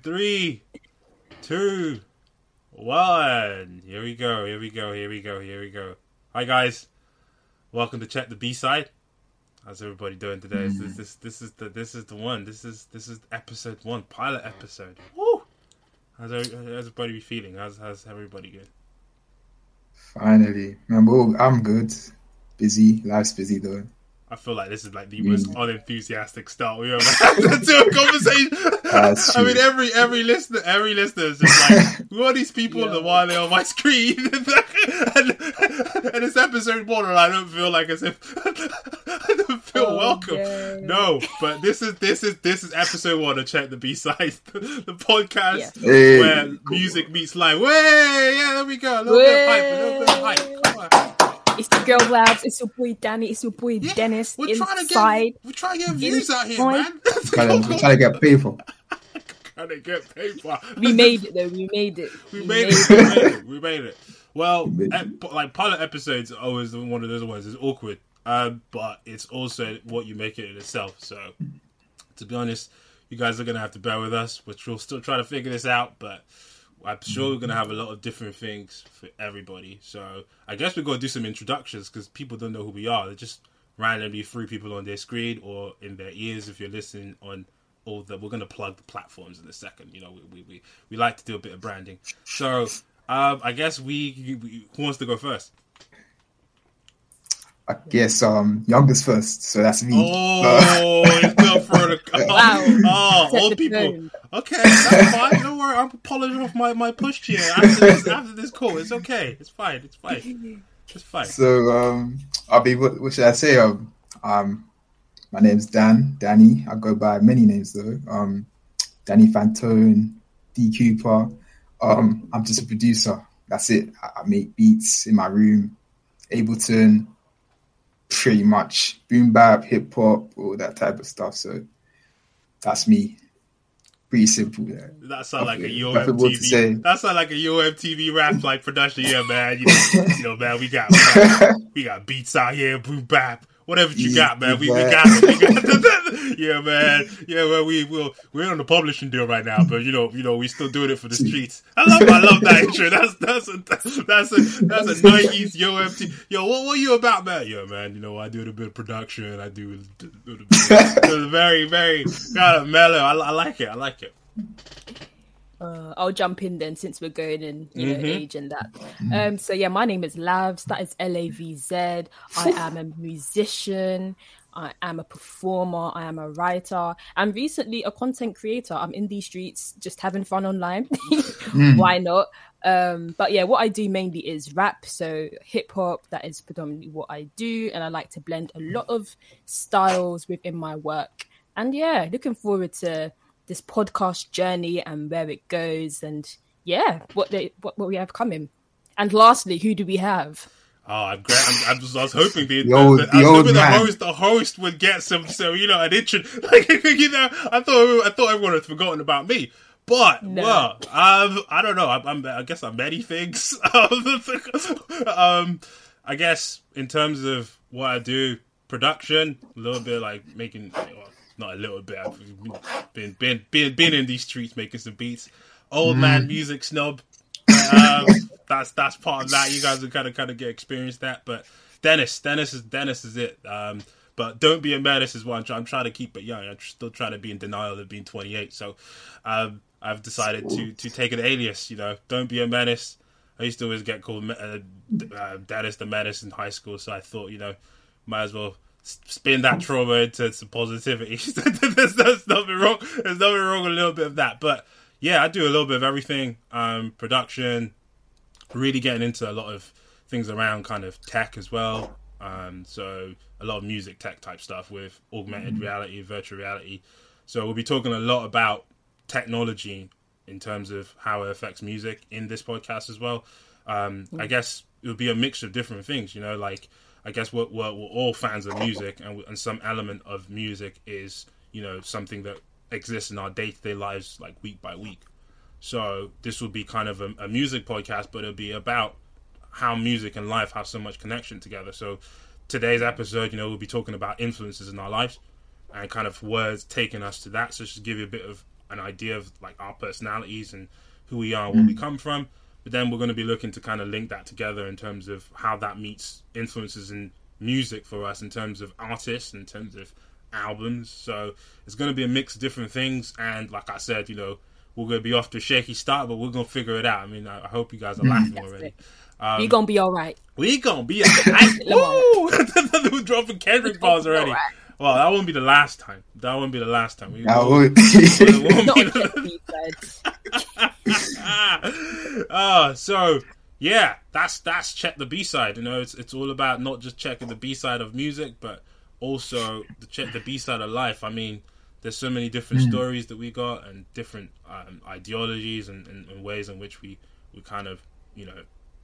In three, two, one. Here we go. Here we go. Here we go. Here we go. Hi guys, welcome to check the B side. How's everybody doing today? Mm. This, this this is the this is the one. This is this is episode one, pilot episode. Woo! How's, how's everybody feeling? How's how's everybody good? Finally, man. Well, I'm good. Busy. Life's busy though. I feel like this is like the most unenthusiastic start we ever had to a conversation. I mean, every every listener, every listener is just like, who are these people yeah. and why are they on my screen? and, and it's episode one, and I don't feel like as if I don't feel oh, welcome. Yay. No, but this is this is this is episode one of Check the B Side, the, the podcast yeah. hey. where music meets life. Way, yeah, there we go. A little Way. bit of hype, a little bit of hype. Come on. It's the girl Lavz. It's your boy Danny. It's your boy yeah, Dennis. We're inside. trying to get we're trying to get views out here, man. trying, to, trying to get people. trying to get people. We made it though. We made it. We, we made, made, it. it. we made it. We made it. Well, ep- like pilot episodes are always one of those ones. It's awkward, um, but it's also what you make it in itself. So, to be honest, you guys are gonna have to bear with us, which we'll still try to figure this out, but I'm sure we're gonna have a lot of different things for everybody. So I guess we're gonna do some introductions because people don't know who we are. They're just randomly three people on their screen or in their ears if you're listening on all the. We're gonna plug the platforms in a second. You know, we we we, we like to do a bit of branding. So um, I guess we, we who wants to go first. I guess um youngest first, so that's me. Oh, he's going for the wow. Oh, old people. Okay, that's fine. Don't worry. I'm polishing off my, my push here after this, after this call. It's okay. It's fine. It's fine. It's fine. So um, I'll be. What, what should I say? Um, um, my name's Dan. Danny. I go by many names though. Um, Danny Fantone, D Cooper. Um, I'm just a producer. That's it. I, I make beats in my room. Ableton pretty much boom bap, hip hop, all that type of stuff. So that's me. Pretty simple. Yeah. That sounds like a Yo MTV. That sounds like a Yo MTV rap like production. Yeah, man. You know, you know, man. We got we got beats out here, boom bap, whatever you got, man. We, we got it. We got yeah, man. Yeah, well, we will. We're on the publishing deal right now, but you know, you know, we still doing it for the streets. I love, I love that intro. That's that's a that's a that's a nineties Yo MT. Yo, what were you about, man? Yo, man. You know, I do a bit of production. I do, do, do, do very, very kind of mellow. I, I like it. I like it. Uh, I'll jump in then since we're going in you know, mm-hmm. age and that. Um, so yeah, my name is Lavz. That is L A V Z. I am a musician. I am a performer. I am a writer. I'm recently a content creator. I'm in these streets, just having fun online. mm. Why not? Um, but yeah, what I do mainly is rap. So hip hop. That is predominantly what I do, and I like to blend a lot of styles within my work. And yeah, looking forward to this podcast journey and where it goes, and yeah, what they what, what we have coming. And lastly, who do we have? Oh, I'm great. I'm, I'm just, I was hoping the, the, old, the, the, I was hoping the host the host would get some so you know an intro. Like you know, I thought I thought everyone had forgotten about me. But no. well, um, I don't know. I, I'm, I guess I'm many things. um, I guess in terms of what I do, production, a little bit like making not a little bit. I've been been been been in these streets making some beats. Old mm. man music snob. Um, that's that's part of that. You guys will kind of kind of get experience that. But Dennis, Dennis is Dennis is it. Um, but don't be a menace is what I'm, trying. I'm trying to keep it young. I'm still trying to be in denial of being 28. So um, I've decided to to take an alias. You know, don't be a menace. I used to always get called uh, uh, Dennis the Menace in high school, so I thought, you know, might as well spin that trauma into some positivity. there's, there's, nothing wrong. There's nothing wrong with a little bit of that. But yeah, I do a little bit of everything. Um, production, really getting into a lot of things around kind of tech as well. Um, so a lot of music tech type stuff with augmented mm-hmm. reality, virtual reality. So we'll be talking a lot about technology in terms of how it affects music in this podcast as well. Um. I guess it will be a mix of different things, you know, like I guess we're, we're, we're all fans of music, and, and some element of music is you know something that exists in our day to day lives, like week by week. So this will be kind of a, a music podcast, but it'll be about how music and life have so much connection together. So today's episode, you know, we'll be talking about influences in our lives and kind of words taking us to that. So just give you a bit of an idea of like our personalities and who we are, where mm. we come from. But then we're going to be looking to kind of link that together in terms of how that meets influences in music for us, in terms of artists, in terms of albums. So it's going to be a mix of different things. And like I said, you know, we're going to be off to a shaky start, but we're going to figure it out. I mean, I, hope you guys are laughing already. Um, we gonna be all right. We're gonna be all right. Woo! We're dropping Kendrick balls already. Right. Well, that won't be the last time. That won't be the last time. We, that won't. Uh, so yeah, that's that's check the B side. You know, it's it's all about not just checking the B side of music, but also the check the B side of life. I mean, there's so many different mm. stories that we got and different um, ideologies and, and, and, ways in which we we kind of you know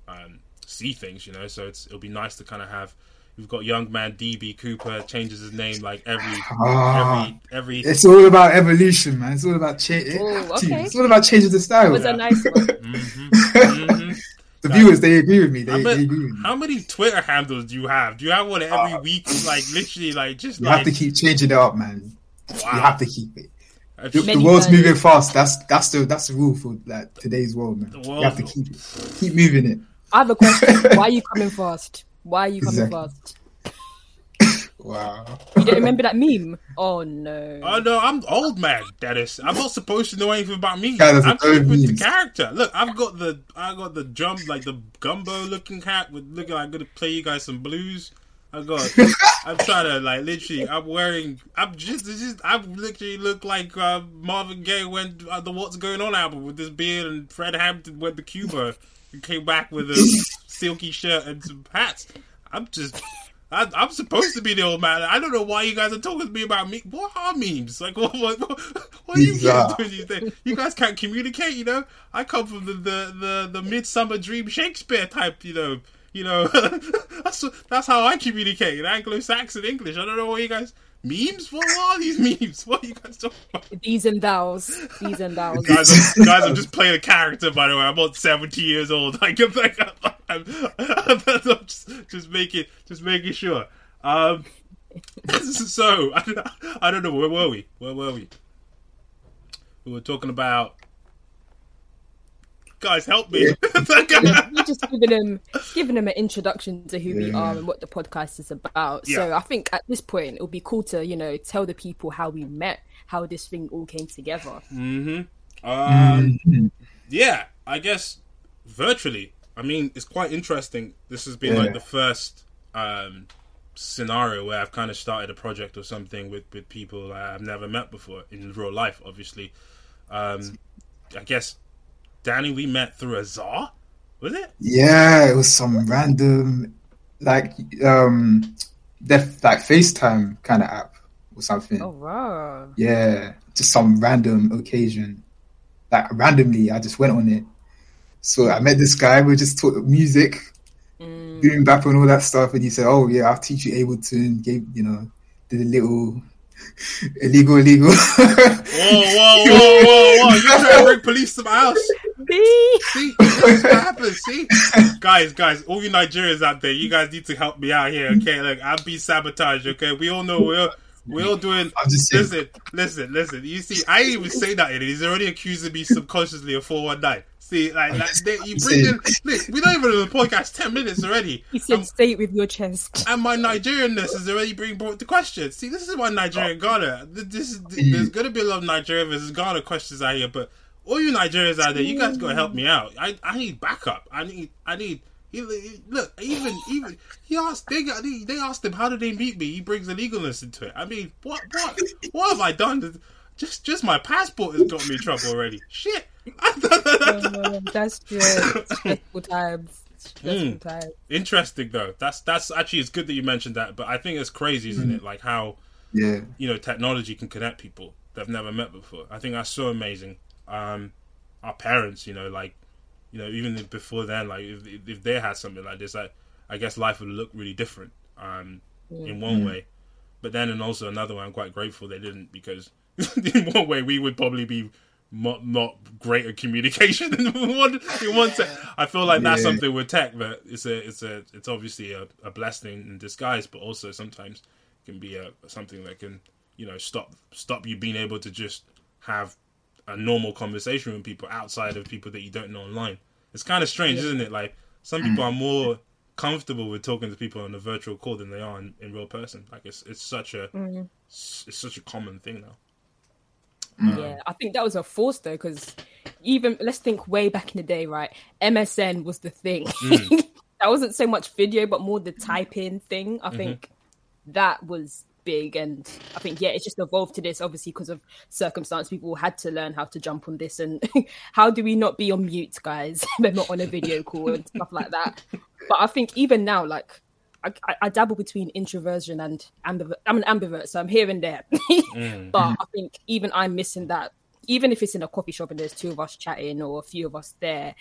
um, see things. You know, so it's it'll be nice to kind of have We've got young man DB Cooper changes his name like every oh, every every. It's all about evolution, man. It's all about change. okay. It's all about changing the style. was a nice one. mm-hmm. Mm-hmm. The viewers, they agree with me. They, they agree with me. How many Twitter handles do you have? Do you have one every uh, week? Like literally, like just. You like... have to keep changing it up, man. Wow. You have to keep it. The, the, world's moving fast. That's that's the that's the rule for like today's world, man. World. You have to keep it, keep moving it. I have a question. Why are you coming fast? Why are you coming exactly. fast? Wow. You don't remember that meme? Oh no. Oh no, I'm old man, Dennis. I'm not supposed to know anything about me. Yeah, I'm with the character. Look, I've got the I got the drum like the gumbo looking hat with looking like I'm gonna play you guys some blues. I got I'm trying to like literally I'm wearing I'm just just I literally look like uh, Marvin Gaye when uh, the What's Going On album with this beard and Fred Hampton went to Cuba and came back with a silky shirt and some hats. I'm just. I, am supposed to be the old man. I don't know why you guys are talking to me about me. What are memes? Like, what, what, what, what are you doing these days? You guys can't communicate, you know? I come from the, the, the, the Midsummer Dream Shakespeare type, you know. You know, that's that's how I communicate in Anglo-Saxon English. I don't know what you guys memes? What are these memes? What are you guys talking about? These and thous. These and thous. guys, I'm, guys, I'm just playing a character, by the way. I'm not 70 years old. I can like, I'm, I'm, I'm just, just making, just making sure. Um, so, I, I don't know. Where were we? Where were we? We were talking about guys, help me. We're just giving him giving him an introduction to who yeah. we are and what the podcast is about. Yeah. So I think at this point it would be cool to you know tell the people how we met, how this thing all came together. Mm-hmm. Um, mm-hmm. Yeah, I guess virtually. I mean, it's quite interesting. This has been yeah. like the first um, scenario where I've kind of started a project or something with with people I've never met before in real life. Obviously, um, I guess Danny, we met through Azar. Was it? Yeah, it was some random, like, um, def, like FaceTime kind of app or something. Oh wow! Yeah, just some random occasion. Like randomly, I just went on it. So I met this guy. We just talked music, mm. boom bap and all that stuff. And he said, "Oh yeah, I'll teach you Ableton." Gave you know, did a little illegal, illegal. whoa, whoa, whoa, whoa, whoa! You trying to bring police to my house? See, See? what happens? See, guys, guys, all you Nigerians out there, you guys need to help me out here, okay? Like I'm being sabotaged, okay? We all know we're we're all doing. I'm just listen, listen, listen. You see, I didn't even say that. He's already accusing me subconsciously of four one nine. See, like, like they, you bring in. Look, we don't even have the podcast ten minutes already. You said, um, "Say with your chest." And my Nigerianness is already being brought to question. See, this is why Nigerian Ghana. This is there's gonna be a lot of Nigerian versus Ghana questions out here, but all you Nigerians out there, you guys gotta help me out. I, I need backup. I need I need. He, look, even even he asked they got they, they asked him how did they meet me. He brings illegalness into it. I mean, what what what have I done? Just just my passport has got me in trouble already. Shit. that's just stressful times. Stressful mm. times. Interesting though. That's that's actually it's good that you mentioned that. But I think it's crazy, isn't mm. it? Like how yeah you know technology can connect people they've never met before. I think that's so amazing um, our parents, you know, like, you know, even before then, like, if, if they had something like this, I, I guess life would look really different um, mm. in one mm. way. But then, and also another way, I'm quite grateful they didn't because in one way we would probably be not, not great at communication in one in one set. I feel like that's yeah. something with tech that it's a it's a it's obviously a, a blessing in disguise, but also sometimes can be a something that can you know stop stop you being able to just have a normal conversation with people outside of people that you don't know online. It's kind of strange, yeah. isn't it? Like some people are more comfortable with talking to people on a virtual call than they are in, in real person. Like it's it's such a mm-hmm. it's such a common thing now. Um, yeah, I think that was a force though, because even let's think way back in the day, right? MSN was the thing. Mm. that wasn't so much video, but more the typing thing. I mm-hmm. think that was big and i think yeah it's just evolved to this obviously because of circumstance people had to learn how to jump on this and how do we not be on mute guys we're not on a video call and stuff like that but i think even now like I, I, dabble between introversion and ambivert. I'm an ambivert, so I'm here and there. mm. But I think even I'm missing that. Even if it's in a coffee shop and there's two of us chatting or a few of us there,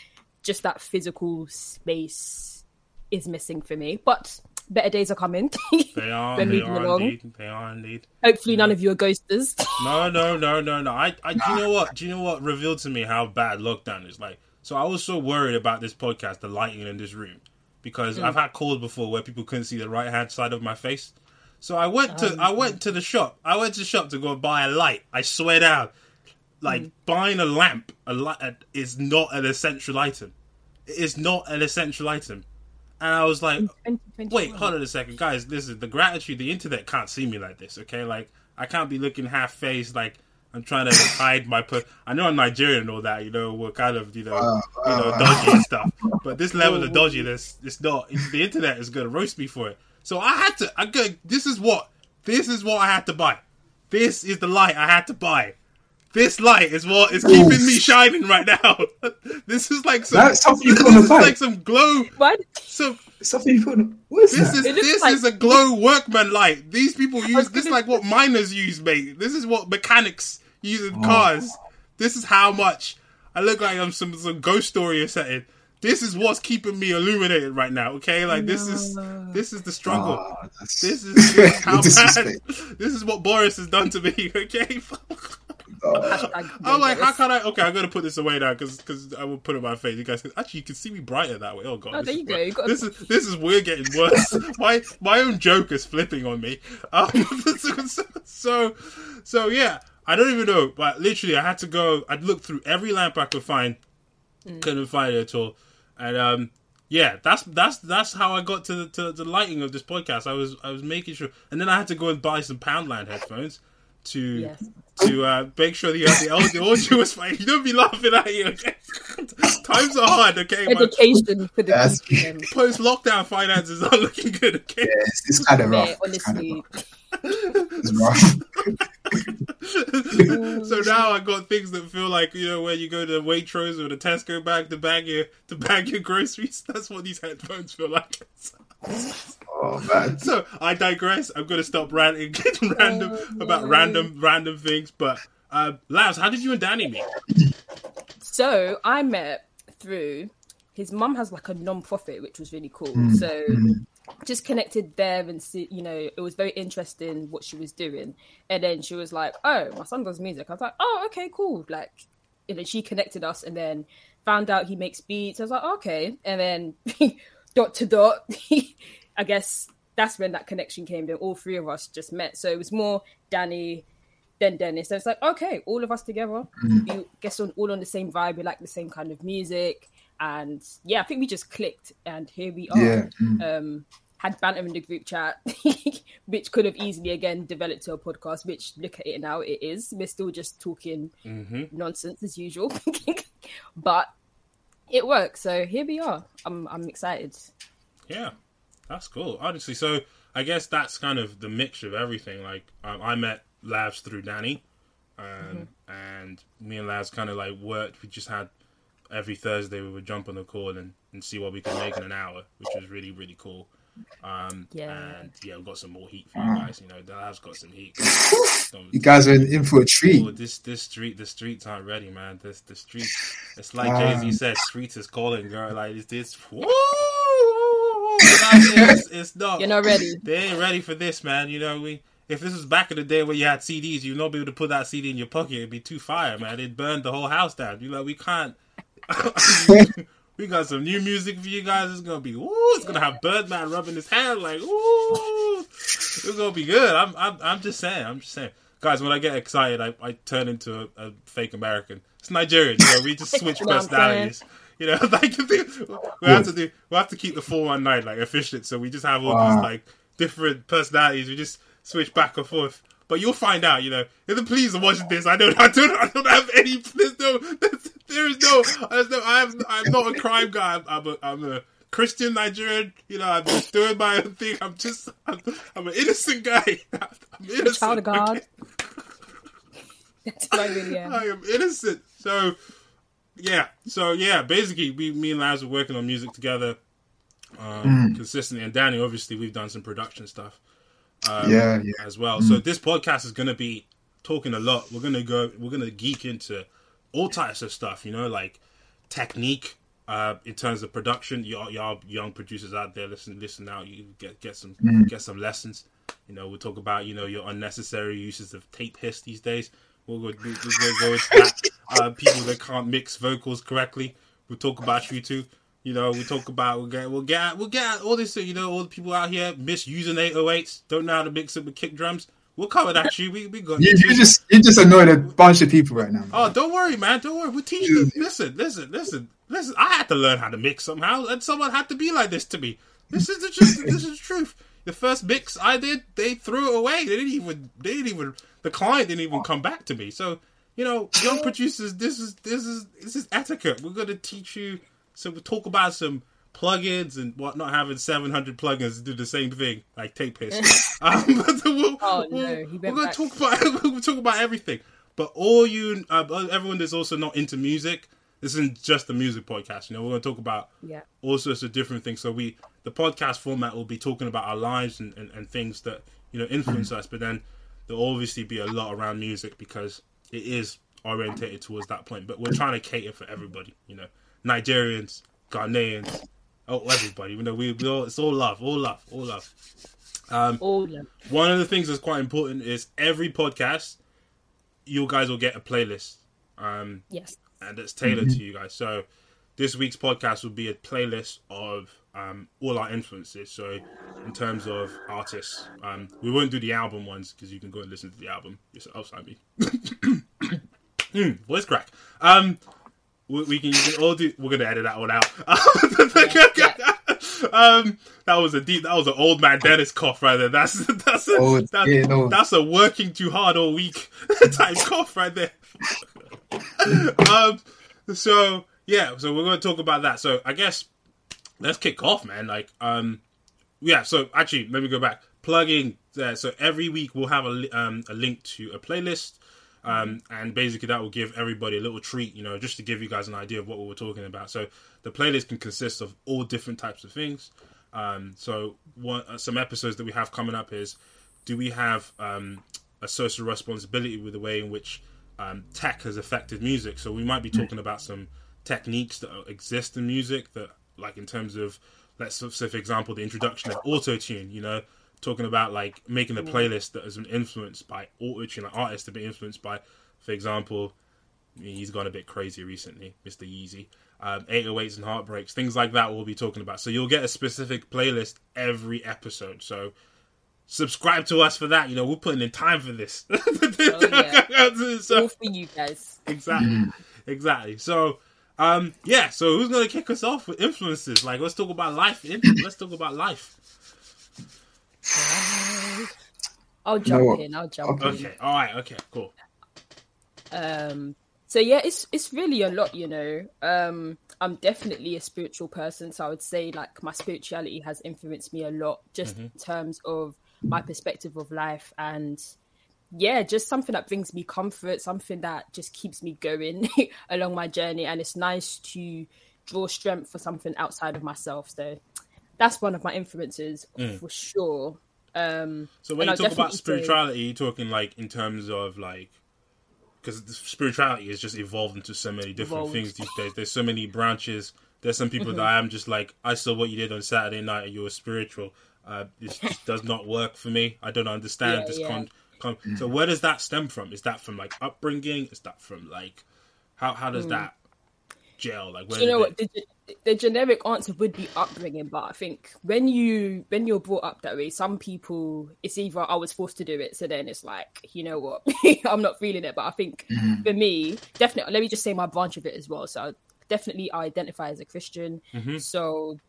just that physical space is missing for me. But better days are coming. They are. We're they moving are along. Indeed. They are indeed. Hopefully, yeah. none of you are ghosters. no, no, no, no, no. I, I, do you know what? Do you know what revealed to me how bad lockdown is? Like, so I was so worried about this podcast, the lighting in this room, because mm. I've had calls before where people couldn't see the right hand side of my face. So I went to, um, I went to the shop. I went to the shop to go buy a light. I swear down, like mm. buying a lamp, a light is not an essential item. It is not an essential item and I was like, wait, hold on a second, guys. Listen, the gratitude, the internet can't see me like this, okay? Like, I can't be looking half faced, like I'm trying to hide my. Per- I know I'm Nigerian and all that, you know. We're kind of, you know, uh, you know, uh, dodgy and stuff. But this level of dodginess, it's not. The internet is gonna roast me for it. So I had to. I go. This is what. This is what I had to buy. This is the light I had to buy. This light is what is keeping Oof. me shining right now. this is like some. That's something you put on the like some glow. What? Some something you put. On, what is this that? is this like... is a glow workman light. These people use this like what miners use, mate. This is what mechanics use in oh. cars. This is how much I look like I'm some some ghost story or setting. This is what's keeping me illuminated right now. Okay, like this is this is the struggle. Oh, this, is, this is how bad. This is what Boris has done to me. Okay. I'm like, how can I? Okay, I'm gonna put this away now because because I will put it in my face. You guys, can, actually, you can see me brighter that way. Oh god, oh, there you go. You this is this is weird getting worse. my my own joke is flipping on me. Um, so so yeah, I don't even know, but literally, I had to go. I'd look through every lamp I could find, mm. couldn't find it at all, and um. Yeah, that's that's that's how I got to the, to the lighting of this podcast. I was I was making sure, and then I had to go and buy some Poundland headphones to yes to uh, make sure that the, the audio was fine. You don't be laughing at you. Okay? Times are hard. Okay, education for the post lockdown finances are looking good. Okay, yes, it's kind of rough. Yeah, honestly. It's rough. so now I got things that feel like you know when you go to Waitrose or the Tesco bag to bag your to bag your groceries. That's what these headphones feel like. Oh man. So I digress. I'm gonna stop ranting, getting random oh, about random random things. But uh Lavz, how did you and Danny meet? So I met through his mum has like a non-profit, which was really cool. Mm. So mm. Just connected there and see, you know, it was very interesting what she was doing. And then she was like, "Oh, my son does music." I was like, "Oh, okay, cool." Like, and then she connected us, and then found out he makes beats. I was like, "Okay," and then dot to dot. I guess that's when that connection came. That all three of us just met. So it was more Danny, then Dennis. So it's like okay, all of us together. Mm-hmm. We guess on all on the same vibe. We like the same kind of music, and yeah, I think we just clicked, and here we are. Yeah. Mm-hmm. Um, had banter in the group chat, which could have easily again developed to a podcast. Which look at it now, it is. We're still just talking mm-hmm. nonsense as usual, but it works. So here we are. I'm I'm excited. Yeah, that's cool. Honestly, so I guess that's kind of the mixture of everything. Like um, I met Lavz through Danny, um, mm-hmm. and me and Lavz kind of like worked. We just had every Thursday we would jump on the call and, and see what we could make in an hour, which was really really cool. Um, yeah. And yeah, we've got some more heat for you guys. You know, Lavz's got some heat. you guys are in for a treat. Oh, this this street, the streets aren't ready, man. This the street. It's like Jay Z said, "Streets is calling, girl." Like it's this. Woo! it's, it's not. You're not ready. They ain't ready for this, man. You know, we if this was back in the day where you had CDs, you'd not be able to put that CD in your pocket. It'd be too fire, man. It'd burn the whole house down. You know, we can't. we got some new music for you guys. It's gonna be ooh. It's gonna have Birdman rubbing his hand like ooh. It's gonna be good. I'm I'm I'm just saying. I'm just saying. guys, when I get excited, I, I turn into a, a fake American. It's Nigerian. You know, we just switch personalities. You know, like we have to do, we have to keep the four one nine like efficient. So we just have all wow. these like different personalities. We just switch back and forth. But you'll find out, you know. If the police are watching this, I don't, I don't, I don't have any. There's no, there's, there is no, there's no. I'm, I'm not a crime guy. I'm a, I'm a Christian Nigerian. You know, I'm just doing my own thing. I'm just, I'm, I'm an innocent guy. I'm innocent. Child of God. That's I am innocent. So, yeah. So yeah, basically, we, me and Lavz are working on music together, um, mm. consistently. And Danny, obviously, we've done some production stuff. Um, yeah, yeah, as well. Mm. So this podcast is going to be talking a lot. We're going to go. We're going to geek into all types of stuff. You know, like technique, uh, in terms of production, y'all, y'all young producers out there, listen, listen out. You get get some mm. get some lessons. You know, we'll talk about you know your unnecessary uses of tape hiss these days. We'll go, we'll, we'll go into that. Uh, people that can't mix vocals correctly. We'll talk about you too. You know, we talk about we'll get we'll get we'll get all this. You know, all the people out here misusing 808s, don't know how to mix it with kick drums. We'll cover that. You, we we got. You, you just you just annoyed a bunch of people right now. Man. Oh, don't worry, man. Don't worry. We'll teach you. Listen, listen, listen. Listen, I had to learn how to mix somehow, and someone had to be like this to me. This is the truth. this is the truth. The first mix I did, they threw it away. They didn't even. They didn't even. The client didn't even come back to me. So you know, young producers, this is this is this is etiquette. We're gonna teach you. So we talk about some plugins and what not having 700 plugins to do the same thing like tape hiss. um, we'll, oh no, we're gonna talk about we'll talk about everything. But all you, uh, everyone that's also not into music, this isn't just a music podcast. You know, we're going to talk about yeah. all sorts of different things. So we, the podcast format will be talking about our lives and, and, and things that you know influence us. But then there'll obviously be a lot around music because it is orientated towards that point. But we're trying to cater for everybody. You know, Nigerians, Ghanaians, oh everybody. You know, we, we all it's all love, all love, all love. Um, all love. One of the things that's quite important is every podcast, you guys will get a playlist. Um, yes and it's tailored mm-hmm. to you guys. So this week's podcast will be a playlist of um, all our influences. So in terms of artists, um, we won't do the album ones because you can go and listen to the album yourself. I mean, mm, voice crack. Um, we, we, can, can all do. We're gonna edit that one out. um, that was a deep. That was an old man Dennis cough right there. That's that's a, oh, that's, yeah, no. that's a working too hard all week type cough right there. um, so yeah, so we're going to talk about that. So I guess let's kick off, man. Like, um, yeah. So actually, let me go back. Plugging there. So every week we'll have a um a link to a playlist. Um, and basically that will give everybody a little treat, you know, just to give you guys an idea of what we were talking about. So the playlist can consist of all different types of things. Um, so one, uh, some episodes that we have coming up is, do we have um, a social responsibility with the way in which um, tech has affected music. So we might be talking about some techniques that exist in music that, like in terms of, let's say for example, the introduction of auto tune. You know, talking about like making a playlist that has been influenced by auto tune, like artists have been influenced by, for example, he's gone a bit crazy recently, Mr. Yeezy. Um, 808s and heartbreaks, things like that. We'll be talking about. So you'll get a specific playlist every episode. So subscribe to us for that. You know, we're putting in time for this. oh, yeah. so, All for you guys. Exactly. Mm. Exactly. So, um, yeah. So who's gonna kick us off with influences? Like, let's talk about life. let's talk about life. I'll jump no. in. I'll jump okay. in. Okay. All right. Okay. Cool. Um. So yeah, it's it's really a lot, you know. Um, I'm definitely a spiritual person, so I would say like my spirituality has influenced me a lot, just mm-hmm. in terms of my perspective of life and yeah just something that brings me comfort something that just keeps me going along my journey and it's nice to draw strength for something outside of myself so that's one of my influences mm. for sure um so when you talk about spirituality say... you're talking like in terms of like because spirituality has just evolved into so many different evolved. things these days there's so many branches there's some people mm-hmm. that I'm just like I saw what you did on Saturday night and you were spiritual uh, this does not work for me. I don't understand yeah, this yeah. Con, con. So where does that stem from? Is that from like upbringing? Is that from like how how does mm. that gel? Like where Do you know what? Did, the generic answer would be upbringing, but I think when you when you're brought up that way, some people it's either I was forced to do it, so then it's like you know what, I'm not feeling it. But I think mm-hmm. for me, definitely, let me just say my branch of it as well. So definitely, I identify as a Christian. Mm-hmm. So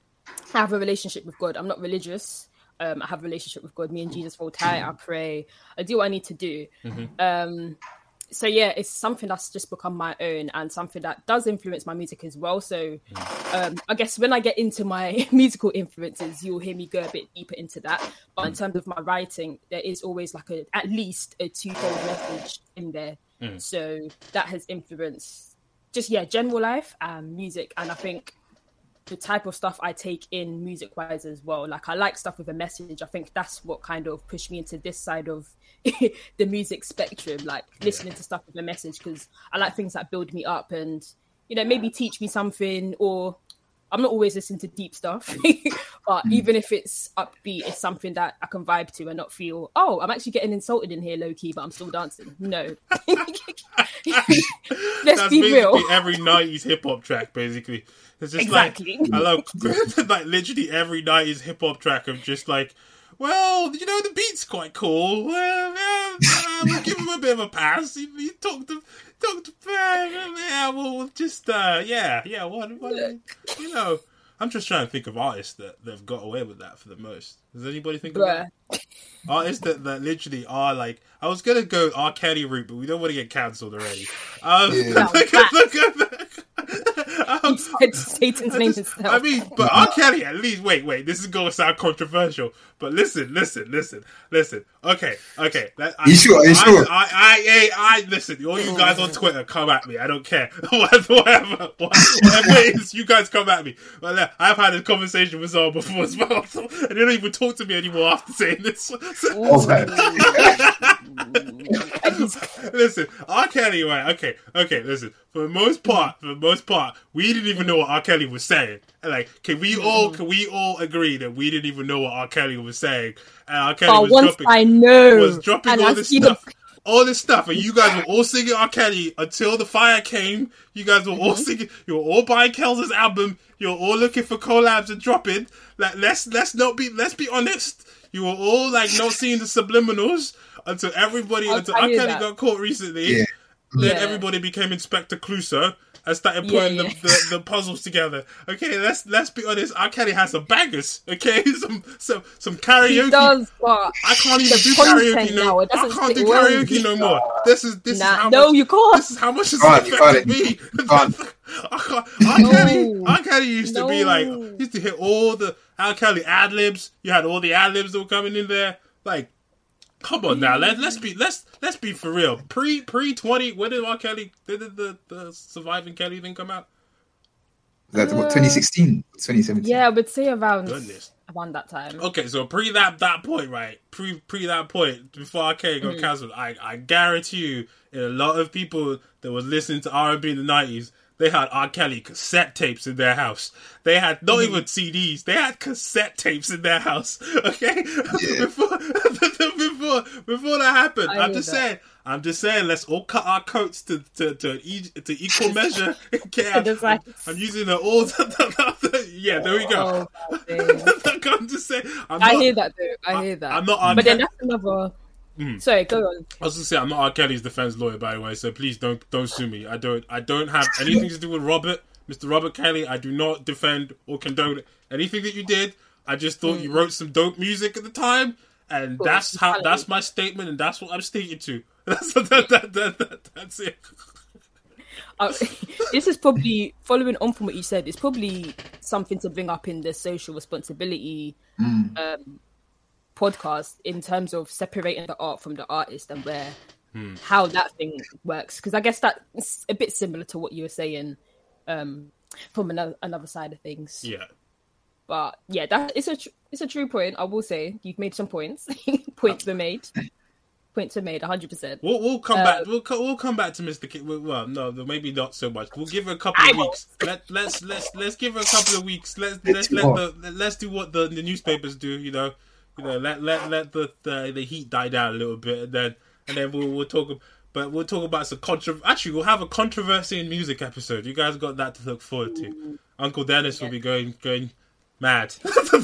I have a relationship with God. I'm not religious. Um, I have a relationship with God. Me and Jesus hold tight. I pray. I do what I need to do. Mm-hmm. Um, so yeah, it's something that's just become my own and something that does influence my music as well. So um, I guess when I get into my musical influences, you'll hear me go a bit deeper into that. But in terms of my writing, there is always like a at least a twofold message in there. Mm. So that has influenced just yeah, general life and music. And I think the type of stuff I take in music wise as well. Like I like stuff with a message. I think that's what kind of pushed me into this side of the music spectrum, like listening yeah. to stuff with a message because I like things that build me up and you know maybe teach me something or I'm not always listening to deep stuff, but mm. even if it's upbeat, it's something that I can vibe to and not feel, oh, I'm actually getting insulted in here low key, but I'm still dancing. No. Let's That's be real. Every 90s hip hop track, basically. It's just exactly. like, I love, like, literally every 90s hip hop track of just like, well, you know, the beat's quite cool. Well, yeah, uh, we'll give him a bit of a pass. He, he talked to, talked to, uh, yeah, we'll just, uh, yeah, yeah, what, what, you know. I'm just trying to think of artists that, that have got away with that for the most. Does anybody think of that? artists that, that literally are like, I was gonna go R. Kelly route, but we don't want to get cancelled already. Um, yeah. look, at, look at that. Satan's name himself. I mean, but R. Kelly at least. Wait, wait. This is going to sound controversial, but listen, listen, listen, listen. Okay, okay. That, I, you sure? You sure? I, I, I, I, listen. All you guys on Twitter, come at me. I don't care. whatever, whatever, whatever it is, you guys come at me. But I've had a conversation with someone before as well, so, and they don't even talk to me anymore after saying this. So, listen, R. Kelly, right? Okay, okay. Listen, for the most part, for the most part, we didn't even know what R. Kelly was saying. Like, can we all can we all agree that we didn't even know what R. Kelly was saying? And R. Kelly was once dropping, I know was dropping all this stuff. The... All this stuff, and you guys were all singing R. Kelly until the fire came. You guys were all mm-hmm. singing. You were all buying Kel's album. You're all looking for collabs and dropping. Like, let's let's not be let's be honest. You were all like not seeing the subliminals until everybody I'll until R. Kelly that. got caught recently. Yeah. Then yeah. everybody became Inspector Clouseau and started putting yeah, yeah. The, the, the, puzzles together. Okay, let's let's be honest. R. Kelly has some bangers. Okay, some some some karaoke. He does, but I can't even do karaoke no. I can't do karaoke no more. This is this nah, is how no, much, you can't. This is how much it's affected me. I can't. R. No. Kelly, R. Kelly used no. to be like used to hit all the R. Kelly ad libs. You had all the ad libs that were coming in there. Like Come on now, let let's be let's let's be for real. Pre pre twenty, when did R. Kelly did the, the surviving Kelly thing come out? That's what 2016, 2017. Yeah, I would say around Goodness. around that time. Okay, so pre that that point, right? Pre pre that point, before R. Kelly got mm. cancelled, I I guarantee you, in a lot of people that was listening to R and B in the nineties, they had R. Kelly cassette tapes in their house. They had not mm-hmm. even CDs. They had cassette tapes in their house. Okay, yeah. before, before before that happened, I am just that. saying. I'm just saying. Let's all cut our coats to to to, to equal measure. Okay, I'm, I'm, I'm, using the all. yeah, there we go. Oh, I'm just saying. I'm i hear that though. I hear that. I'm not. but then that's another Mm. Sorry, go on. I was gonna say I'm not R. Kelly's defense lawyer, by the way, so please don't don't sue me. I don't I don't have anything to do with Robert, Mr. Robert Kelly. I do not defend or condone anything that you did. I just thought mm. you wrote some dope music at the time, and that's how that's my statement, and that's what I'm sticking to. That's that, that, that, that's it. Uh, this is probably following on from what you said. It's probably something to bring up in the social responsibility mm. um, podcast in terms of separating the art from the artist and where hmm. how that thing works because i guess that's a bit similar to what you were saying um, from another another side of things yeah but yeah that is a tr- it's a true point i will say you've made some points points were made points are made 100% we'll, we'll come uh, back we'll, we'll come back to mr K- well no maybe not so much we'll give her a couple of weeks let, let's let's let's give her a couple of weeks let's let's let the let's do what the, the newspapers do you know you know, let let let the, the the heat die down a little bit, and then and then we'll we'll talk. but we'll talk about some contra. Actually, we'll have a controversy in music episode. You guys got that to look forward to. Uncle Dennis yeah. will be going going mad. Uncle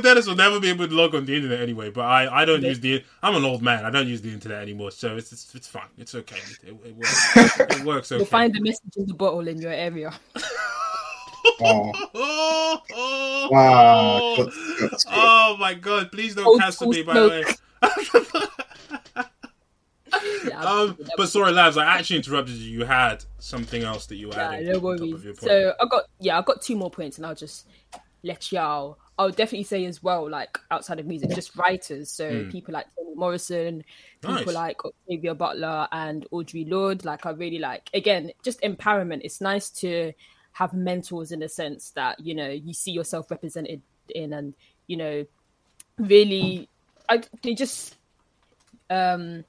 Dennis will never be able to log on the internet anyway. But I, I don't use the. I'm an old man. I don't use the internet anymore, so it's it's, it's fine. It's okay. It, it works. it works okay. You'll find the message in the bottle in your area. Oh. wow. Oh my god, please don't Old cancel me, by the way. um, but sorry, lads, I actually interrupted you. You had something else that you had. Yeah, no worries. So I got yeah, I got two more points, and I'll just let y'all. I'll definitely say as well, like outside of music, just writers. So mm. people like Toni Morrison, people nice. like Octavia Butler and Audre Lorde. Like I really like again, just empowerment. It's nice to have mentors in a sense that you know you see yourself represented in, and you know really, I they just um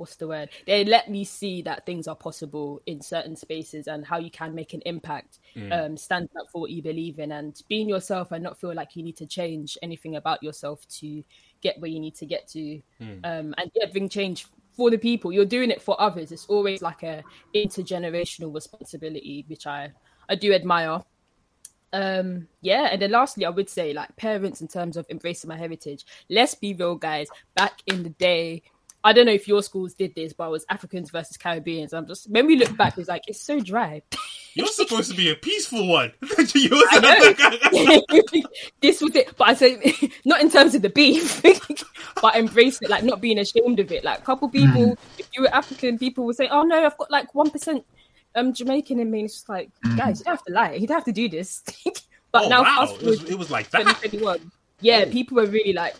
what's the word? They let me see that things are possible in certain spaces and how you can make an impact. Mm. Um, stand up for what you believe in and being yourself and not feel like you need to change anything about yourself to get where you need to get to. Mm. Um, and yeah, bring change for the people. You're doing it for others. It's always like a intergenerational responsibility, which I I do admire. Um, yeah, and then lastly, I would say like parents in terms of embracing my heritage. Let's be real, guys. Back in the day, I don't know if your schools did this, but it was Africans versus Caribbeans. I'm just when we look back, it's like it's so dry. You're supposed to be a peaceful one. this was it, but I say not in terms of the beef, but embrace it, like not being ashamed of it. Like a couple people, mm. if you were African, people would say, "Oh no, I've got like one percent um Jamaican in me." And it's just like, mm. guys, you don't have to lie. You don't have to do this. but oh, now, wow. it, was, it was like that. Yeah, oh. people were really like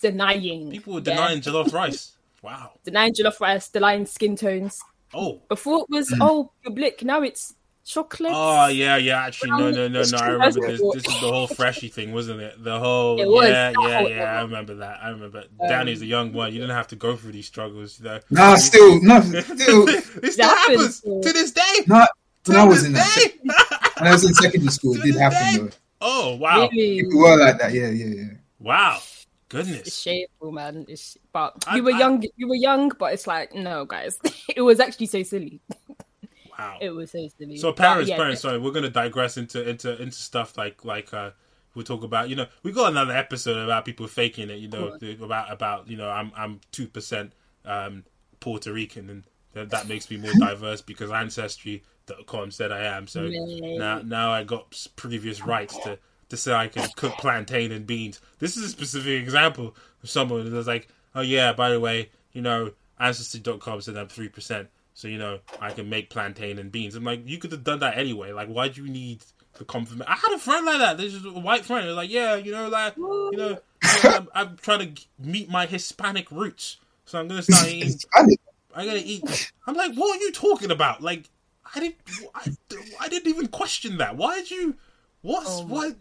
denying. People were denying yeah. jollof rice. Wow. Denying jollof rice, denying skin tones. Oh. Before it was, mm. oh, you're. Now it's chocolate. Oh, yeah, yeah. Actually, no, no, no, no. I remember this. This is the whole freshy thing, wasn't it? The whole. it was, Yeah, yeah, yeah. I remember that. I remember. Um, Danny's a young one. You didn't have to go through these struggles, you know. Nah, still, no, still. it still happens, happens to this day. Not when I was in that. when I was in secondary school, it did happen, though. Oh, wow. Really? People were like that, yeah, yeah, yeah. Wow. Goodness, it's shameful, man. It's, but I, you were I, young. You were young, but it's like no, guys. it was actually so silly. Wow, it was so silly. So parents, yeah, parents. Sorry, we're gonna digress into into into stuff like like uh we'll talk about. You know, we got another episode about people faking it. You know, about about you know I'm I'm two percent um Puerto Rican and that, that makes me more diverse because ancestry.com said I am. So yeah. now now I got previous rights to to say I can cook plantain and beans. This is a specific example of someone that's like, oh yeah, by the way, you know, Ancestry.com said I'm three percent, so you know I can make plantain and beans. I'm like, you could have done that anyway. Like, why do you need the compliment? I had a friend like that. This is a white friend. They're like, yeah, you know, like, you know, I'm, I'm, trying to meet my Hispanic roots, so I'm gonna start eating. I'm gonna eat. I'm like, what are you talking about? Like, I didn't, I, I didn't even question that. Why did you? What's oh what?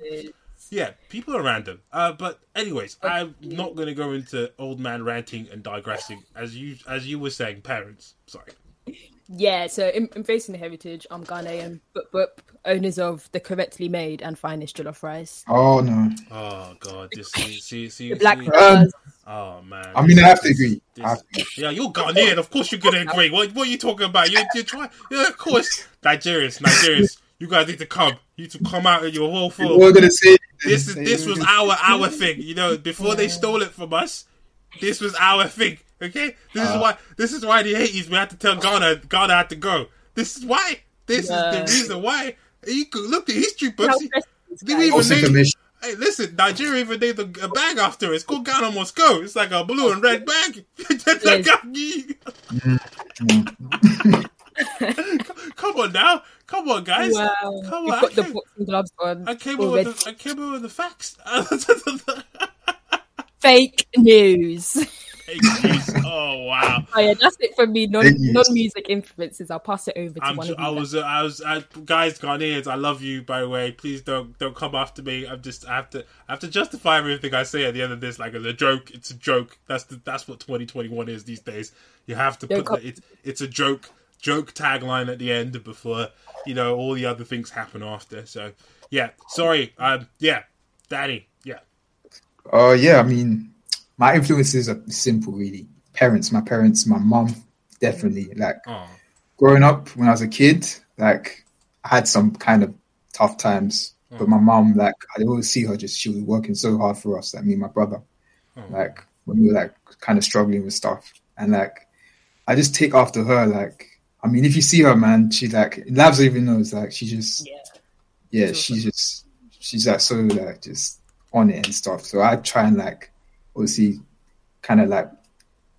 Yeah, people are random. Uh, but anyways, I'm not going to go into old man ranting and digressing as you as you were saying. Parents, sorry. Yeah, so in, embracing the heritage, I'm Ghanaian, but but owners of the correctly made and finest jollof rice. Oh no! Oh god! Just see, see, see, the black see. Um, oh man! I mean, I have to agree. This, have to. Yeah, you're Ghanaian. Of course, you're gonna agree. What, what are you talking about? You're you're trying. Yeah, of course, Nigerians, Nigerians. You guys need to come. You need to come out in your whole full. We're gonna say this is this was our our thing. You know, before they stole it from us, this was our thing. Okay, this uh, is why this is why the eighties we had to tell Ghana Ghana had to go. This is why. This yeah. is the reason why. You could look at history books. They even name, hey, listen, Nigeria even named a, a bag after it. It's called Ghana Must Go. It's like a blue and red bag. Come on now. Come on, guys. Wow. Come You've on. got the boxing gloves on. I came in with the, I came in with the facts. Fake news. Fake news. Oh wow. Oh yeah, that's it for me. Non non music influences. I'll pass it over to I'm one of I was, uh, I was, I, guys, Ghanaians. I love you. By the way, please don't don't come after me. I'm just, I have to, I have to justify everything I say at the end of this. Like as a joke. It's a joke. That's the, that's what 2021 is these days. You have to don't put the, it's it's a joke joke tagline at the end before you know all the other things happen after. So yeah, sorry. Um, yeah, Danny. Yeah. Uh, yeah. I mean, my influences are simple, really. parents, my parents, my mom, definitely. Like growing up when I was a kid, like I had some kind of tough times. But my mom, like I always see her just she was working so hard for us, like me and my brother. Like when we were like kind of struggling with stuff. And like I just take after her, like I mean, if you see her, man, she like Lavz even knows, like she just, yeah, yeah she's just, she's like so like just on it and stuff. So I try and like obviously kind of like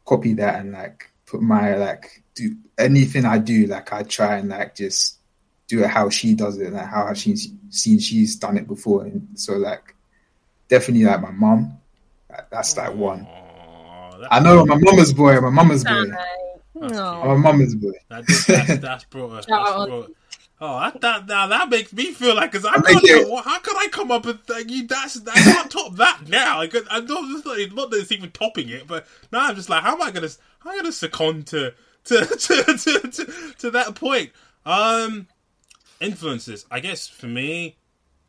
copy that and like put my like do anything I do, like I try and like just do it how she does it, and like how she's seen she's done it before. And so like definitely like my mom, that's like one. I know my mama's boy, my mama's boy. No. I'm a mama's boy. That, that's, that's brought That's brought Oh, I thought now that makes me feel like because I don't know how could I come up with like, you that's I can't top that now. Like, I don't it's not, not that it's even topping it, but now I'm just like, how am I gonna how am I gonna succumb to to to, to, to, to that point? Um, influences. I guess for me,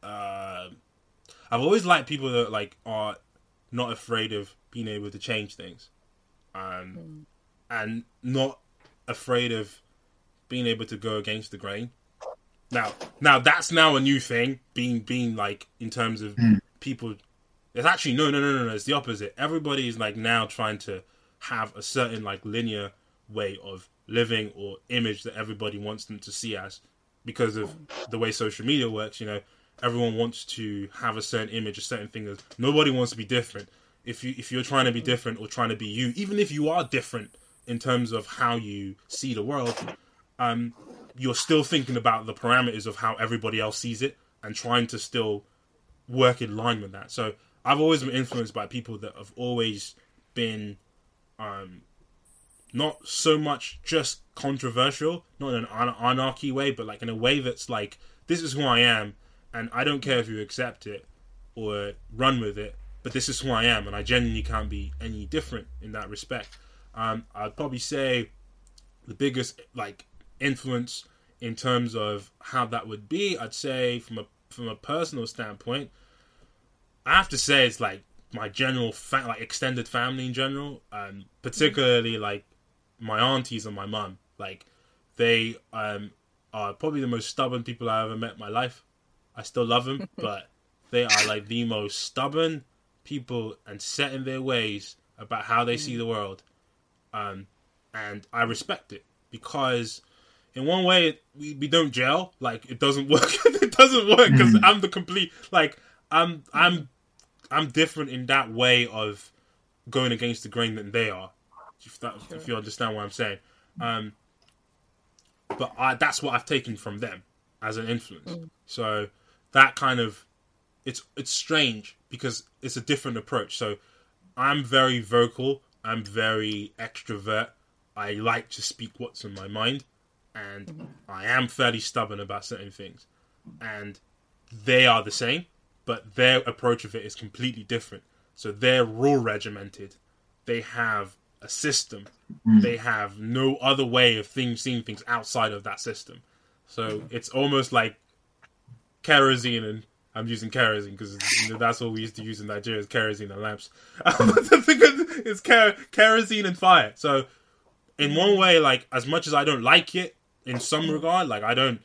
uh, I've always liked people that like are not afraid of being able to change things. Um, mm and not afraid of being able to go against the grain. Now, now that's now a new thing. Being being like in terms of mm. people, it's actually no, no, no, no, no. It's the opposite. Everybody is like now trying to have a certain like linear way of living or image that everybody wants them to see as because of the way social media works. You know, everyone wants to have a certain image, a certain thing. Nobody wants to be different. If you if you're trying to be different or trying to be you, even if you are different in terms of how you see the world, um, you're still thinking about the parameters of how everybody else sees it and trying to still work in line with that. So I've always been influenced by people that have always been um, not so much just controversial, not in an anarchy way, but like in a way that's like, this is who I am, and I don't care if you accept it or run with it, but this is who I am, and I genuinely can't be any different in that respect. Um, I'd probably say the biggest like influence in terms of how that would be. I'd say from a from a personal standpoint, I have to say it's like my general fa- like extended family in general, um, particularly like my aunties and my mum. Like they um, are probably the most stubborn people I ever met in my life. I still love them, but they are like the most stubborn people and set in their ways about how they see the world um, and I respect it because in one way we, we don't gel like it doesn't work it doesn't work because mm. i'm the complete like i'm i'm i'm different in that way of going against the grain than they are if that sure. if you understand what i'm saying um but I, that's what i've taken from them as an influence mm. so that kind of it's it's strange because it's a different approach so i'm very vocal I'm very extrovert. I like to speak what's in my mind, and mm-hmm. I am fairly stubborn about certain things. And they are the same, but their approach of it is completely different. So they're rule regimented. They have a system. Mm. They have no other way of things seeing things outside of that system. So it's almost like kerosene and I'm using kerosene because that's what we used to use in Nigeria is kerosene and lamps. The thing is, it's ker- kerosene and fire. So, in one way, like as much as I don't like it in some regard, like I don't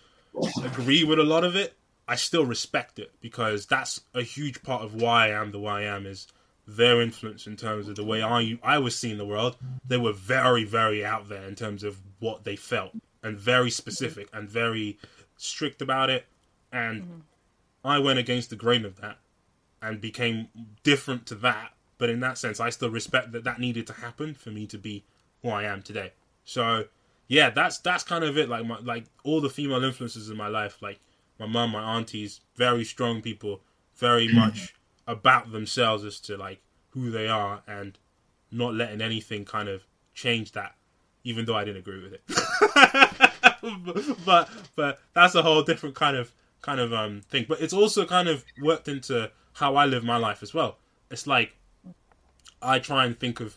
agree with a lot of it, I still respect it because that's a huge part of why I am the way I am. Is their influence in terms of the way I I was seeing the world. They were very very out there in terms of what they felt and very specific and very strict about it and. Mm-hmm I went against the grain of that and became different to that. But in that sense, I still respect that that needed to happen for me to be who I am today. So yeah, that's that's kind of it. Like my like all the female influences in my life, like my mum, my aunties, very strong people, very much about themselves as to like who they are and not letting anything kind of change that, even though I didn't agree with it. but but that's a whole different kind of kind of um thing. But it's also kind of worked into how I live my life as well. It's like I try and think of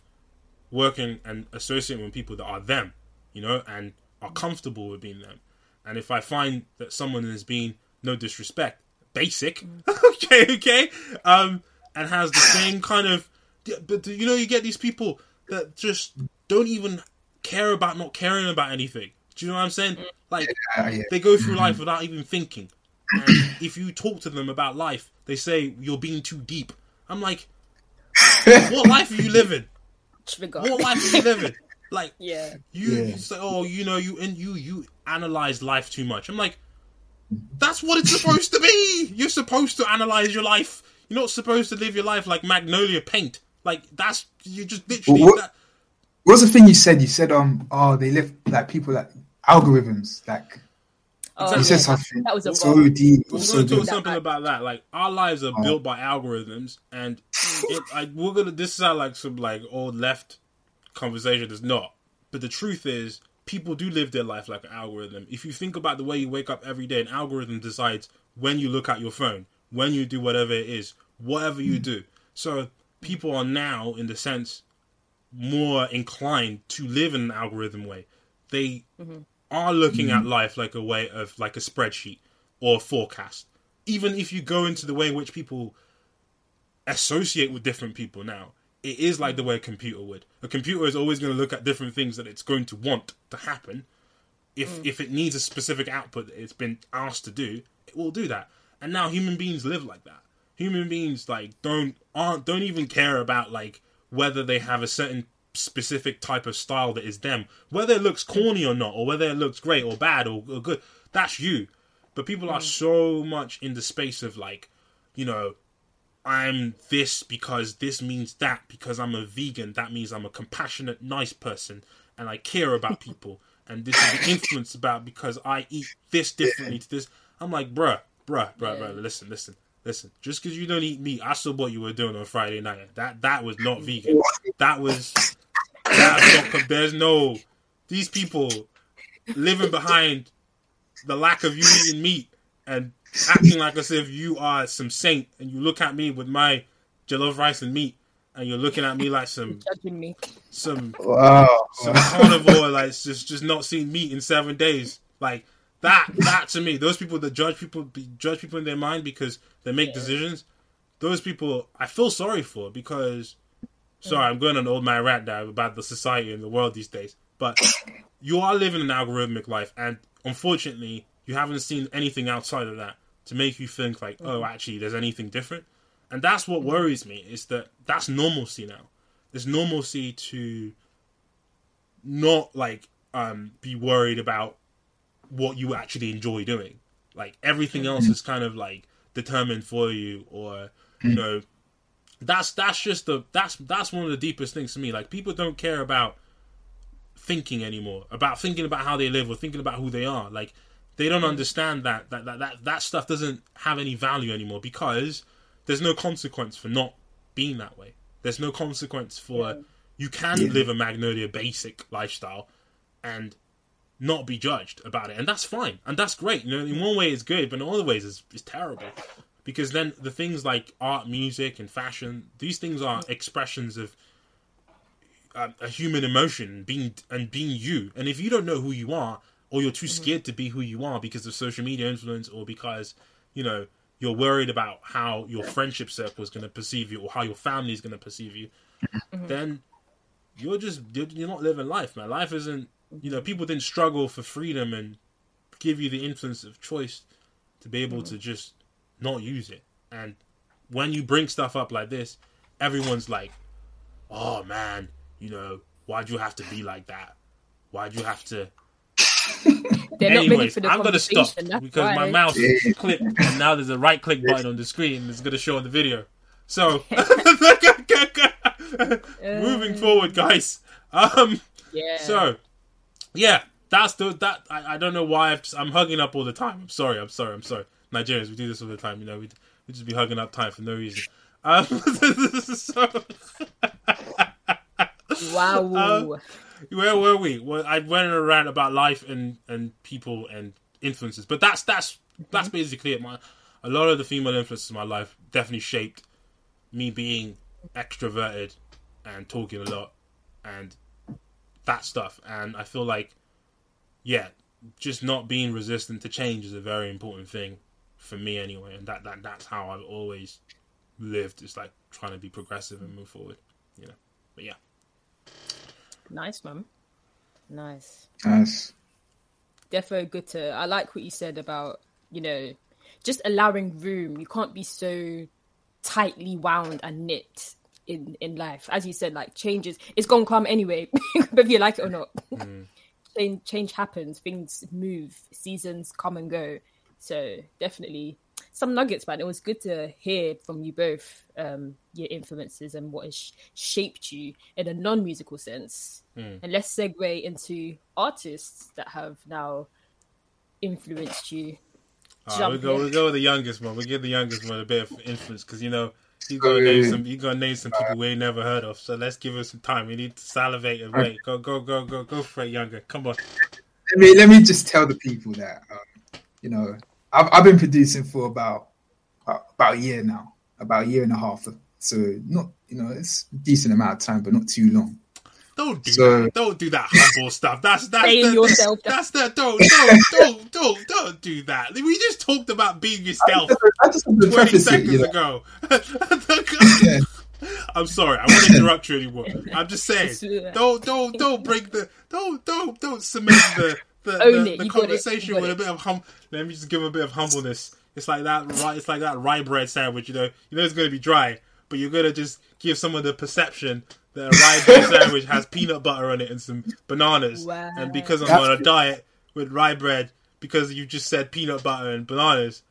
working and associating with people that are them, you know, and are comfortable with being them. And if I find that someone has been no disrespect, basic, okay, okay, um, and has the same kind of, but you know, you get these people that just don't even care about not caring about anything. Do you know what I'm saying? Like yeah, yeah. they go through life mm-hmm. without even thinking. And if you talk to them about life, they say you're being too deep. I'm like, what life are you living? What life are you living? Like, yeah, you, yeah. you say, oh, you know, you and you you analyze life too much. I'm like, that's what it's supposed to be. You're supposed to analyze your life. You're not supposed to live your life like magnolia paint. Like that's you just literally. What, that... what was the thing you said? You said um oh they live like people like algorithms like. Oh, you said something that was a so deep. We're so going to talk something about that. Like our lives are oh. built by algorithms, and it, like we're gonna. This is how like some like old left conversation. Is not, but the truth is, people do live their life like an algorithm. If you think about the way you wake up every day, an algorithm decides when you look at your phone, when you do whatever it is, whatever you do. So people are now, in the sense, more inclined to live in an algorithm way. They mm-hmm. Are looking mm-hmm. at life like a way of like a spreadsheet or a forecast. Even if you go into the way in which people associate with different people now, it is like the way a computer would. A computer is always going to look at different things that it's going to want to happen. If mm. if it needs a specific output that it's been asked to do, it will do that. And now human beings live like that. Human beings like don't aren't don't even care about like whether they have a certain specific type of style that is them. Whether it looks corny or not, or whether it looks great or bad or, or good, that's you. But people are mm. so much in the space of like, you know, I'm this because this means that because I'm a vegan. That means I'm a compassionate, nice person and I care about people. And this is the influence about because I eat this differently to this. I'm like, bruh, bruh, bruh, yeah. bruh. Listen, listen, listen. Just because you don't eat meat, I saw what you were doing on Friday night. That that was not vegan. That was. Not, there's no these people living behind the lack of you eating meat and acting like as if you are some saint, and you look at me with my jollof rice and meat, and you're looking at me like some judging me, some wow. some carnivore, like just just not seeing meat in seven days, like that. That to me, those people that judge people judge people in their mind because they make yeah. decisions. Those people, I feel sorry for because. Sorry, I'm going on an old man rant now about the society and the world these days. But you are living an algorithmic life, and unfortunately, you haven't seen anything outside of that to make you think like, oh, mm-hmm. actually, there's anything different. And that's what mm-hmm. worries me is that that's normalcy now. There's normalcy to not like um, be worried about what you actually enjoy doing. Like everything mm-hmm. else is kind of like determined for you, or you know, that's that's just the that's that's one of the deepest things to me. Like people don't care about thinking anymore, about thinking about how they live or thinking about who they are. Like they don't mm. understand that that, that that that stuff doesn't have any value anymore because there's no consequence for not being that way. There's no consequence for yeah. you can yeah. live a Magnolia basic lifestyle and not be judged about it, and that's fine, and that's great. You know, in one way it's good, but in other ways it's, it's terrible because then the things like art, music, and fashion, these things are expressions of a, uh, a human emotion being and being you. And if you don't know who you are, or you're too mm-hmm. scared to be who you are because of social media influence or because you know you're worried about how your friendship circle is going to perceive you or how your family is going to perceive you mm-hmm. then you're just you're not living life man life isn't you know people didn't struggle for freedom and give you the influence of choice to be able mm-hmm. to just not use it and when you bring stuff up like this everyone's like oh man you know why'd you have to be like that why'd you have to they're Anyways, not for the I'm gonna stop because why. my mouse clicked and now there's a right click button on the screen It's gonna show on the video. So moving forward, guys. Um, yeah. So yeah, that's the that I, I don't know why i am hugging up all the time. I'm sorry. I'm sorry. I'm sorry. Nigerians, we do this all the time. You know, we we just be hugging up time for no reason. Um, so, wow. Um, where were we? Well, I went around about life and and people and influences, but that's that's that's mm-hmm. basically it. My a lot of the female influences in my life definitely shaped me being extroverted and talking a lot and that stuff. And I feel like, yeah, just not being resistant to change is a very important thing for me anyway. And that, that that's how I've always lived. It's like trying to be progressive and move forward, you know. But yeah. Nice, man. Nice. Nice. Definitely good to. I like what you said about you know just allowing room. You can't be so tightly wound and knit in in life. As you said, like changes, it's gonna come anyway, whether you like it or not. Mm. change change happens. Things move. Seasons come and go. So definitely some nuggets, man. It was good to hear from you both um, your influences and what has shaped you in a non musical sense. Mm. And let's segue into artists that have now influenced you. Uh, we go we go with the youngest one. We give the youngest one a bit of influence because you know he's gonna name some he's gonna name some people we ain't never heard of. So let's give us some time. We need to salivate and wait. Go go go go go for it, younger. Come on. Let me let me just tell the people that um, you know I've I've been producing for about about a year now, about a year and a half. So not you know it's a decent amount of time, but not too long. Don't do so, that. Don't do that humble stuff. That's that's the, yourself. That's the don't don't don't don't don't do that. We just talked about being yourself I just, I just twenty seconds it, ago. yeah. I'm sorry, I won't interrupt you anymore. I'm just saying, don't don't don't break the don't don't don't cement the the, the, the conversation with a bit of hum. Let me just give a bit of humbleness. It's like that right. It's like that rye bread sandwich. You know, you know it's gonna be dry, but you're gonna just give someone the perception that a rye bread sandwich has peanut butter on it and some bananas. Wow. And because I'm That's on a diet with rye bread, because you just said peanut butter and bananas,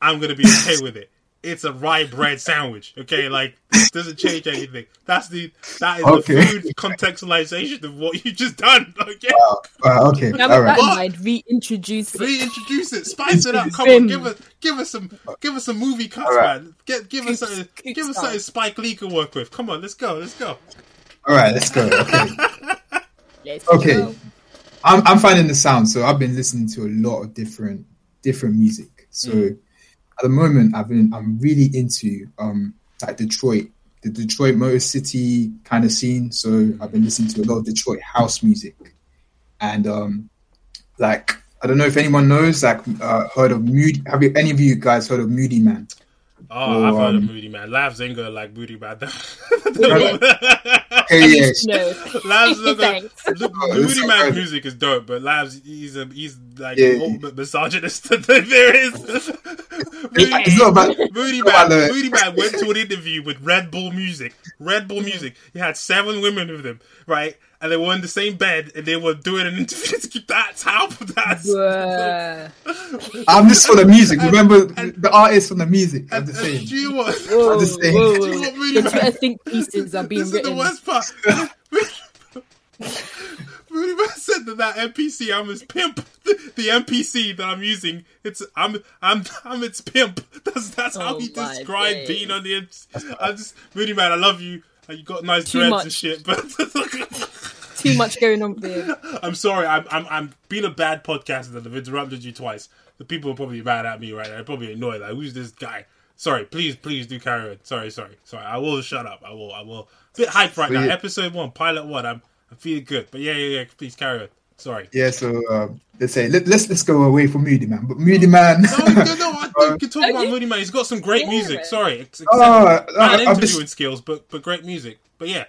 I'm gonna be okay with it it's a rye bread sandwich. Okay, like doesn't change anything. That's the that is okay. the food contextualization of what you just done. Okay, uh, okay, now, all right. Mind, reintroduce it. Reintroduce it. Spice it up. Come on, give us give us some give us some movie cuts, right. man. Get give us something give us something Spike Lee can work with. Come on, let's go. Let's go. All right, let's go. Okay. let's okay. Go. I'm I'm finding the sound, so I've been listening to a lot of different different music. So. Mm at the moment I've been I'm really into um like Detroit, the Detroit Motor City kind of scene. So I've been listening to a lot of Detroit house music, and um like I don't know if anyone knows like uh, heard of Moody. Have you any of you guys heard of Moodymann? Oh, or, I've heard um, of Moodymann. Lavz ain't gonna like Moodymann. okay, yes. No. Lavz look, look Moodymann music is dope, but Lavz he's a, he's like yeah. the ultimate misogynist that there is. Moody, it's not about, Moodymann, Moody Man went to an interview with Red Bull Music. Red Bull Music. He had seven women with him, right? And they were in the same bed and they were doing an interview. That's how that's. I'm just for the music. Remember and, the artist from the music. I'm just saying. Do you what? Whoa, I'm just saying. Whoa, whoa. Do you what really the think pieces are being this written. This is the worst part. Moodymann said that that MPC I'm his pimp. The, the, MPC that I'm using, it's I'm I'm I'm its pimp. That's that's oh how he described being on the. I'm just Moodymann. I love you. You got nice Too dreads much. and shit, but too much going on there. I'm sorry. I'm I'm I'm being a bad podcaster that I've interrupted you twice. The people are probably mad at me right now. They're probably annoyed. Like, who's this guy? Sorry. Please, please do carry on. Sorry, sorry, sorry. I will shut up. I will. I will. A bit hype right now. Yeah. Episode one, pilot one. I'm I'm feeling good. But yeah, yeah, yeah. Please carry on. Sorry. Yeah. So um, let's say let, us let's, let's go away from Moodymann, But Moodymann. no, no, no. I, uh, can talk about Moodymann. He's got some great yeah. music. Sorry. Except, oh, uh, interviewing just... skills, but but great music. But yeah.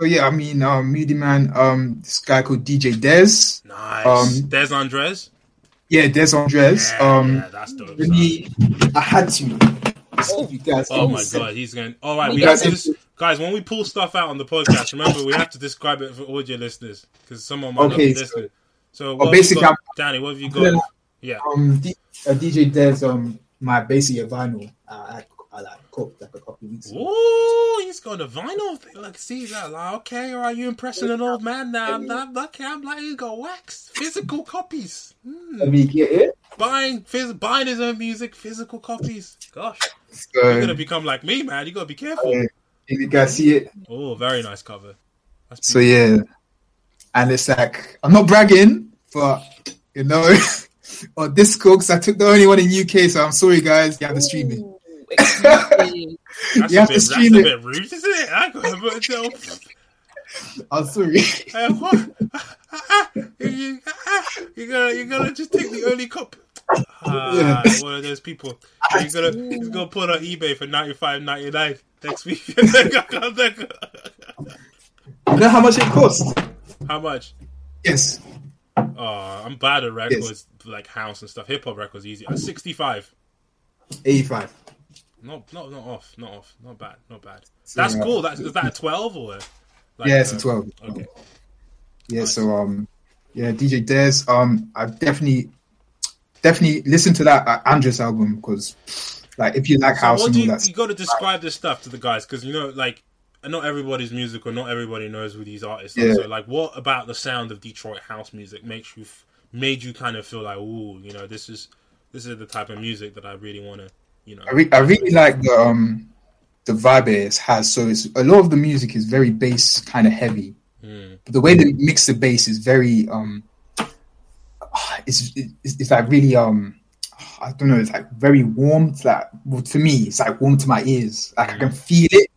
Oh yeah, I mean, um, Moodymann, um, this guy called DJ Dez. Nice. Um, Dez Andres. Yeah, Dez Andres. Yeah, um, yeah, that's dope. Really, I had to. Oh, you guys oh my god, he's going. All right, we have to just, guys. When we pull stuff out on the podcast, remember we have to describe it for audio listeners because someone might okay, not be listening. So, so basically, got, Danny, what have you got? Yeah, um, D- uh, DJ Dez, um, my basically a vinyl. Uh, I like cooked like a couple weeks ago. Ooh, he's got a vinyl thing. Like, see that? Like, okay, are you impressing an old man now? I'm not okay. I'm like, he's got wax, physical copies. Mm. Let me get it. Buying, phys- buying his own music, physical copies. Gosh, so, you're gonna become like me, man. You gotta be careful. Uh, you guys see it? Oh, very nice cover. so yeah, and it's like I'm not bragging, but you know, on Discogs, I took the only one in UK, so I'm sorry, guys. You have to stream it that's, you have bit, to stream that's it. a bit rude, isn't it? I got myself. I'm sorry. you're gonna you're gonna just take the early cup. Uh, ah, yeah. One of those people. You're gonna you're gonna put on eBay for ninety five ninety nine next week. you know how much it costs? How much? Yes. Oh, I'm bad at records yes. like house and stuff. Hip hop records easy. At 65. 85. Not not not off, not off, not bad, not bad. That's cool. That's is that a twelve or? Like, yeah, it's uh, a twelve. Okay. Yeah, nice. so um, yeah, DJ Dez. Um, I definitely, definitely listen to that uh, Andres album because, like, if you like so house and all you, that, you got to describe this stuff to the guys because you know, like, not everybody's musical, not everybody knows who these artists yeah. are. So, like, what about the sound of Detroit house music makes you made you kind of feel like, ooh, you know, this is this is the type of music that I really want to you know, I, re- I really like the um the vibe it has. So it's a lot of the music is very bass kind of heavy, mm. but the way they mix the bass is very um, it's it's, it's like really um. I don't know. It's like very warm. It's like well, for me, it's like warm to my ears. Like mm. I can hmm. feel it,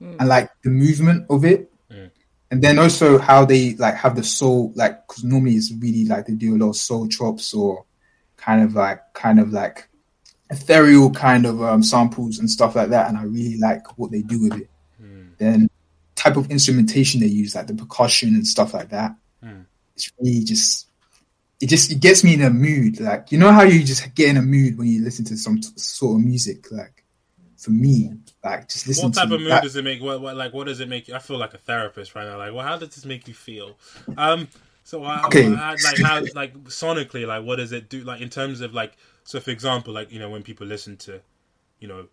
mm. and like the movement of it, hmm. and then also how they like have the soul. Like because normally it's really like they do a lot of soul chops or kind of like kind of like ethereal kind of um, samples and stuff like that, and I really like what they do with it. Mm. Then type of instrumentation they use, like the percussion and stuff like that. Mm. It's really just it just it gets me in a mood. Like you know how you just get in a mood when you listen to some t- sort of music. Like for me, like just listen. What type of mood that. does it make? What, what, like what does it make you? I feel like a therapist right now. Like, well, how does this make you feel? Um, so how, okay. how, like how like sonically, like what does it do? Like in terms of like so, for example, like you know, when people listen to, you know,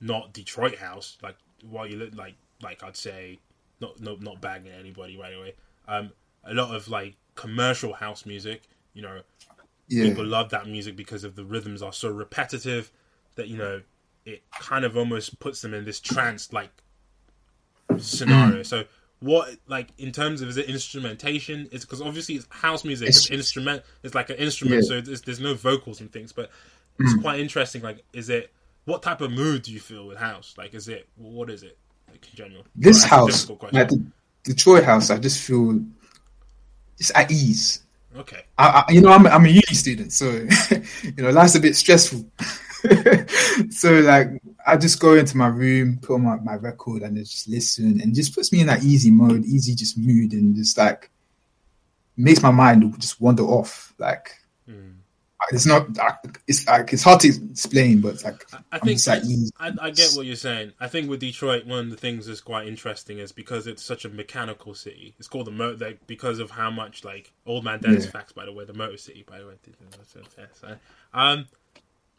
not Detroit house, like what you look like, like I'd say, not not not bagging anybody right away. Um, a lot of like commercial house music, you know, yeah. people love that music because of the rhythms are so repetitive that you know it kind of almost puts them in this trance like scenario. so what like in terms of is it instrumentation? It's because obviously it's house music. It's, it's instrument. It's like an instrument, yeah. so there's no vocals and things. But it's mm. quite interesting. Like, is it what type of mood do you feel with house? Like, is it what is it like in general? This house, like the Detroit house, I just feel it's at ease. Okay. I, I, you know, I'm I'm a uni student, so you know, life's a bit stressful. so like I just go into my room, put on my, my record and just listen and just puts me in that easy mode, easy just mood and just like makes my mind just wander off. Like mm. it's not it's like it's hard to explain, but it's like I think like I, I, get what you're saying. I think with Detroit, one of the things that's quite interesting is because it's such a mechanical city. It's called the motor like, because of how much like old man Dennis yeah. facts by the way, the motor city by the way. Um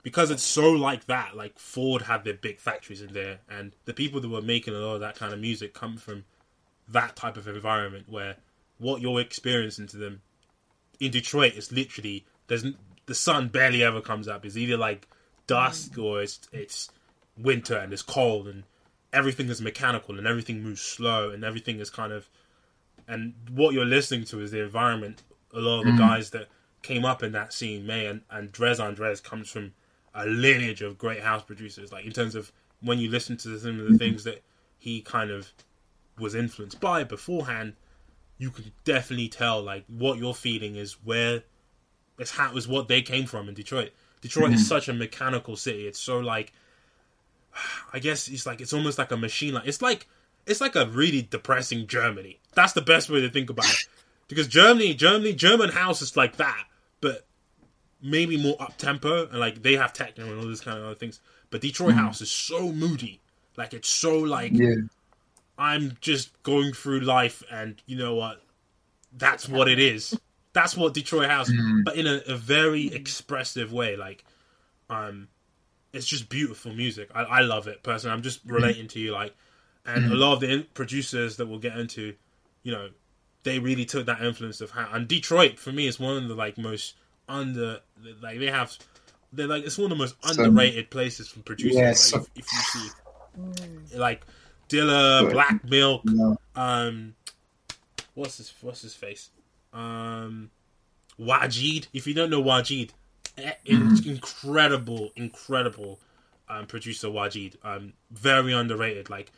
because it's so like that. Like Ford had their big factories in there, and the people that were making a lot of that kind of music come from that type of environment where what you're experiencing to them in Detroit is literally there's the sun barely ever comes up. It's either like dusk or it's it's winter and it's cold and everything is mechanical and everything moves slow and everything is kind of and what you're listening to is the environment. A lot of the mm. guys that came up in that scene, May and, and Dez Andres comes from a lineage of great house producers. Like in terms of when you listen to some of the things that he kind of was influenced by beforehand, you can definitely tell like what you're feeling is where it's how is what they came from in Detroit. Detroit mm-hmm. is such a mechanical city. It's so like I guess it's like it's almost like a machine like it's like it's like a really depressing Germany. That's the best way to think about it. Because Germany, Germany, German house is like that, but maybe more up tempo and like they have techno and all this kind of other things. But Detroit mm. House is so moody. Like it's so like yeah. I'm just going through life and you know what? That's what it is. That's what Detroit House mm. but in a, a, very expressive way. Like um it's just beautiful music. I, I love it personally. I'm just relating mm. to you like and a mm. lot of the in- producers that we'll get into, you know, they really took that influence of how and Detroit for me is one of the like most under like they have they're like it's one of the most so, underrated places for producers. Yeah, like, so, if, if, you see mm. like Dilla, Black Milk, no. um, what's his what's his face, um, Waajeed. If you don't know Waajeed, mm. incredible, incredible um, producer Waajeed. Um, very underrated. Like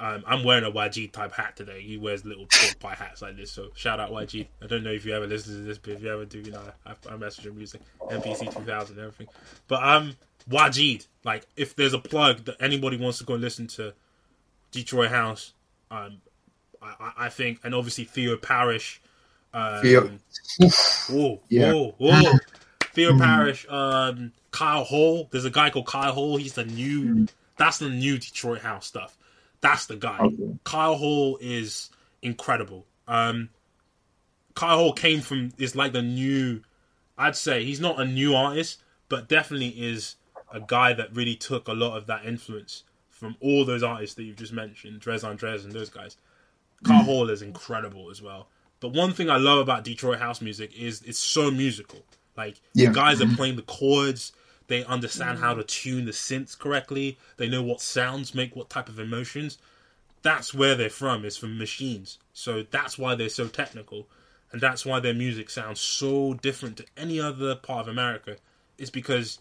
um, I'm wearing a YG type hat today. He wears little pork pie hats like this. So shout out YG. I don't know if you ever listen to this, but if you ever do, you know, I, I message him music, MPC 2000 everything. But um, YG, like if there's a plug that anybody wants to go and listen to Detroit House, um, I, I think, and obviously Theo Parrish. Um, Theo. Oh, yeah. Theo mm. Parrish, um, Kyle Hall. There's a guy called Kyle Hall. He's the new. That's the new Detroit house stuff. That's the guy. Okay. Kyle Hall is incredible. Um, Kyle Hall came from is like the new. I'd say he's not a new artist, but definitely is a guy that really took a lot of that influence from all those artists that you've just mentioned, Dez Andres and those guys. Kyle mm. Hall is incredible as well. But one thing I love about Detroit house music is it's so musical. Like yeah. the guys are mm-hmm. playing the chords, they understand how mm. to tune the synths correctly. They know what sounds make what type of emotions. That's where they're from. Is from machines. So that's why they're so technical, and that's why their music sounds so different to any other part of America. Is because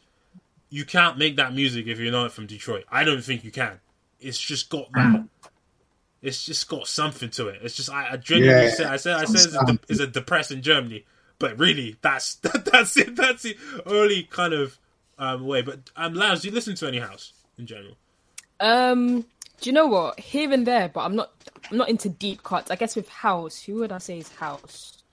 you can't make that music if you're not from Detroit. I don't think you can. It's just got that. Mm. It's just got something to it. It's just I, I genuinely yeah, say I said I said it's a, it's a depressing Germany, but really that's that, that's it. That's the only kind of um, way. But um, Lavz, do you listen to any house in general? Um, do you know what? Here and there, but I'm not. I'm not into deep cuts. I guess with house, who would I say is house?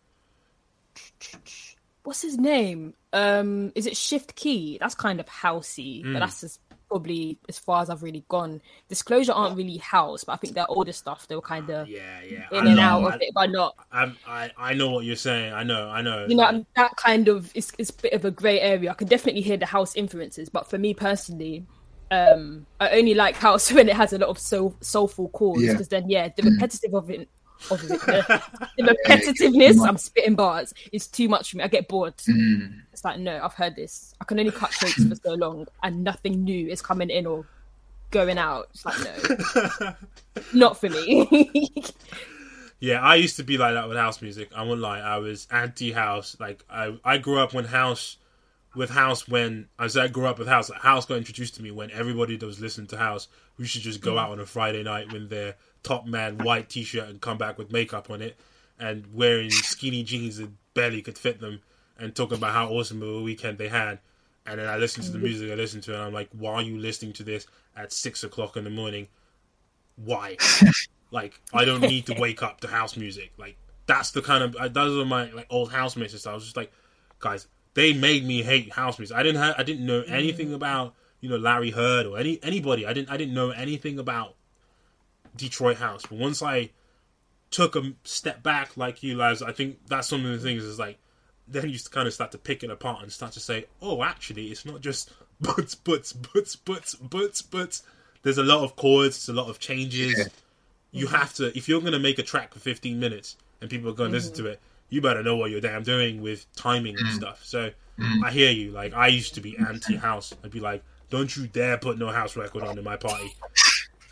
What's his name? Um, is it Shift K3Y? That's kind of housey, mm. but that's just probably as far as I've really gone. Disclosure aren't really house, but I think their older stuff they were kind of yeah, yeah, in I and know, out of I, it, but not. I, I I know what you're saying. I know, I know. You know that kind of is is a bit of a grey area. I can definitely hear the house influences, but for me personally, um, I only like house when it has a lot of soul, soulful chords because yeah. then yeah, the repetitive of it. The, the repetitiveness, I'm spitting bars, is too much for me. I get bored. Mm. It's like, no, I've heard this. I can only cut shapes for so long and nothing new is coming in or going out. It's like, no, not for me. yeah, I used to be like that with house music. I won't lie. I was anti house. Like, I, I grew up when house with house when I said I grew up with house. House got introduced to me when everybody that was listening to house, we should just go mm. out on a Friday night when they're top man white t-shirt and come back with makeup on it and wearing skinny jeans that barely could fit them and talking about how awesome of a weekend they had. And then I listen to the mm-hmm. music I listen to, and I'm like, why are you listening to this at six o'clock in the morning? Why? like, I don't need to wake up to house music. Like, that's the kind of those are my like old housemates and stuff. I was just like, guys, they made me hate house music. I didn't have, I didn't know anything mm. about you know Larry Heard or any anybody. I didn't I didn't know anything about Detroit house. But once I took a step back, like you guys, I think that's one of the things is like then you kind of start to pick it apart and start to say, oh, actually, it's not just butts, butts, butts, butts, butts, butts. There's a lot of chords, there's a lot of changes. Yeah. You have to, if you're going to make a track for 15 minutes and people are going to mm-hmm. listen to it, you better know what you're damn doing with timing and mm. stuff. So mm. I hear you. Like, I used to be anti house. I'd be like, don't you dare put no house record on in my party.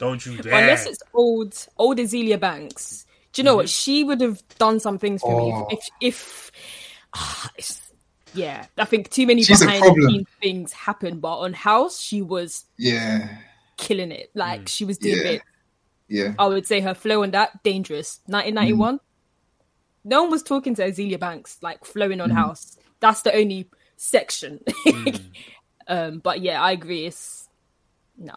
Don't you dare. Unless it's old, old Azealia Banks. Do you know mm-hmm. what? She would have done some things for oh. me if, if, if uh, yeah. I think too many She's behind the scenes things happen, but on House, she was yeah killing it. Like mm. she was doing yeah. it. Yeah, I would say her flow on that dangerous. 1991. Mm. No one was talking to Azealia Banks like flowing on mm. House. That's the only section. Mm. um, but yeah, I agree. It's no,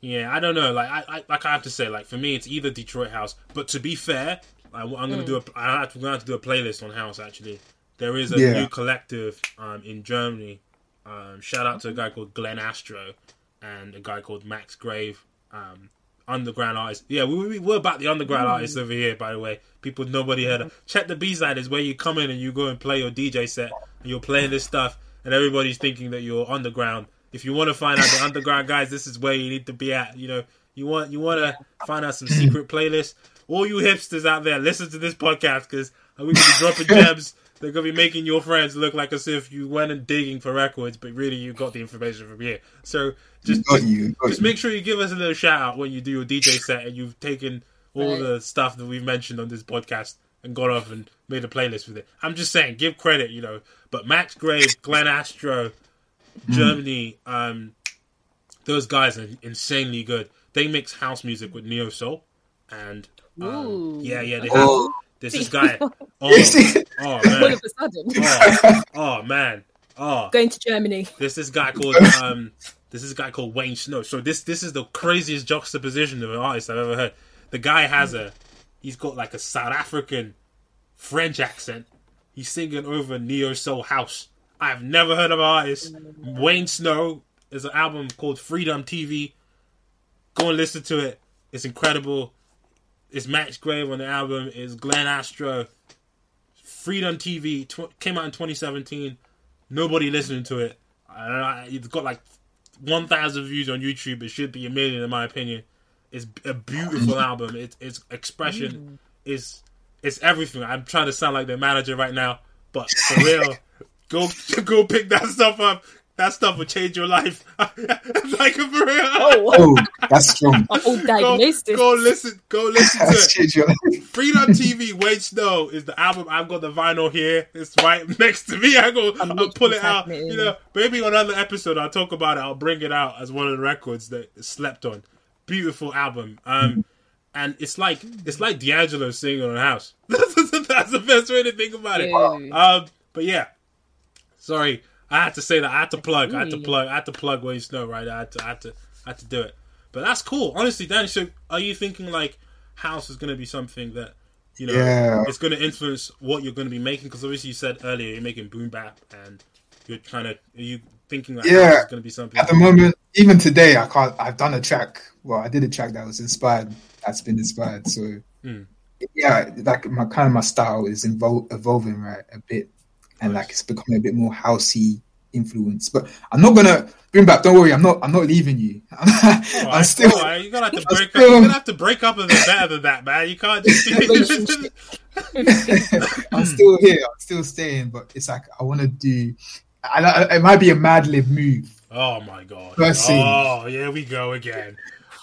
yeah, I don't know. Like I, I, like I have to say, like for me, it's either Detroit House. But to be fair, I, am gonna mm. do a. I have to, I'm gonna have to do a playlist on House. Actually, there is a yeah. new collective um, in Germany. Um, shout out to a guy called Glenn Astro and a guy called Max Graef. Um, underground artists. Yeah, we, we, we're about the underground mm. artists over here. By the way, people nobody heard of. Check the B side is where you come in and you go and play your DJ set. and You're playing this stuff, and everybody's thinking that you're underground if you want to find out the underground guys, this is where you need to be at. You know, you want you want to find out some secret playlists. All you hipsters out there, listen to this podcast because we're gonna be dropping gems. They're gonna be making your friends look like as if you went and digging for records, but really you got the information from here. So just just, you, just make sure you give us a little shout out when you do your DJ set and you've taken all right. the stuff that we've mentioned on this podcast and gone off and made a playlist with it. I'm just saying, give credit, you know. But Max Graef, Glenn Astro, Mm. Germany, um, those guys are insanely good. They mix house music with neo soul, and um, yeah, yeah, they have. Oh. There's this guy. Oh, oh man. Oh, oh, man. Oh, going to Germany. There's this guy called um, this is a guy called Wayne Snow. So this this is the craziest juxtaposition of an artist I've ever heard. the guy has a, he's got like a South African French accent. He's singing over neo soul house. I've never heard of an artist. Wayne Snow is an album called Freedom TV. Go and listen to it. It's incredible. It's Max Graef on the album. It's Glenn Astro. Freedom TV tw- came out in 2017. Nobody listening to it. Uh, it's got like 1,000 views on YouTube. It should be a million, in my opinion. It's a beautiful album. It's, its expression is it's everything. I'm trying to sound like the manager right now, but for real, go go pick that stuff up. That stuff will change your life. like for real. Oh, oh that's strong. Oh, diagnosis. Go, go listen. Go listen to it. Freedom TV. Wait, Snow is the album. I've got the vinyl here. It's right next to me. I go. I'm I'll pull it out. You know, maybe on another episode I'll talk about it. I'll bring it out as one of the records that slept on. Beautiful album. Um, and it's like it's like D'Angelo singing on a house. That's the best way to think about it. Um, but yeah, sorry, I had to say that. I had to plug. I had to plug. I had to plug Wayne Snow. Right. I had to. I had to. I had to do it. But that's cool. Honestly, Danny. So, are you thinking like house is going to be something that you know yeah. it's going to influence what you're going to be making? Because obviously, you said earlier you're making boom bap, and you're trying to. are you thinking that yeah, house is going to be something? At the moment, even today, I can't. I've done a track. Well, I did a track that was inspired. That's been inspired. So. Mm. Yeah, like my kind of my style is evol- evolving right a bit, and like it's becoming a bit more housey influence. But I'm not gonna bring back. Don't worry, I'm not. I'm not leaving you. I'm, oh, I'm still. Oh, you're gonna have to break still, up. You're gonna have to break up a bit better than that, man. You can't just. I'm still here. I'm still staying, but it's like I want to do. I, it might be a Madlib move. Oh my god! First Oh, here we go again.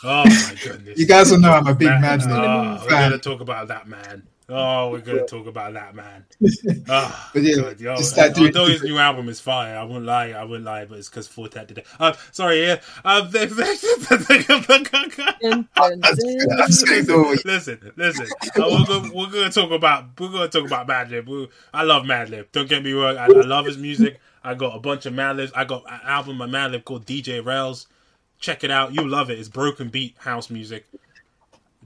Oh my goodness! you guys will know I'm a big Madlib oh, uh, fan. We're gonna talk about that man. Oh, we're gonna talk about that man. Oh, but yeah, Yo, although his new album is fire, I won't lie. I won't lie, but it's because Four Tet did it. Uh, sorry, yeah. Um, listen, listen. Uh, we're, gonna, we're gonna talk about we're gonna talk about Madlib. I love Madlib. Don't get me wrong. I, I love his music. I got a bunch of Madlibs. I got an album by Madlib called DJ Rels. Check it out. You love it. It's broken beat house music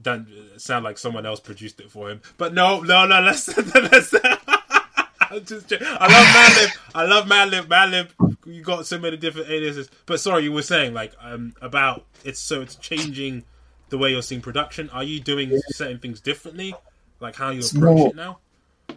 don't sound like someone else produced it for him. But no, no, no. Let's let's. I'm just. I love Madlib. I love Madlib. Madlib. You got so many different aliases. But sorry, you were saying like um about it's so it's changing the way you're seeing production. Are you doing certain things differently? Like how you it's approach more, it now?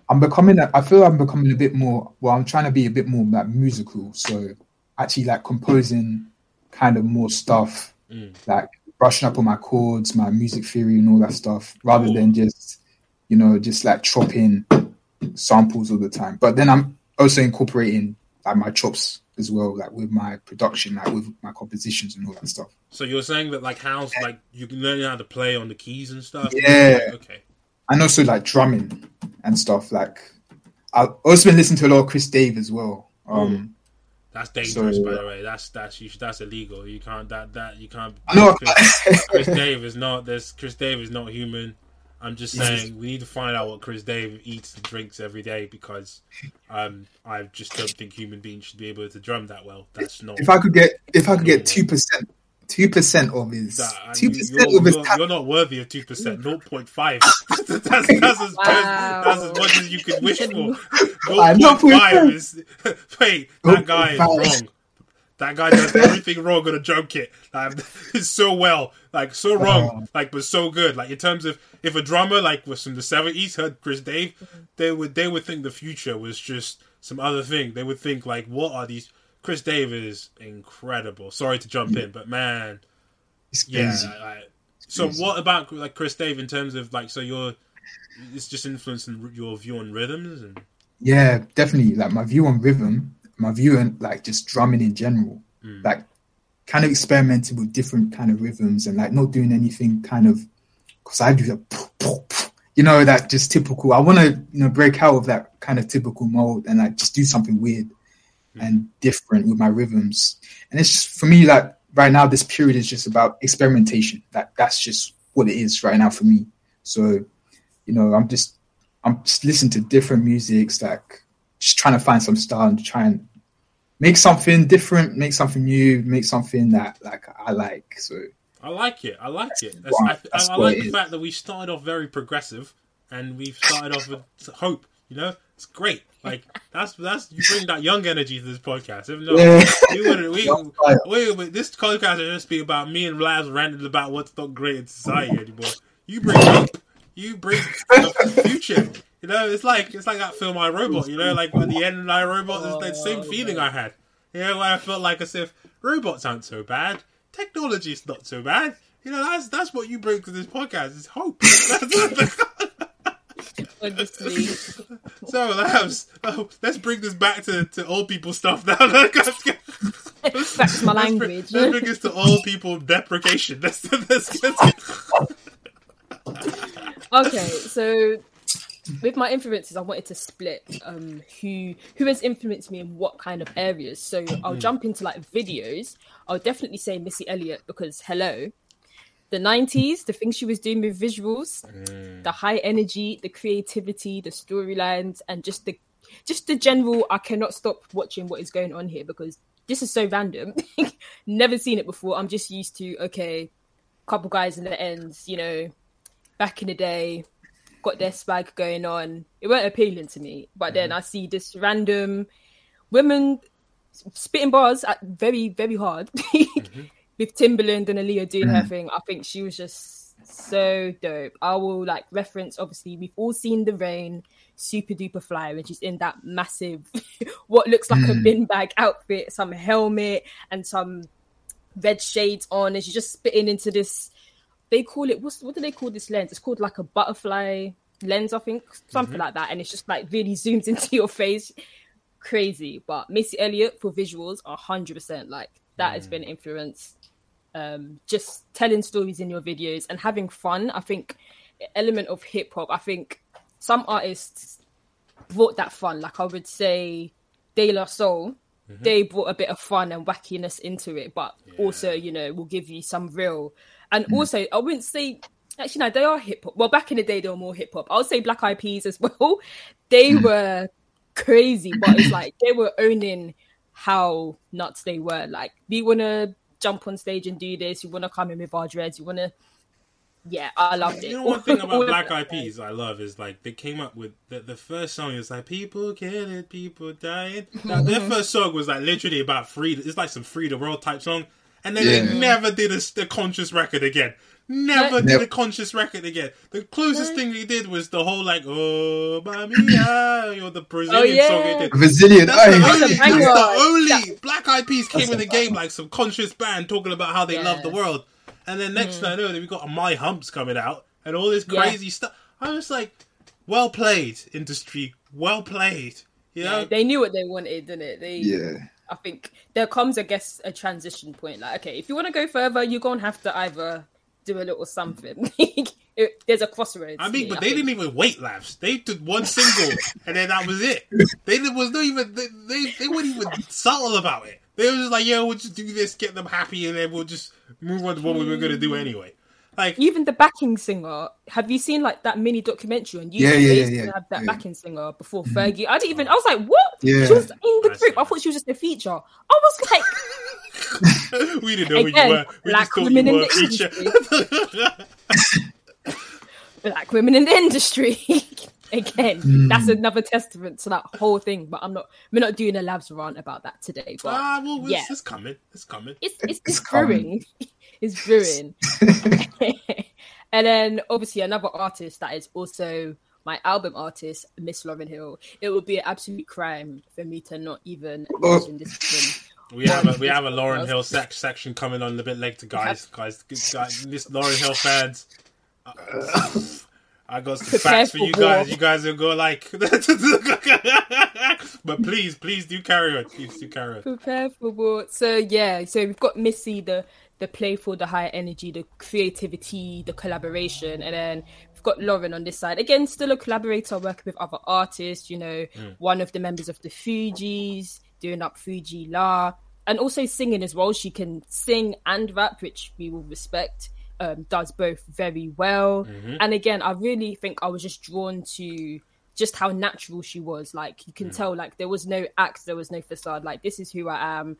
I'm becoming. I feel I'm becoming a bit more. Well, I'm trying to be a bit more like musical. So actually, like composing kind of more stuff. Mm. Like brushing up on my chords, my music theory, and all that stuff, rather than just you know just like chopping samples all the time. But then I'm also incorporating like my chops as well, like with my production, like with my compositions and all that stuff. So you're saying that like house, like you can learn how to play on the keys and stuff. Yeah. okay. And also like drumming and stuff. Like I've also been listening to a lot of Chris Dave as well. Um, that's dangerous, so, by the way. That's that's you, that's illegal. You can't that that you can't. No, Chris, Chris Dave is not this. Chris Dave is not human. I'm just saying we need to find out what Chris Dave eats and drinks every day because um, I just don't think human beings should be able to drum that well. That's not. If I could get if I could get two percent two percent of his two percent of his. You're, you're, not worthy of two percent. Zero point five. that's, that's, that's, as, wow. that's as much as you could wish for. Zero point five is. Wait, that guy is wrong. That guy does everything wrong on a drum kit. Like, it's so well, like so wrong, like but so good. Like in terms of if a drummer like was from the seventies heard Chris Dave, mm-hmm. they would they would think the future was just some other thing. They would think like, what are these? Chris Dave is incredible. Sorry to jump in, but man, yeah. I, so what about like Chris Dave in terms of like so you're it's just influencing your view on rhythms and yeah, definitely. Like my view on rhythm, my view on like just drumming in general, mm. like kind of experimenting with different kind of rhythms and like not doing anything kind of because I do that, you know, that just typical. I want to you know break out of that kind of typical mold and like just do something weird Mm. and different with my rhythms. And it's just, for me like right now this period is just about experimentation. That that's just what it is right now for me. So, you know, I'm just I'm just listening to different musics, like just trying to find some style and try and make something different, make something new, make something that like I like. So I like it. I like it. I, I, I like the fact that we started off very progressive and we've started off with hope. You know, it's great. Like that's that's you bring that young energy to this podcast. If no, yeah. we would we, we, this podcast would just be about me and Lavz ranting about what's not great in society anymore. You bring hope. You bring the future. You know, it's like it's like that film I Robot. You know, like at the end of I Robot, it's the same oh, feeling I had. You know, where I felt like as if robots aren't so bad, technology's not so bad. You know, that's that's what you bring to this podcast is hope. Honestly. so let's, oh, let's bring this back to, to old people stuff now. back to my language. Let's bring, let's bring this to old people deprecation. Let's, let's, let's okay, so with my influences, I wanted to split um, who who has influenced me in what kind of areas. So I'll mm. jump into like videos. I'll definitely say Missy Elliott because hello, the 90s, the things she was doing with visuals, mm. the high energy, the creativity, the storylines, and just the just the general I cannot stop watching what is going on here because this is so random. Never seen it before. I'm just used to okay, couple guys in the ends, you know, back in the day, got their swag going on. It weren't appealing to me. But mm. then I see this random women spitting bars at very, very hard. mm-hmm with Timbaland and Aaliyah doing mm. her thing, I think she was just so dope. I will like reference obviously we've all seen the rain, super duper fly when she's in that massive what looks like mm. a bin bag outfit, some helmet and some red shades on, and she's just spitting into this. They call it what's what do they call this lens? It's called like a butterfly lens, I think, something mm-hmm. like that, and it's just like really zooms into your face. Crazy, but Missy Elliott for visuals, hundred percent. Like that mm. has been influenced um, just telling stories in your videos and having fun. I think element of hip hop. I think some artists brought that fun. Like I would say, De La Soul. Mm-hmm. They brought a bit of fun and wackiness into it, but yeah. also, you know, will give you some real. And mm. also, I wouldn't say actually no, they are hip hop. Well, back in the day, they were more hip hop. I would say Black Eyed Peas as well. They mm. were crazy, but it's like they were owning how nuts they were. Like we wanna jump on stage and do this. You want to come in with our dreads. You want to. Yeah, I loved it. You know one thing about Black Eyed Peas I love is like they came up with the, the first song is like people killing, people dying. Now their first song was like literally about freedom. It's like some free the world type song, and then yeah. they never did a, a conscious record again. Never did a conscious record again. The closest thing he did was the whole like "Oh, Mami," or the Brazilian oh, yeah. song he did. Brazilian, that's the only, that's the only Black Eyed Peas came in the game like some conscious band talking about how they yeah. love the world. And then next mm. thing I know, we got My Humps coming out and all this crazy yeah. stuff. I was like, well played, industry. Well played. You know? Yeah, they knew what they wanted, didn't it? They, yeah. I think there comes, I guess, a transition point. Like, okay, if you want to go further, you're gonna have to either do a little something. it, there's a crossroads. I mean, but they didn't even wait Lavz. They did one single, and then that was it. They was not even they, they they weren't even subtle about it. They were just like, "Yeah, we'll just do this, get them happy, and then we'll just move on to what we were gonna do anyway." Like even the backing singer. Have you seen like that mini documentary on YouTube? Yeah, yeah, yeah. yeah have that yeah. backing singer before mm-hmm. Fergie. I didn't even. I was like, what? Yeah. She was in the group. I thought she was just a feature. I was like. we didn't know Again, who you were. We black just women in the industry. black women in the industry. Again, mm. that's another testament to that whole thing. But I'm not. We're not doing a Lavz rant about that today. But ah, well, it's, yeah. it's coming. It's coming. It's it's, it's, it's brewing. it's brewing. and then obviously another artist that is also my album artist, Miss Lauryn Hill. It would be an absolute crime for me to not even oh. mention this film we have a we have a Lauryn Hill sec- section coming on a bit later, guys. Guys, guys, this Lauryn Hill fans. Uh, I got some facts for you guys. You guys will go like, but please, please do carry on. Please do carry on. Prepare for war. So yeah, so we've got Missy, the the playful, the high energy, the creativity, the collaboration, and then we've got Lauryn on this side. Again, still a collaborator working with other artists. You know, mm. one of the members of the Fugees doing up Fu-Gee-La, and also singing as well. She can sing and rap, which we will respect. Um, does both very well. Mm-hmm. And again, I really think I was just drawn to just how natural she was. Like you can mm. tell, like there was no act, there was no facade. Like this is who I am.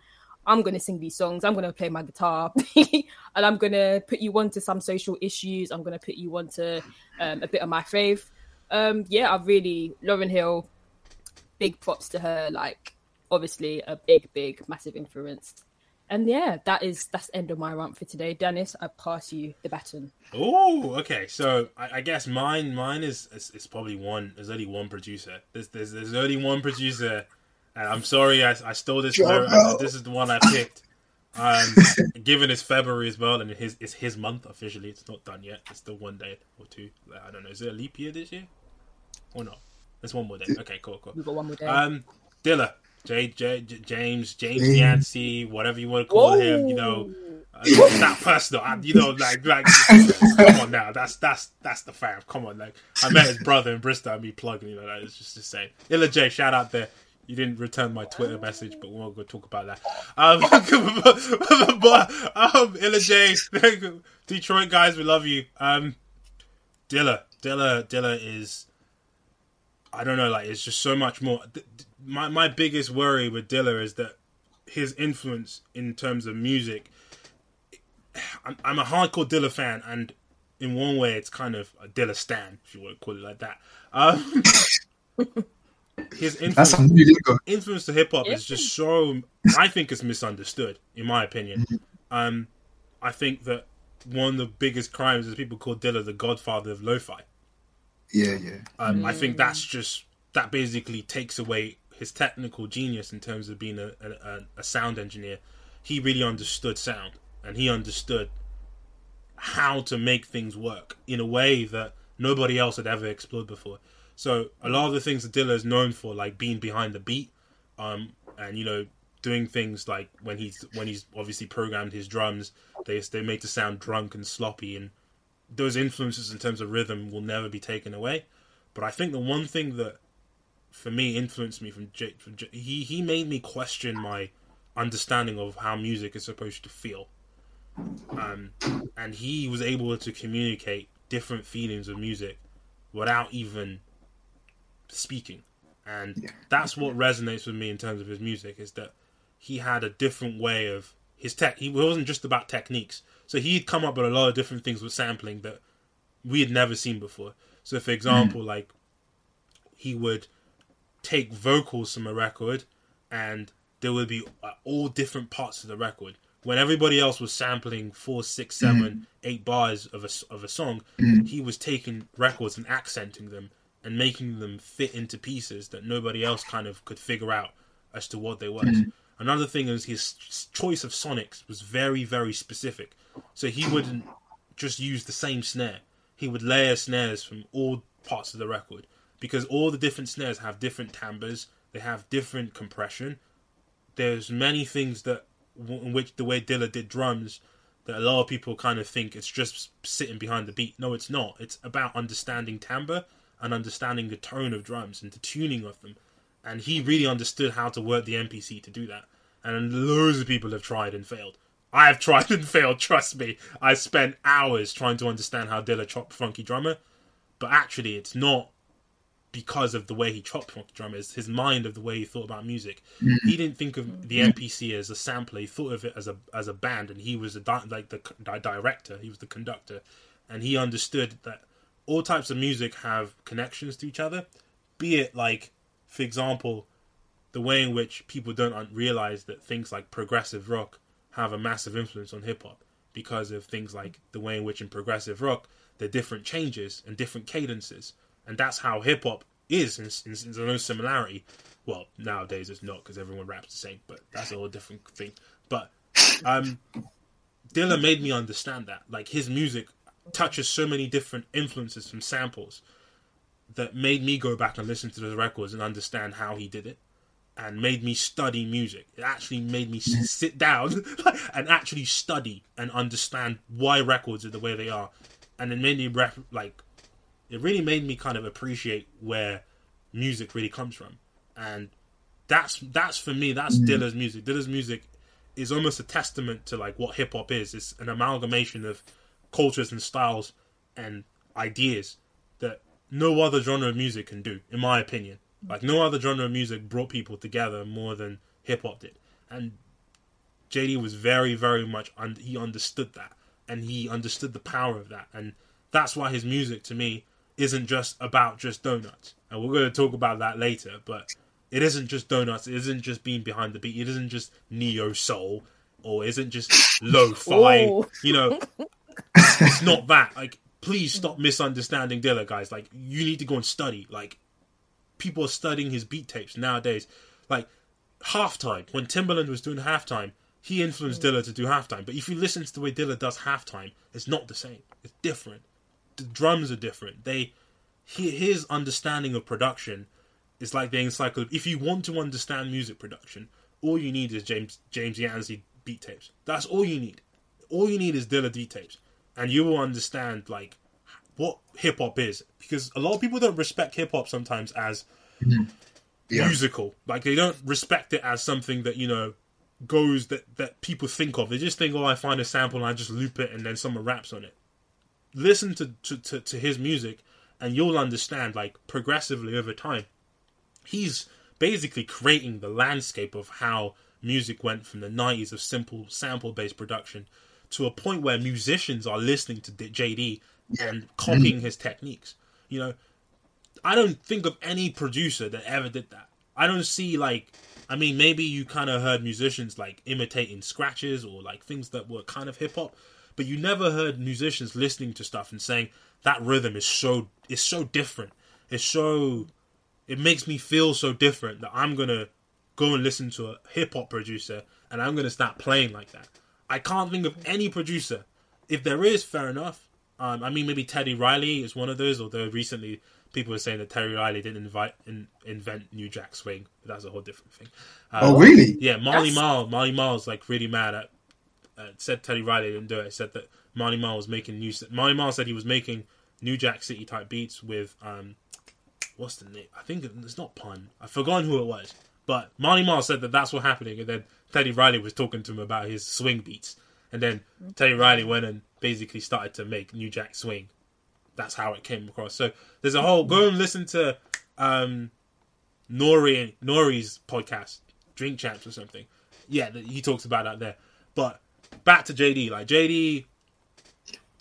I'm going to sing these songs. I'm going to play my guitar, and I'm going to put you onto some social issues. I'm going to put you onto um, a bit of my faith. Um, yeah, I really Lauryn Hill. Big props to her. Like, obviously, a big, big, massive influence. And yeah, that is that's end of my rant for today. Dennis, I pass you the baton. Oh, okay. So I, I, guess mine mine is, is, is probably one. There's only one producer. There's there's, there's only one producer and I'm sorry, I, I stole this. I, this is the one I picked. Um, given it's February as well, and his it's his month officially. It's not done yet. It's still one day or two. I don't know. Is it a leap year this year or not? There's one more day. Okay, cool, cool. We've got one more day. Um, Dilla, J, J, J James, James Yancey, whatever you want to call Whoa. him. You know, uh, not personal. I, you know, like, like, come on now. That's that's that's the fam. Come on, like, I met his brother in Bristol. and me plugging. You know, that is just the same. Illa J, shout out there. You didn't return my Twitter message, but we won't go talk about that. Um, but um, Illa J, Detroit guys, we love you. Um, Dilla, Dilla, Dilla is. I don't know, like it's just so much more. My my biggest worry with Dilla is that his influence in terms of music. I'm, I'm a hardcore Dilla fan, and in one way, it's kind of a Dilla stan, if you want to call it like that. Um, his influence, influence to hip hop is just so. I think it's misunderstood, in my opinion. Mm-hmm. Um, I think that one of the biggest crimes is people call Dilla the godfather of lo-fi. Yeah, yeah. Um, mm. I think that's just that basically takes away his technical genius in terms of being a, a, a sound engineer. He really understood sound, and he understood how to make things work in a way that nobody else had ever explored before. So a lot of the things that Dilla is known for, like being behind the beat, um, and you know doing things like when he's when he's obviously programmed his drums, they they make to sound drunk and sloppy, and those influences in terms of rhythm will never be taken away. But I think the one thing that for me influenced me from, J, from J, he he made me question my understanding of how music is supposed to feel. Um, and he was able to communicate different feelings of music without even speaking, and yeah. that's what resonates with me in terms of his music is that he had a different way of his tech. He wasn't just about techniques, so he'd come up with a lot of different things with sampling that we had never seen before. So, for example, mm. like he would take vocals from a record, and there would be uh, all different parts of the record. When everybody else was sampling four, six, seven, mm. eight bars of a of a song, mm. he was taking records and accenting them and making them fit into pieces that nobody else kind of could figure out as to what they were. Mm-hmm. Another thing is his choice of sonics was very, very specific. So he wouldn't just use the same snare. He would layer snares from all parts of the record because all the different snares have different timbres. They have different compression. There's many things that in which the way Dilla did drums that a lot of people kind of think it's just sitting behind the beat. No, it's not. It's about understanding timbre and understanding the tone of drums and the tuning of them. And he really understood how to work the MPC to do that. And loads of people have tried and failed. I have tried and failed, trust me. I spent hours trying to understand how Dilla chopped Funky Drummer, but actually it's not because of the way he chopped Drummer, it's his mind of the way he thought about music. Mm-hmm. He didn't think of the MPC as a sampler, he thought of it as a as a band, and he was a di- like the di- director, he was the conductor, and he understood that all types of music have connections to each other. Be it like, for example, the way in which people don't realize that things like progressive rock have a massive influence on hip hop because of things like the way in which in progressive rock there are different changes and different cadences, and that's how hip hop is. In, there's no similarity. Well, nowadays it's not because everyone raps the same, but that's a whole different thing. But um, Dilla made me understand that. Like his music touches so many different influences from samples that made me go back and listen to those records and understand how he did it and made me study music. It actually made me sit down and actually study and understand why records are the way they are. And it made me like it really made me kind of appreciate where music really comes from. And that's that's for me that's mm. Dilla's music. Dilla's music is almost a testament to like what hip hop is. It's an amalgamation of cultures and styles and ideas that no other genre of music can do, in my opinion. Like no other genre of music brought people together more than hip hop did. And JD was very, very much un- he understood that, and he understood the power of that, and that's why his music to me isn't just about just donuts. And we're going to talk about that later, but it isn't just donuts. It isn't just being behind the beat. It isn't just neo soul or isn't just lo-fi. you know, it's not that. Like, please stop misunderstanding Dilla, guys. Like, you need to go and study. Like, people are studying his beat tapes nowadays. Like, halftime when Timbaland was doing halftime, he influenced mm. Dilla to do halftime. But if you listen to the way Dilla does halftime, it's not the same. It's different. The drums are different. They his understanding of production is like the encyclopedia. If you want to understand music production, all you need is James James Yancey beat tapes. That's all you need. All you need is Dilla D tapes, and you will understand like what hip hop is. Because a lot of people don't respect hip hop sometimes as mm-hmm. yeah. musical. Like they don't respect it as something that you know goes that that people think of. They just think, oh, I find a sample and I just loop it and then someone raps on it. Listen to, to, to, to his music and you'll understand like progressively over time. He's basically creating the landscape of how music went from the 90s of simple sample based production to a point where musicians are listening to JD and copying his techniques. You know, I don't think of any producer that ever did that. I don't see like I mean, maybe you kind of heard musicians like imitating scratches or like things that were kind of hip hop, but you never heard musicians listening to stuff and saying that rhythm is so is so different. It's so it makes me feel so different that I'm gonna go and listen to a hip hop producer and I'm gonna start playing like that. I can't think of any producer. If there is, fair enough. Um, I mean, maybe Teddy Riley is one of those. Although recently people were saying that Teddy Riley didn't invite in, invent New Jack Swing. That's a whole different thing. Um, oh, really? Yeah, Marley Marl. Marley Marl's like really mad at. Uh, said Teddy Riley didn't do it. Said that Marley Marl was making new. Marley Marl said he was making New Jack City type beats with um, what's the name? I think it's not pun. I've forgotten who it was. But Marley Marl said that that's what happening, and then Teddy Riley was talking to him about his swing beats, and then Teddy Riley went and basically started to make New Jack Swing, that's how it came across. So there's a whole go and listen to um Nori Nori's podcast, Drink Champs or something. Yeah, he talks about that there. But back to JD, like JD,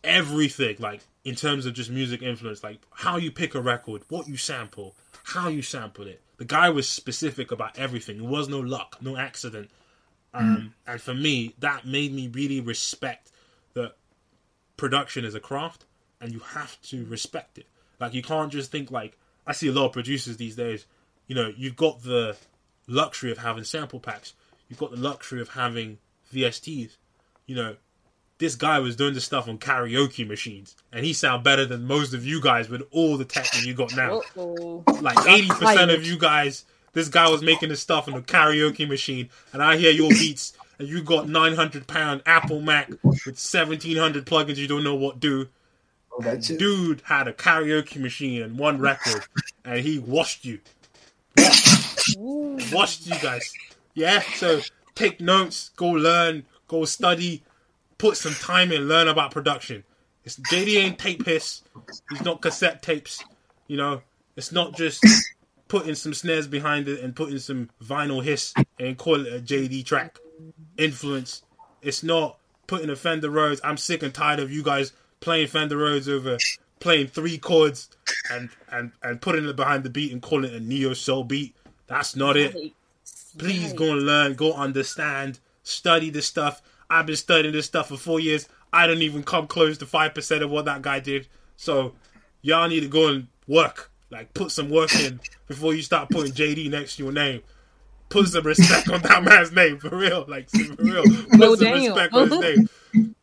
everything like in terms of just music influence, like how you pick a record, what you sample, how you sample it. The guy was specific about everything. There was no luck, no accident. Um, mm. And for me, that made me really respect that production is a craft and you have to respect it. Like you can't just think like I see a lot of producers these days. You know, you've got the luxury of having sample packs. You've got the luxury of having VSTs. You know, this guy was doing the stuff on karaoke machines, and he sound better than most of you guys with all the tech that you got now. Uh-oh. Like eighty percent of you guys, this guy was making this stuff on a karaoke machine, and I hear your beats, and you got nine hundred pound Apple Mac with seventeen hundred plugins you don't know what do Oh, Dude had a karaoke machine and one record, and he washed you. Washed, washed you guys. Yeah, so take notes, go learn, go study, put some time in, learn about production. It's JD ain't tape hiss. He's not cassette tapes. You know, it's not just putting some snares behind it and putting some vinyl hiss and call it a JD track. Influence. It's not putting a Fender Rhodes. I'm sick and tired of you guys playing Fender Rhodes over playing three chords and and and putting it behind the beat and calling it a neo soul beat. That's not it. Please go and learn, go understand, study this stuff. I've been studying this stuff for four years. I don't even come close to five percent of what that guy did. So y'all need to go and work. Like put some work in before you start putting JD next to your name. Put some respect on that man's name for real. Like for real. Put well, some damn. respect on his name.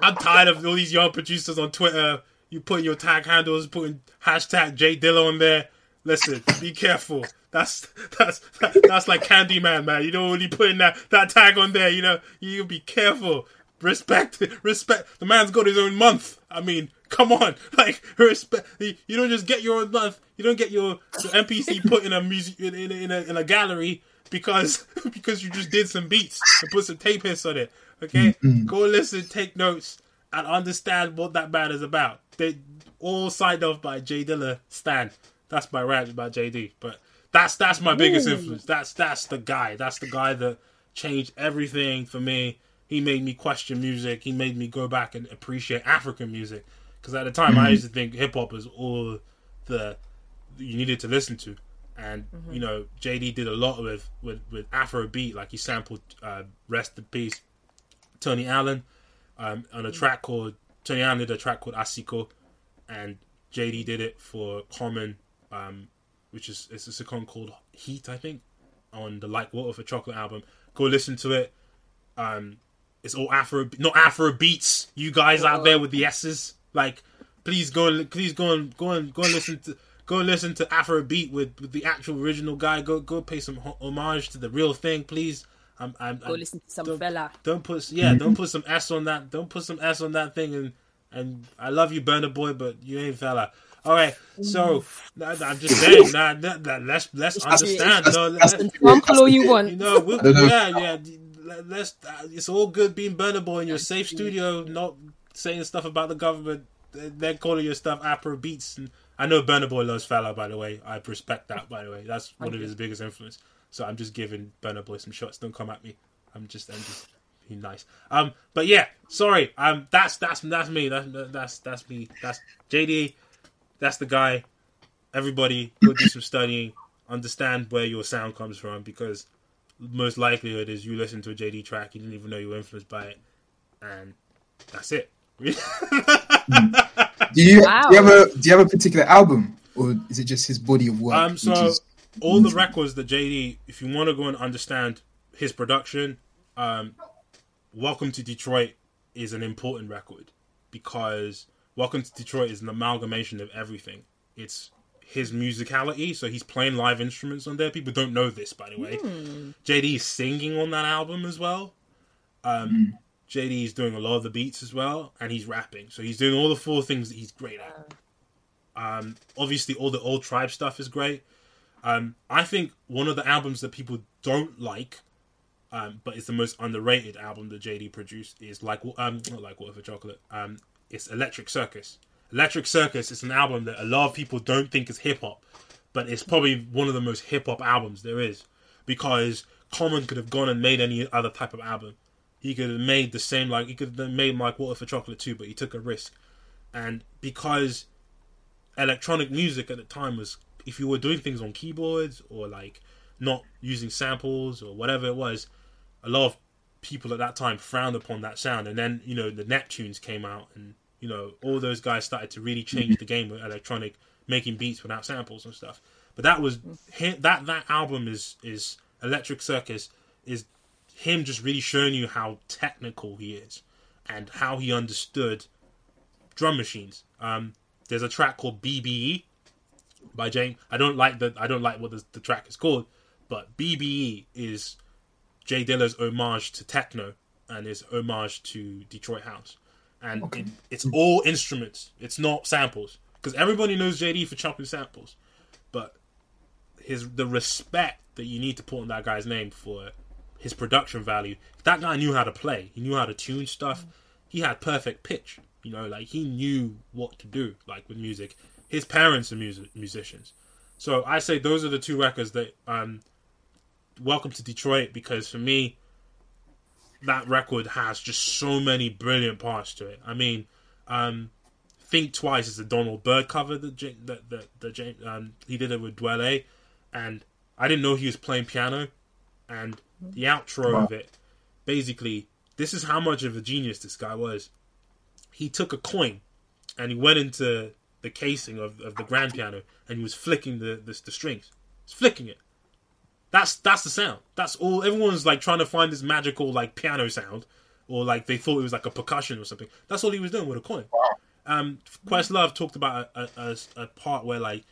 I'm tired of all these young producers on Twitter. You putting your tag handles, putting hashtag J Dilla on there. Listen, be careful. That's that's that's like Candyman, man. You don't really putting that that tag on there. You know, you be careful. Respect, respect. The man's got his own month. I mean, come on, like respect. You don't just get your own month. You don't get your, your MPC put in a music in, in, in, a, in a gallery because because you just did some beats and put some tape hiss on it. Okay, mm-hmm. go listen, take notes, and understand what that band is about. They all signed off by J Dilla Stan. That's my rant about JD. But that's that's my biggest Ooh. influence. That's that's the guy. That's the guy that changed everything for me. He made me question music. He made me go back and appreciate African music. Because at the time, mm-hmm. I used to think hip hop was all the you needed to listen to. And mm-hmm. you know, JD did a lot with with with Afrobeat. Like he sampled uh, "Rest in Peace," Tony Allen, um, on a mm-hmm. track called Tony Allen did a track called Asiko, and JD did it for Common, um, which is it's a song called Heat, I think, on the Like Water for Chocolate album. Go listen to it. Um, it's all Afro, not Afro beats. You guys out there with the S's, like, please go and please go and go and go and listen to go listen to Afro beat with, with the actual original guy. Go go pay some homage to the real thing, please. I'm, I'm, go I'm, listen to some don't, Fela. Don't put yeah, don't put some S on that. Don't put some S on that thing. And and I love you, Burna Boy, but you ain't Fela. All right, so I'm just saying, nah, nah, nah, let's let's understand. No, let's, let's, all you want. You know, we'll, yeah, yeah. Let's. Uh, it's all good being Burna Boy in your safe studio, not saying stuff about the government. They're calling your stuff Afro beats. And I know Burna Boy loves Fela, by the way. I respect that, by the way. That's one of his biggest influence. So I'm just giving Burna Boy some shots. Don't come at me. I'm just, I'm just being nice. Um, but yeah, sorry. Um, that's that's that's me. That's that's that's me. That's JD. That's the guy. Everybody go do some studying. Understand where your sound comes from because most likelihood is you listen to a JD track, you didn't even know you were influenced by it, and that's it. do you wow. do you have a do you have a particular album, or is it just his body of work? Um, so all the records that JD, if you want to go and understand his production, um, Welcome to Detroit is an important record because Welcome to Detroit is an amalgamation of everything. It's his musicality, so he's playing live instruments on there. People don't know this, by the way. Mm. JD is singing on that album as well. Um, mm. JD is doing a lot of the beats as well, and he's rapping. So he's doing all the four things that he's great at. Um, obviously, all the old tribe stuff is great. Um, I think one of the albums that people don't like um, but it's the most underrated album that JD produced. Is like um not like Water for Chocolate. It's Electric Circus. Electric Circus is an album that a lot of people don't think is hip hop, but it's probably one of the most hip hop albums there is because Common could have gone and made any other type of album. He could have made the same like he could have made like Water for Chocolate too, but he took a risk, and because electronic music at the time was if you were doing things on keyboards or like not using samples or whatever it was, a lot of people at that time frowned upon that sound. And then you know the Neptunes came out, and you know all those guys started to really change the game with electronic making beats without samples and stuff. But that was that that album is is Electric Circus is him just really showing you how technical he is and how he understood drum machines. Um, there's a track called BBE by James. I don't like the I don't like what the, the track is called, but BBE is J Dilla's homage to techno and his homage to Detroit house, and okay. it, it's all instruments. It's not samples because everybody knows JD for chopping samples, but his the respect that you need to put on that guy's name for his production value. That guy knew how to play. He knew how to tune stuff. He had perfect pitch. You know, like he knew what to do. Like with music, his parents are music musicians. So I say those are the two records that um, Welcome to Detroit because for me, that record has just so many brilliant parts to it. I mean, um, Think Twice is the Donald Byrd cover that that that, that um, he did it with Dwele, and I didn't know he was playing piano, and the outro wow. of it, basically, this is how much of a genius this guy was. He took a coin, and he went into the casing of, of the grand piano, and he was flicking the the, the strings. He's flicking it, that's that's the sound. That's all. Everyone's like trying to find this magical like piano sound, or like they thought it was like a percussion or something. That's all he was doing with a coin. Um, Questlove talked about a, a, a, part where like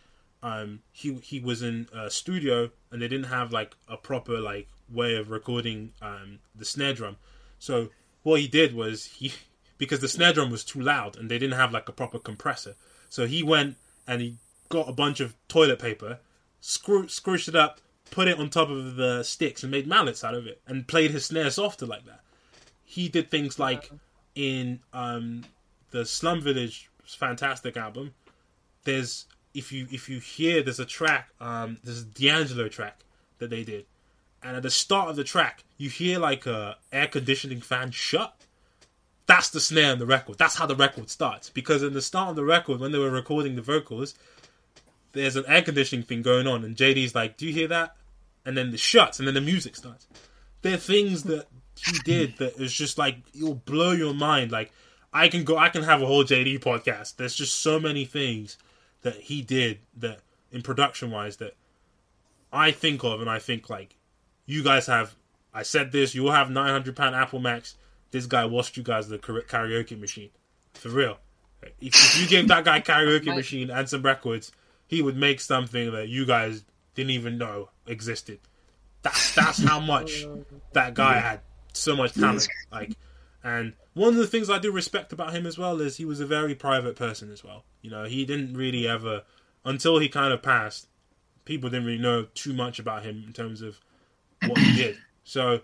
um he he was in a studio and they didn't have like a proper like way of recording um the snare drum. So what he did was he because the snare drum was too loud and they didn't have like a proper compressor. So he went and he got a bunch of toilet paper, screw, scrooched it up, put it on top of the sticks and made mallets out of it and played his snare softer like that. He did things like in um, the Slum Village fantastic album. There's if you if you hear there's a track um, there's a D'Angelo track that they did, and at the start of the track, you hear like a air conditioning fan shut. That's the snare in the record. That's how the record starts. Because in the start of the record, when they were recording the vocals, there's an air conditioning thing going on, and JD's like, "Do you hear that?" And then the shuts, and then the music starts. There are things that he did that is just like it'll blow your mind. Like I can go, I can have a whole JD podcast. There's just so many things that he did that in production wise that I think of, and I think like you guys have. I said this. You will have 900 pound Apple Macs. This guy washed you guys the karaoke machine, for real. If, if you gave that guy karaoke machine and some records, he would make something that you guys didn't even know existed. That's that's how much that guy had so much talent. Like, and one of the things I do respect about him as well is he was a very private person as well. You know, he didn't really ever until he kind of passed. People didn't really know too much about him in terms of what he did. So,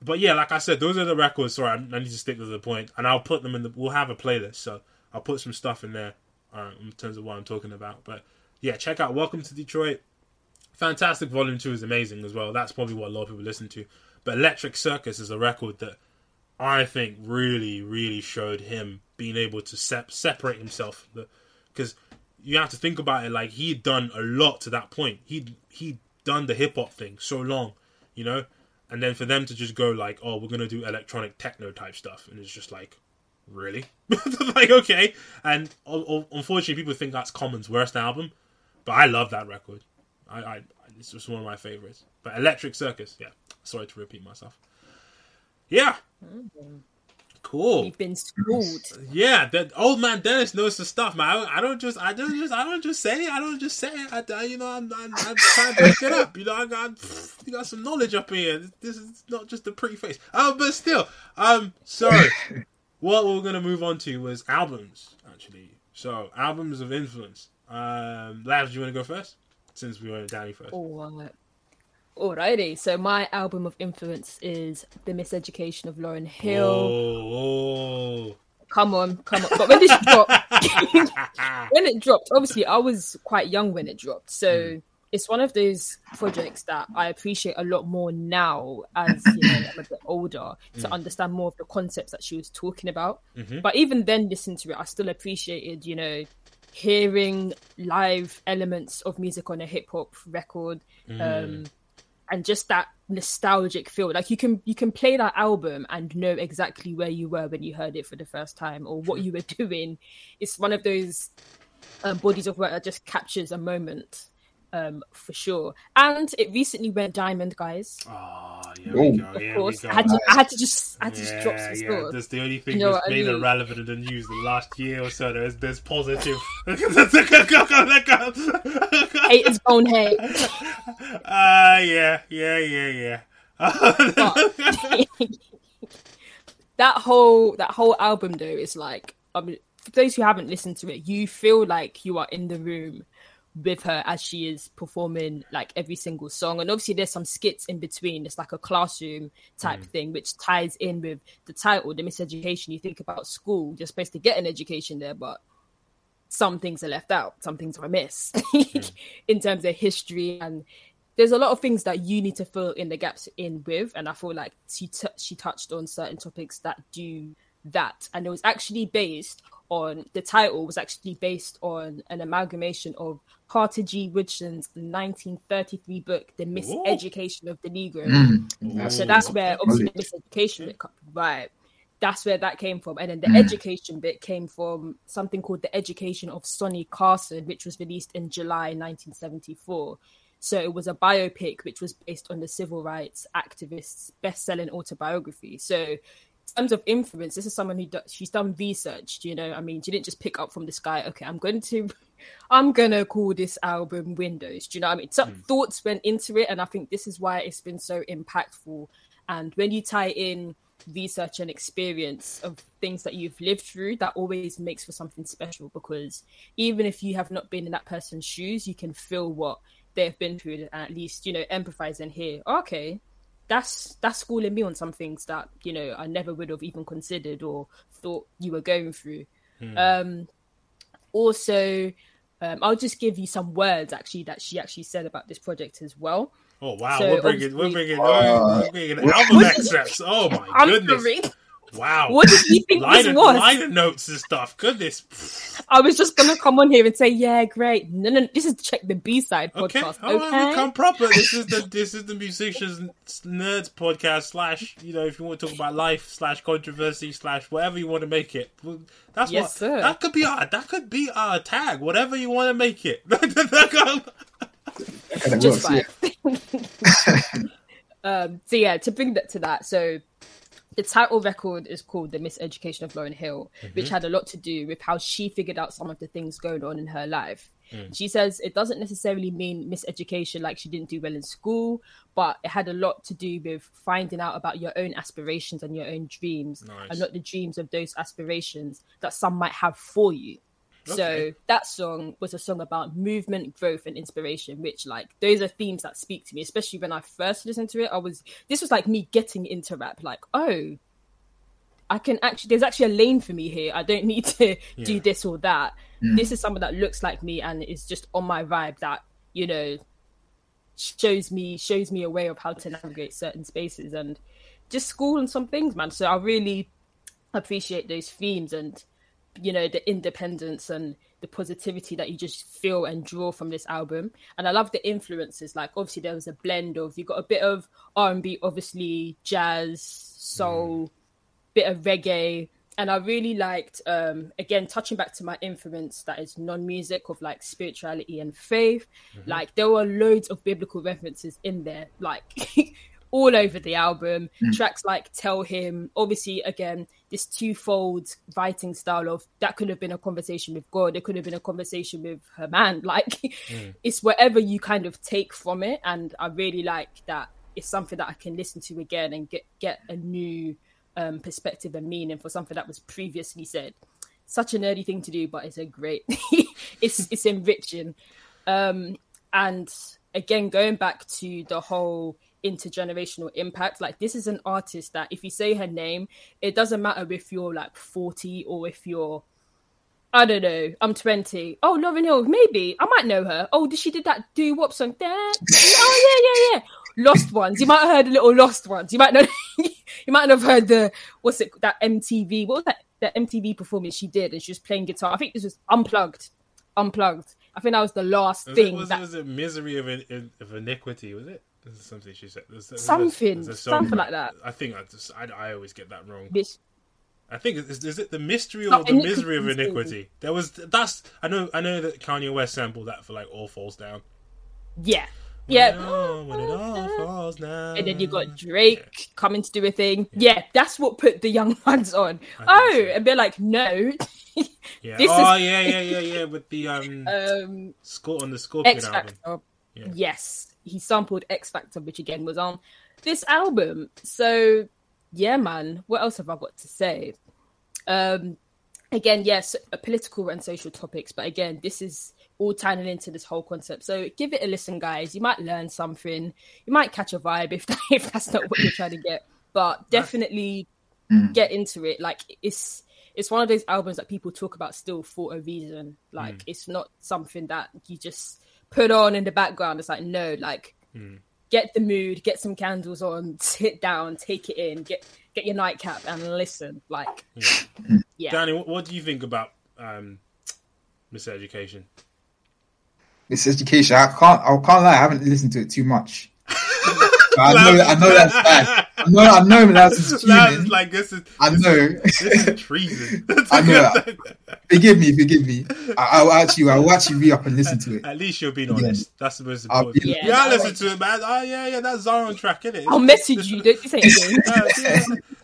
but yeah, like I said, those are the records. Sorry, I, need to stick to the point, and I'll put them in the. We'll have a playlist, so I'll put some stuff in there uh, in terms of what I'm talking about. But yeah, check out Welcome to Detroit. Fantastic Volume 2 is amazing as well. That's probably what a lot of people listen to. But Electric Circus is a record that I think really, really showed him being able to sep- separate himself. Because you have to think about it like he'd done a lot to that point. He'd, he'd done the hip hop thing so long, you know? And then for them to just go like, oh, we're going to do electronic techno type stuff. And it's just like, really? like, okay. And unfortunately, people think that's Common's worst album. But I love that record. I, I it's just one of my favorites. But Electric Circus, yeah. Sorry to repeat myself. Yeah. Mm-hmm. Cool. You've been schooled. Yeah, that old man Dennis knows the stuff, man. I, I, don't just, I don't just, I don't just say it. I don't just say it. I, you know, I'm, I'm, I'm trying to look it up. You know, I got, you got some knowledge up here. This is not just a pretty face. Oh, but still, um, sorry. what we're gonna move on to was albums, actually. So albums of influence. Um, Lavz, do you want to go first? Since we went Danny first. Oh, Alrighty, so my album of influence is The Miseducation of Lauryn Hill. Oh, oh. Come on, come on. But when this dropped, when it dropped, obviously I was quite young when it dropped. So mm. it's one of those projects that I appreciate a lot more now as you know, I'm a bit older to mm. understand more of the concepts that she was talking about. Mm-hmm. But even then, listening to it, I still appreciated, you know, hearing live elements of music on a hip hop record, mm. um, and just that nostalgic feel. Like you can you can play that album and know exactly where you were when you heard it for the first time or what you were doing. It's one of those um, bodies of work that just captures a moment um, for sure. And it recently went diamond, guys. Oh, yeah, we go. Of course, I had to. I had to just. I had to yeah, just drop some yeah. Stores. That's the only thing you know that's made I mean? it relevant in the news the last year or so. There's there's positive. Haters own hate. Ah, uh, yeah, yeah, yeah, yeah. that whole that whole album though is like. I mean, for those who haven't listened to it, you feel like you are in the room with her as she is performing like every single song. And obviously, there's some skits in between. It's like a classroom type mm. thing, which ties in with the title, The Miseducation. You think about school, you're supposed to get an education there, but some things are left out, some things are missed mm. in terms of history. And there's a lot of things that you need to fill in the gaps in with. And I feel like she, t- she touched on certain topics that do that. And it was actually based on the title was actually based on an amalgamation of Carter G. Woodson's 1933 book, The Miseducation of the Negro. Mm. So that's where obviously the miseducation bit, right? That's where that came from, and then the mm. education bit came from something called The Education of Sonny Carson, which was released in July 1974. So it was a biopic which was based on the civil rights activist's best-selling autobiography. So terms of influence, this is someone who does, she's done research. You know, I mean, she didn't just pick up from the sky. Okay, I'm going to, I'm gonna call this album Windows. Do you know what I mean? Some mm. thoughts went into it, and I think this is why it's been so impactful. And when you tie in research and experience of things that you've lived through, that always makes for something special. Because even if you have not been in that person's shoes, you can feel what they've been through, and at least you know empathize and hear. Okay, that's that's schooling me on some things that you know I never would have even considered or thought you were going through. Hmm. Um, also, um, I'll just give you some words actually that she actually said about this project as well. Oh wow, so, we're bringing we're bringing, uh, we're bringing album excerpts. Oh my I'm goodness. Sorry. Wow. What did you think liner, this was? Liner notes and stuff. Goodness. I was just gonna come on here and say, yeah, great. No, no, this is check the B side podcast. Okay, okay? come proper. This is the this is the musicians nerds podcast slash. You know, if you want to talk about life slash controversy slash whatever you want to make it. That's yes, what sir. that could be our that could be our tag. Whatever you want to make it. just fine. um, so yeah, to bring that to that, so the title record is called The Miseducation of Lauryn Hill, mm-hmm. which had a lot to do with how she figured out some of the things going on in her life. Mm. She says it doesn't necessarily mean miseducation like she didn't do well in school, but it had a lot to do with finding out about your own aspirations and your own dreams, nice. and not the dreams of those aspirations that some might have for you. Okay. So that song was a song about movement, growth, and inspiration, which like those are themes that speak to me, especially when I first listened to it. I was this was like me getting into rap, like, oh, I can actually there's actually a lane for me here. I don't need to yeah. do this or that. Mm. This is someone that looks like me and is just on my vibe that, you know, shows me shows me a way of how to navigate certain spaces and just school and some things, man. So I really appreciate those themes and you know the independence and the positivity that you just feel and draw from this album and i love the influences like obviously there was a blend of you got a bit of r&b obviously jazz soul mm. bit of reggae and i really liked um again touching back to my influence that is non-music of like spirituality and faith mm-hmm. like there were loads of biblical references in there like all over the album. Mm. Tracks like Tell Him, obviously, again, this twofold writing style of that could have been a conversation with God, it could have been a conversation with her man. Like, mm. it's whatever you kind of take from it. And I really like that it's something that I can listen to again and get, get a new um, perspective and meaning for something that was previously said. Such a nerdy thing to do, but it's a great, it's, it's enriching. Um, and again, going back to the whole intergenerational impact. Like this is an artist that if you say her name, it doesn't matter if you're like 40 or if you're I don't know, I'm 20. Oh, Lauryn Hill, maybe. I might know her. Oh, did she did that do wop song? There. oh yeah, yeah, yeah. Lost ones. You might have heard a little lost ones. You might know you might have heard the what's it that MTV, what was that that MTV performance she did and she was playing guitar. I think this was unplugged. Unplugged. I think that was the last was thing. It, was, that... it, was it misery of, of iniquity? Was it? This is something she said. There's, there's, something, there's something like that. I think I just I, I always get that wrong. This, I think is, is it the mystery or the misery of iniquity? There was that's I know I know that Kanye West sampled that for like All Falls Down. Yeah. When yeah. It all, when it all falls down. And then you got Drake yeah. coming to do a thing. Yeah. yeah. that's what put the young ones on. oh, so. and they're like, no. yeah. oh, is... yeah, yeah, yeah, yeah. With the um, um score on the Scorpion album. Yeah. Yes he sampled Ex-Factor, which again was on this album. So yeah, man. What else have I got to say? Um, again, yes, political and social topics, but again, this is all tying into this whole concept. So give it a listen, guys. You might learn something. You might catch a vibe if that, if that's not what you're trying to get. But definitely mm. get into it. Like it's it's one of those albums that people talk about still for a reason. Like mm. it's not something that you just put on in the background. It's like no, like mm. get the mood, get some candles on, sit down, take it in, get get your nightcap and listen. Like, yeah. yeah. Danny, what, what, do you think about um, Miseducation? Miss Education, I can't, I can't lie, I haven't listened to it too much. I know, I know that's bad. I know, I know that's That's like this is. I know. This is treason. I know. forgive me, forgive me. I, will actually, I will actually re up and listen to it. At least you're being honest. Yeah. That's the most important. Be, yeah, yeah listen to it, man. Oh yeah, yeah, that Zion track, isn't it? I'll message you. Don't you say anything. uh, yeah,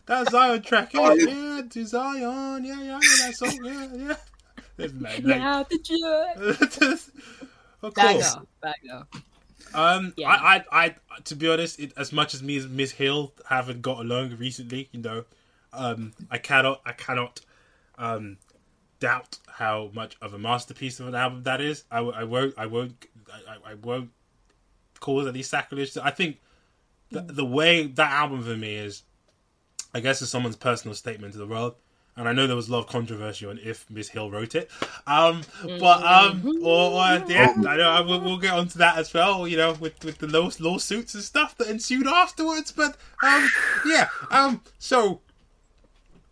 that Zion track, innit? Oh, yeah, to Zion. Yeah, yeah, I know that song. Yeah, yeah. Like, now the joy. of course. Banger, banger. Um, yeah. I, I, I, to be honest, it, as much as me and Miss Hill haven't got along recently, you know, um, I cannot, I cannot, um, doubt how much of a masterpiece of an album that is. I, I won't, I won't, I, I won't cause any sacrilege. I think the, the way that album for me is, I guess, is someone's personal statement to the world. And I know there was a lot of controversy on if Miss Hill wrote it. Um, but um, or, or yeah, I know I will, we'll get onto that as well. You know, with with the law, lawsuits and stuff that ensued afterwards. But um, yeah, um, so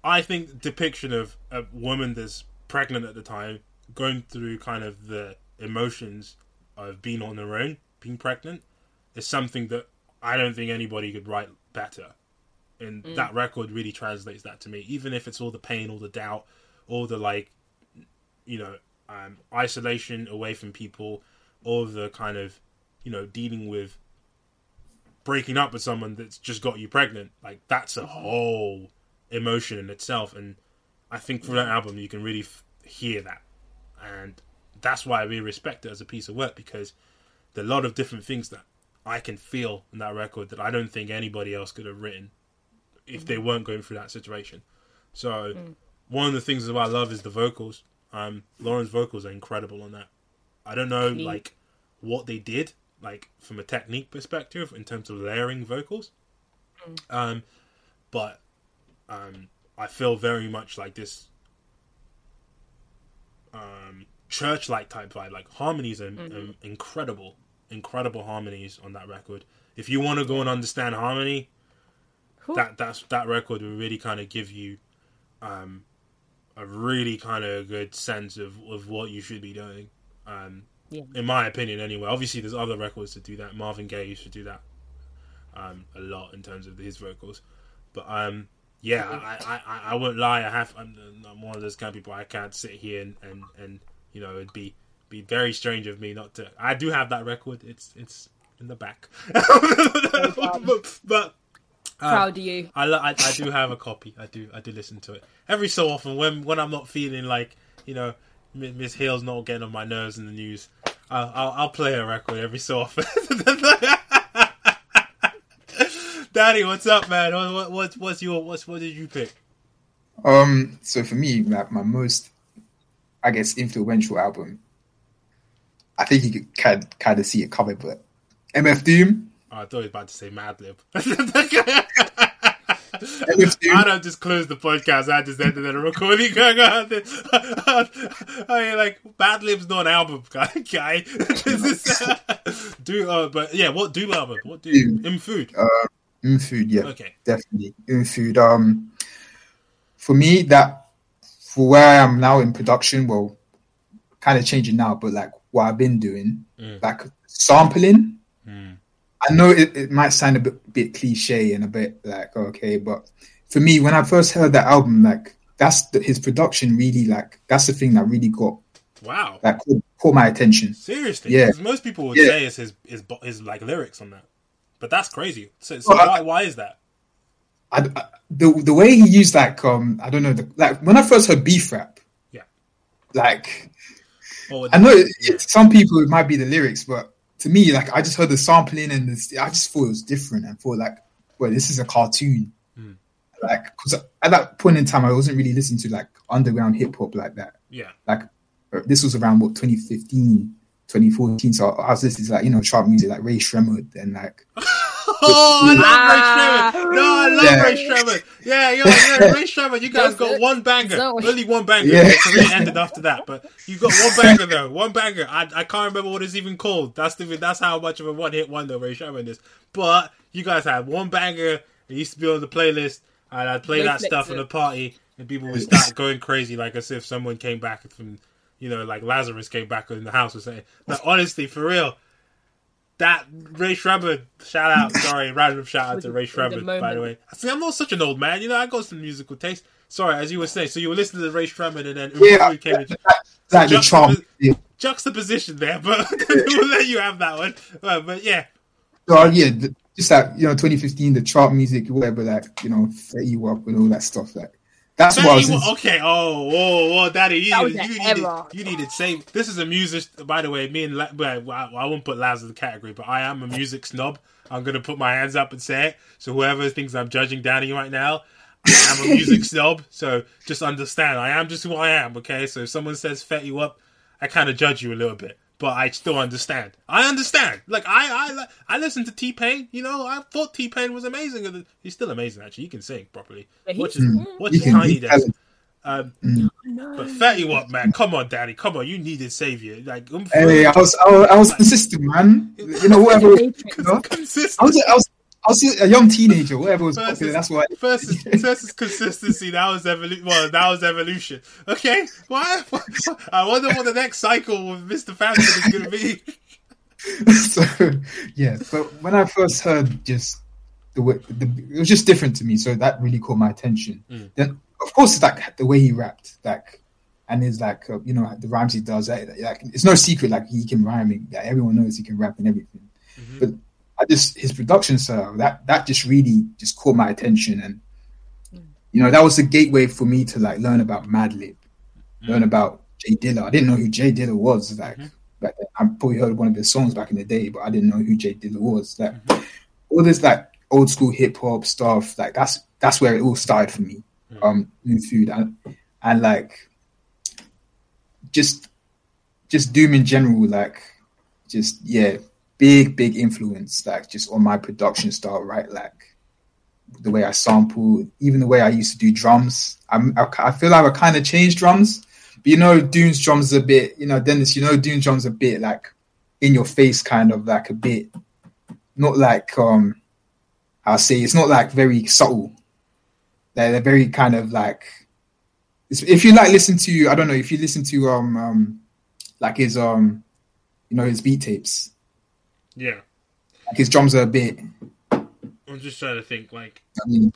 I think depiction of a woman that's pregnant at the time, going through kind of the emotions of being on their own, being pregnant, is something that I don't think anybody could write better and mm. that record really translates that to me. Even if it's all the pain, all the doubt, all the like, you know, um, isolation away from people, all the kind of, you know, dealing with breaking up with someone that's just got you pregnant. Like that's a mm-hmm. whole emotion in itself, and I think for that album you can really f- hear that, and that's why I really respect it as a piece of work because there are a lot of different things that I can feel in that record that I don't think anybody else could have written if they weren't going through that situation. So mm. one of the things that I love is the vocals. Um, Lauryn's vocals are incredible on that. I don't know like what they did like from a technique perspective in terms of layering vocals, mm. um, but um, I feel very much like this um, church-like type vibe. Like harmonies are, mm-hmm. are incredible, incredible harmonies on that record. If you want to go and understand harmony, that that's that record will really kind of give you um, a really kind of good sense of, of what you should be doing. Um, yeah. In my opinion, anyway. Obviously, there's other records to do that. Marvin Gaye used to do that um, a lot in terms of his vocals. But um, yeah, I, I, I, won't lie. I have. I'm, I'm, one of those kind of people. I can't sit here and, and, and you know it'd be be very strange of me not to. I do have that record. It's it's in the back. but, but uh, Proud of you. I, I, I do have a copy. I do I do listen to it every so often when when I'm not feeling like you know Miss Hill's not getting on my nerves in the news. I'll, I'll, I'll play a record every so often. Daddy, what's up, man? What, what what's your what's what did you pick? Um, so for me, like my most, I guess, influential album. I think you could kind kind of see it coming, but MF Doom. Oh, I thought he was about to say Madlib. I don't just close the podcast. I just ended the recording. I mean, like Madlib's not an album, guy. do uh, but yeah, what do album? What do in food? Uh, in food, yeah, okay, definitely in food. Um, for me, that for where I am now in production, well, kind of changing now, but like what I've been doing, mm. like sampling. I know it, it might sound a bit, bit cliche and a bit like okay, but for me, when I first heard that album, like that's the, his production really like that's the thing that really got wow that caught, caught my attention. Seriously, yeah. Most people would yeah. say it's his, his his like lyrics on that, but that's crazy. So, so well, why I, why is that? I, I, the the way he used like um I don't know the, like when I first heard Beef Rapp, yeah, like oh, I know it, yeah. some people it might be the lyrics, but to me, like I just heard the sampling and this, I just thought it was different and thought like, well, this is a cartoon. Mm. Like, because at that point in time, I wasn't really listening to like underground hip hop like that. Yeah. Like, uh, this was around what 2015, 2014. So I was listening to like you know trap music like Rae Sremmurd and like. oh, I love Rae Sremmurd. No, I love yeah. Rae Sremmurd. Yeah, yo, yeah, Rae Sremmurd. You guys got one banger, only one banger. Yeah. It ended after that, but you got one banger though, one banger. I, I can't remember what it's even called. That's the that's how much of a one hit wonder Rae Sremmurd is. But you guys had one banger. It used to be on the playlist, and I'd play that stuff in a party, and people would start going crazy, like as if someone came back from, you know, like Lazarus came back in the house or something. But honestly, for real that Rae Sremmurd, shout out, sorry, random shout out to Rae Sremmurd, by the way. I See, I'm not such an old man, you know, I got some musical taste. Sorry, as you were saying, so you were listening to Rae Sremmurd and then yeah, came in. Like the charm. Juxtaposition there, but we'll let you have that one. But, but yeah. So, uh, yeah, just that, you know, 2015, the chart music, whatever, like, you know, Fetty Wap and all that stuff, like, that's what I was. okay. Oh, oh, oh, Daddy, you, needed, you, needed, you needed save. This is a music. By the way, me and La- well, I won't put Laz in the category, but I am a music snob. I'm gonna put my hands up and say it. So whoever thinks I'm judging Danny right now, I am a music snob. So just understand, I am just who I am. Okay. So if someone says "Fetty Wap," I kind of judge you a little bit but I still understand. I understand. Like I, I, I listen to T Pain. You know, I thought T Pain was amazing. He's still amazing. Actually, he can sing properly. Watch his, watch his Tiny Desk. Um, mm. But Fetty Wap, man, come on, Daddy, come on, you needed savior. Like, um, hey, I was, I was, I was consistent, man. You know, whatever. you know? Consistent. I was, I was, I was a young teenager, whatever was popular. That's why. First is, first is consistency. That was evolution. Well, that was evolution. Okay, why? I wonder what the next cycle with Mister Phantom is going to be. so yeah, but when I first heard just the way the, it was just different to me, so that really caught my attention. Mm. Then of course it's like the way he rapped, like and his like uh, you know the rhymes he does. Like, like, it's no secret like he can rhyme. Like, everyone knows he can rap and everything. Mm-hmm. But I just his production style that that just really just caught my attention and mm. you know that was the gateway for me to like learn about Madlib, mm. learn about Jay Dilla. I didn't know who Jay Dilla was like. Mm-hmm. Back then. I probably heard one of his songs back in the day, but I didn't know who Jay Dilla was. Like mm-hmm. all this like old school hip hop stuff, like that's that's where it all started for me. Mm-hmm. Um, new food and and like just just doom in general, like just yeah, big big influence, like just on my production style, right? Like the way I sample, even the way I used to do drums. I'm, I, I feel like I kind of changed drums but you know, Doom's drums a bit, you know, Dennis, you know, Doom's drums a bit like in your face, kind of like a bit, not like, um, I'll say it's not like very subtle. They're, they're very kind of like, if you like listen to, I don't know, if you listen to, um, um, like his, um, you know, his beat tapes. Yeah. Like his drums are a bit, I'm just trying to think like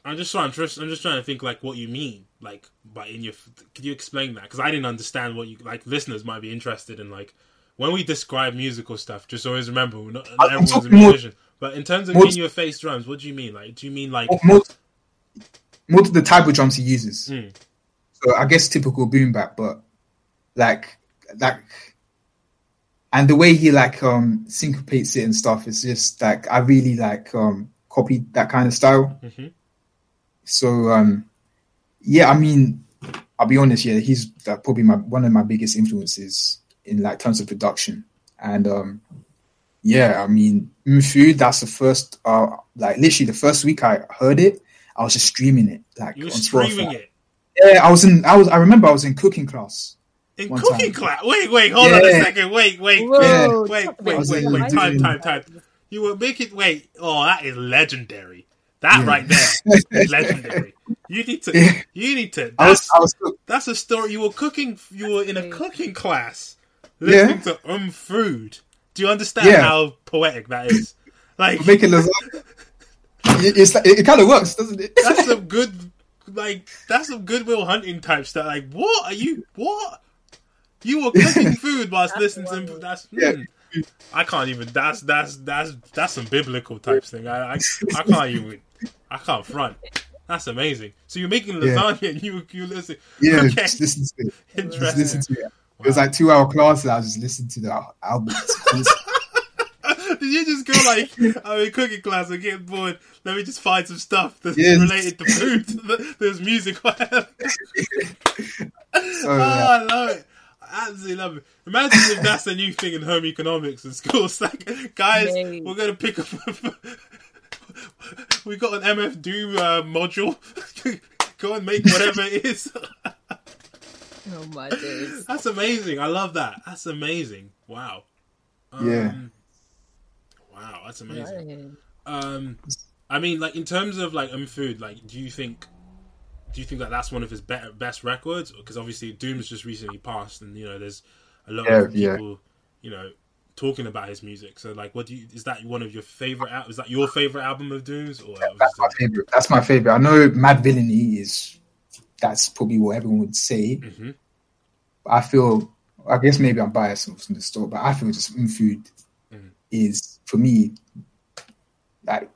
I'm just trying. I'm just trying to think like what you mean like. by in your, could you explain that? Because I didn't understand what you like. Listeners might be interested in like when we describe musical stuff. Just always remember, we're not, not everyone's a musician. More, but in terms of in your face drums, what do you mean? Like, do you mean like more, more to the type of drums he uses? Mm. So I guess typical boom bap, but like like and the way he like um syncopates it and stuff is just like I really like um copied that kind of style. Mm-hmm. So um, yeah, I mean, I'll be honest. Yeah, he's probably my one of my biggest influences in like terms of production. And um, yeah, I mean, Food. That's the first. Uh, like literally the first week I heard it, I was just streaming it. Like you were streaming it. Yeah, I was in. I was. I remember I was in cooking class. In cooking time. class. Wait, wait, hold yeah. on a second. Wait, wait, Whoa, wait, wait, wait, wait, wait. Time, time, time. You were making wait. Oh, that is legendary. That yeah. right there, legendary. You need to. Yeah. You need to. That's, I was, I was, that's a story. You were cooking. You were in a cooking class, listening yeah. to um food. Do you understand how poetic that is? Like making lasagna. It's it, it kind of works, doesn't it? that's some good, like that's some Goodwill Hunting type stuff. Like, what are you? What? You were cooking food whilst listening to that's. Yeah. Hmm. I can't even. That's that's that's that's some biblical types thing. I I, I can't even. I can't front. That's amazing. So you're making lasagna yeah. and you you listen. Yeah, okay. just listen to it. Interesting. Just listen to it. Wow. It was like two hour class. and I was just listening to the album. Did you just go like, I'm in cooking class, I'm getting bored. Let me just find some stuff that's yes. related to food. There's music. so, oh, yeah. I love it absolutely love it. Imagine if that's a new thing in home economics in schools. Like, guys, Yay. we're gonna pick up. we got an MF Doom uh, module. Go and make whatever it is. oh my days! That's amazing. I love that. That's amazing. Wow. Um, yeah. Wow, that's amazing. Um, I mean, like in terms of like um food, like, do you think do you think that that's one of his better, best records? Because obviously Doom's just recently passed, and you know there's a lot yeah, of people, yeah. you know, talking about his music. So like, what do you? Is that one of your favorite? Is that your favorite album of Doom's? Or that's my favorite. That's my favorite. I know Madvillainy is. That's probably what everyone would say. Mm-hmm. I feel. I guess maybe I'm biased from the store, but I feel just Food mm-hmm. is for me like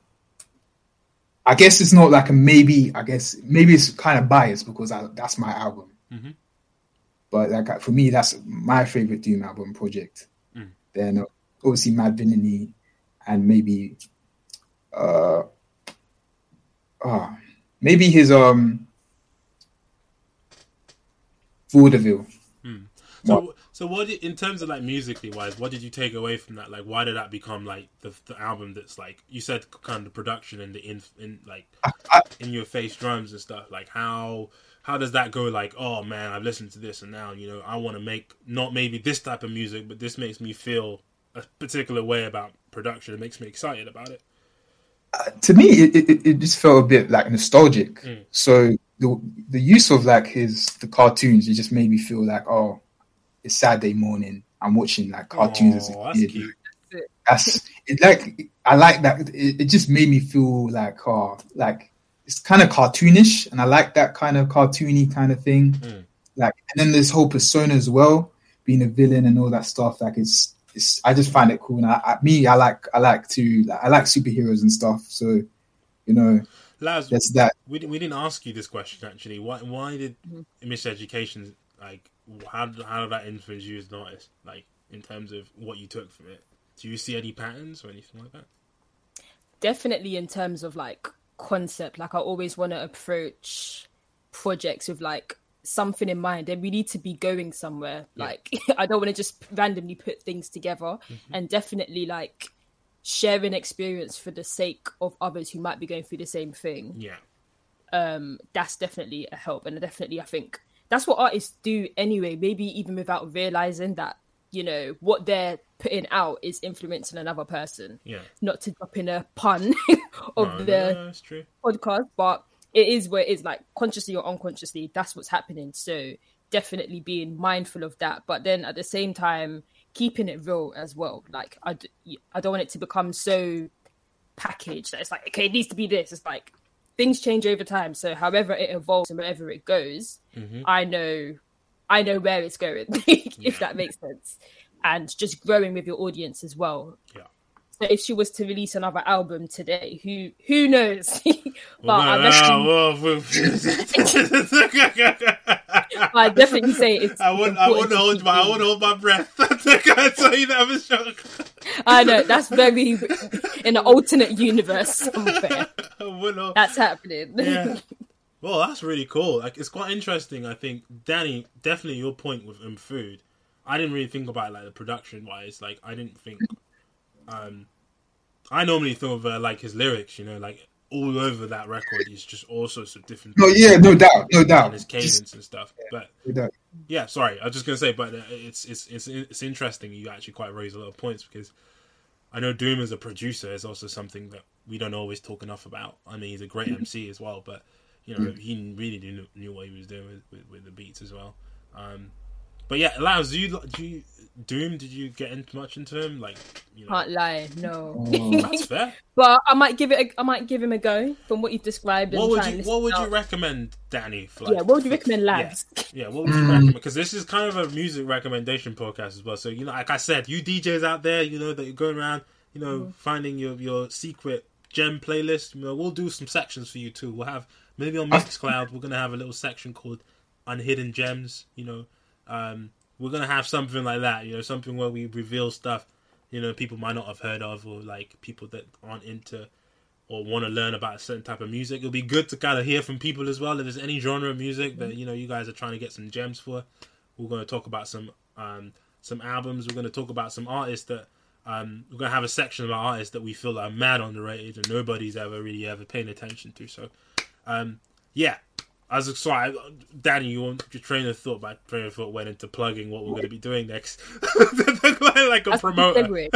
I guess it's not like a maybe. I guess maybe it's kind of biased because I, that's my album. Mm-hmm. But like for me, that's my favorite Doom album project. Mm. Then uh, obviously Madvillainy and maybe uh, uh maybe his um Vaudeville. Mm. So so what did, in terms of like musically wise, what did you take away from that? Like, why did that become like the, the album that's like you said, kind of the production and the in, in like in your face drums and stuff. Like how how does that go? Like, oh man, I've listened to this, and now you know I want to make not maybe this type of music, but this makes me feel a particular way about production. It makes me excited about it. Uh, to me, it, it, it just felt a bit like nostalgic. Mm. So the the use of like his the cartoons, it just made me feel like oh, it's Saturday morning. I'm watching like cartoons oh, as a kid. That's, that's it. Like I like that. It, it just made me feel like oh, like it's kind of cartoonish, and I like that kind of cartoony kind of thing. Mm. Like, and then this whole persona as well, being a villain and all that stuff. Like, it's, it's I just find it cool. And I, I, me, I like, I like to, like, I like superheroes and stuff. So, you know, Laz, that's that. We, we didn't ask you this question actually. Why, why did mm-hmm. Miseducation like? How how did that influence you as an artist? Like, in terms of what you took from it, do you see any patterns or anything like that? Definitely, in terms of like concept. Like I always want to approach projects with like something in mind and we need to be going somewhere yeah. like i don't want to just randomly put things together mm-hmm. and definitely like sharing experience for the sake of others who might be going through the same thing yeah um that's definitely a help and definitely i think that's what artists do anyway maybe even without realizing that you know what they're putting out is influencing another person. Yeah. Not to drop in a pun of no, the no, podcast, but it is where it's like consciously or unconsciously, that's what's happening. So definitely being mindful of that, but then at the same time keeping it real as well. Like I, I don't want it to become so packaged that it's like okay, it needs to be this. It's like things change over time. So however it evolves and wherever it goes, mm-hmm. I know I know where it's going, if yeah. that makes sense. And just growing with your audience as well. Yeah. So if she was to release another album today, who who knows? but I I definitely say it's. I wouldn't. I wouldn't hold my. I wouldn't hold my breath. I can't tell you that, Michelle. I know that's very in an alternate universe. Somewhere. That's happening. Yeah. Well, that's really cool. Like, it's quite interesting. I think Danny, definitely your point with um, food. I didn't really think about it, like the production wise. Like, I didn't think. Um, I normally think of uh, like his lyrics. You know, like all over that record, he's just all sorts of different. No, yeah, no doubt, no doubt. And his cadence just, and stuff. But no yeah, sorry, I was just gonna say, but uh, it's it's it's it's interesting. You actually quite raise a lot of points because I know Doom as a producer is also something that we don't always talk enough about. I mean, he's a great MC as well, but you know, mm. he really knew, knew what he was doing with, with, with the beats as well. Um, but yeah, Laz, do you, do you Doom? Did you get into much into him? Like, you know, can't lie, no. Oh. That's fair. but I might give it. A, I might give him a go from what you've described. What would you What would you recommend, Danny? For like, yeah, what would you recommend, Laz? Yeah, yeah what would you recommend? Because this is kind of a music recommendation podcast as well. So you know, like I said, you DJs out there, you know that you're going around, you know, mm. finding your your secret gem playlist. You know, we'll do some sections for you too. We'll have maybe on Mixcloud we're gonna have a little section called Unhidden Gems. You know, um, we're gonna have something like that. You know, something where we reveal stuff. You know, people might not have heard of, or like people that aren't into or want to learn about a certain type of music. It'll be good to kind of hear from people as well. If there's any genre of music that you know you guys are trying to get some gems for, we're going to talk about some um, some albums. We're going to talk about some artists that um, we're going to have a section about artists that we feel are mad underrated and nobody's ever really ever paying attention to. So um, yeah, as a sorry, Danny, you want your train of thought. My train of thought went into plugging what we're going to be doing next, like a promoter.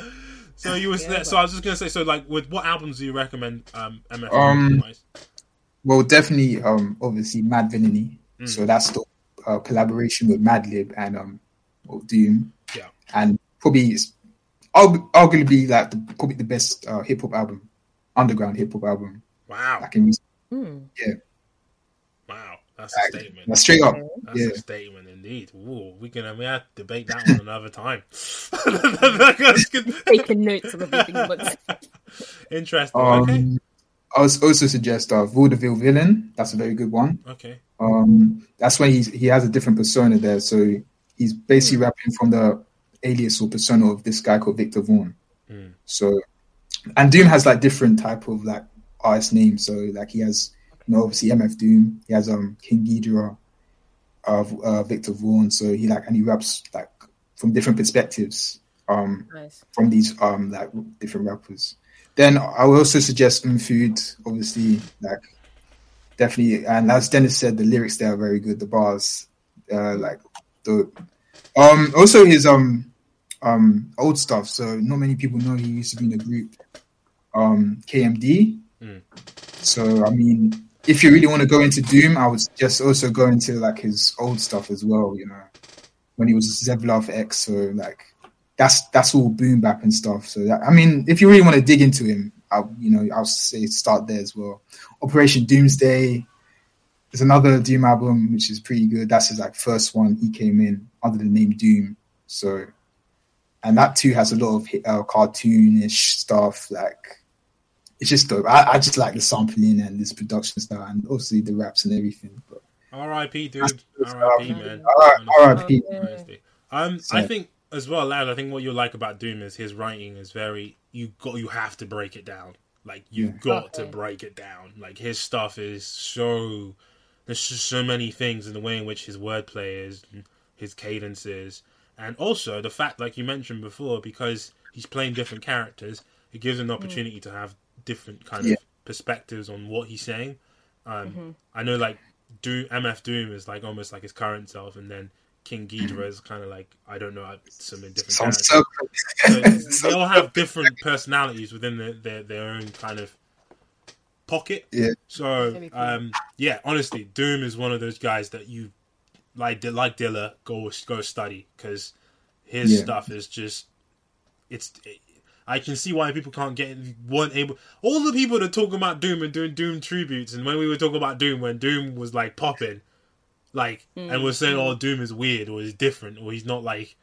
so you was yeah, so I was just going to say so like with what albums do you recommend um, MF? Um, well, definitely, um, obviously Madvillainy. Mm. So that's the uh, collaboration with Madlib and um, Doom. Yeah, and probably it's arguably like the, probably the best uh, hip hop album underground hip hop album. Wow. Back in mm. yeah. Wow, that's a statement. That's straight up. That's yeah. a statement indeed. Ooh, we can we have to debate that one another time. Taking notes of everything. But... Interesting. Um, okay. I was also suggest uh, Vaudeville Villain. That's a very good one. Okay. Um, that's when he's he has a different persona there. So he's basically mm. rapping from the alias or persona of this guy called Victor Vaughn. Mm. So and Doom has like different type of like artist name. So like he has, you know, obviously MF Doom. He has um King Ghidorah, of uh, Victor Vaughn. So he like and he raps like from different perspectives. Um, nice. from these um like different rappers. Then I would also suggest food. Obviously, like definitely. And as Dennis said, the lyrics there are very good. The bars, uh, like dope. Um, also his um um old stuff. So not many people know he used to be in the group um KMD. So I mean, if you really want to go into Doom, I would just also go into like his old stuff as well. You know, when he was Zevlov X. So like that's that's all boom bap and stuff. So that, I mean, if you really want to dig into him, I'll you know I'll say start there as well. Operation Doomsday. There's another Doom album which is pretty good. That's his like first one. He came in under the name Doom. So, and that too has a lot of uh, cartoonish stuff. Like, it's just dope. I, I just like the sampling and this production style, and obviously the raps and everything. But R.I.P. dude. R.I.P. man. R.I.P. Um, I think as well, lad. I think what you like about Doom is his writing is very. You got. You have to break it down. Like you've yeah. got okay. to break it down. Like his stuff is so. There's just so many things in the way in which his wordplay is, his cadences, and also the fact, like you mentioned before, because he's playing different characters, it gives him an mm. opportunity mm. to have different kind yeah. of perspectives on what he's saying. Um, mm-hmm. I know, like Do MF Doom is like almost like his current self, and then King Ghidorah is kind of like I don't know some different characters. So so they all have different personalities within their, their, their own kind of pocket. Yeah. So um, yeah, honestly, Doom is one of those guys that you like like Dilla go go study because his yeah. stuff is just it's. I can see why people can't get weren't able. All the people that talk about Doom and doing Doom tributes, and when we were talking about Doom, when Doom was like popping, like, mm. and we're saying, "Oh, Doom is weird, or he's different, or he's not like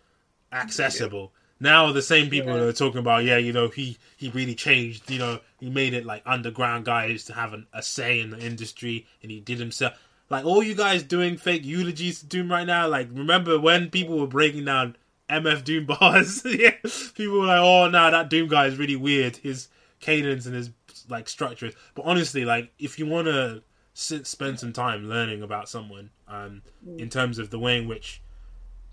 accessible." Yeah. Now the same people yeah. are talking about, yeah, you know, he he really changed. You know, he made it like underground guys to have an, a say in the industry, and he did himself. Like all you guys doing fake eulogies to Doom right now. Like, remember when people were breaking down MF Doom bars? yeah, people were like, "Oh, no, nah, that Doom guy is really weird. His cadence and his like structure." But honestly, like, if you want to sit, spend some time learning about someone, um, mm. in terms of the way in which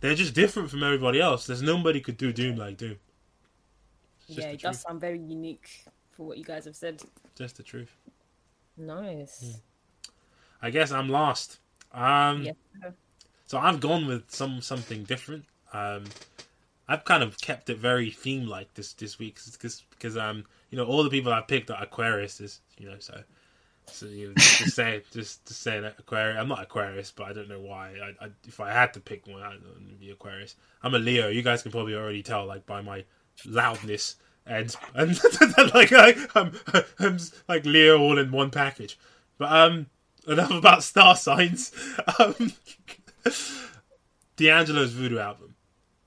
they're just different from everybody else. There's nobody could do Doom like Doom. Yeah, it does sound very unique for what you guys have said. Just the truth. Nice. Mm. I guess I'm lost. Um, yeah. So I've gone with some something different. Um, I've kind of kept it very theme like this this week because um you know all the people I've picked are Aquarius is you know so so you know, just to say, just to say that Aquarius. I'm not Aquarius, but I don't know why. I, I, if I had to pick one, I'd be Aquarius. I'm a Leo. You guys can probably already tell, like by my loudness and and like I, I'm, I'm like Leo all in one package. But um, enough about star signs. Um, D'Angelo's Voodoo album.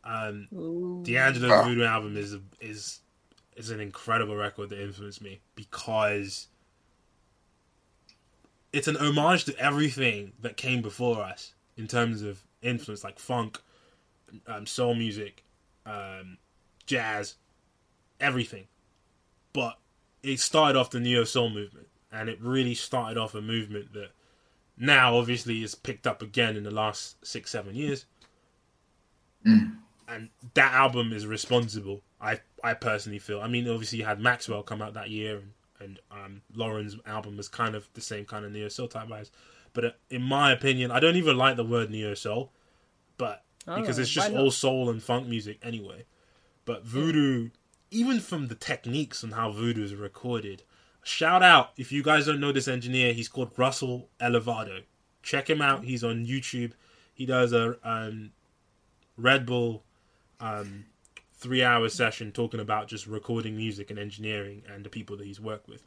Um, D'Angelo's Voodoo album is is is an incredible record that influenced me because it's an homage to everything that came before us in terms of influence, like funk, um, soul music, um, jazz, everything. But it started off the neo soul movement, and it really started off a movement that now obviously is picked up again in the last six, seven years. Mm. And that album is responsible. I I personally feel. I mean, obviously you had Maxwell come out that year, and and um, Lauryn's album was kind of the same kind of neo soul type vibes. But uh, in my opinion, I don't even like the word neo soul, but because it's just all soul and funk music anyway. But voodoo, even from the techniques and how voodoo is recorded, shout out if you guys don't know this engineer, he's called Russell Elevado. Check him out. He's on YouTube. He does a um, Red Bull um, three hour session talking about just recording music and engineering and the people that he's worked with.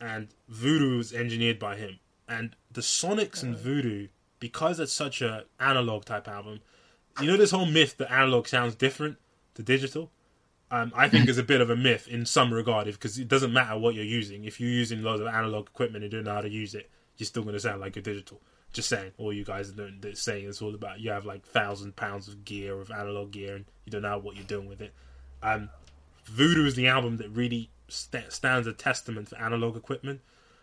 And Voodoo was engineered by him. And the Sonics and Voodoo, because it's such a analog type album, you know this whole myth that analog sounds different to digital? Um, I think is a bit of a myth in some regard because it doesn't matter what you're using. If you're using loads of analog equipment and don't know how to use it, you're still going to sound like a digital. Just saying, all you guys don't saying it's all about you have like thousand pounds of gear of analog gear and you don't know what you're doing with it. Um, Voodoo is the album that really st- stands a testament for analog equipment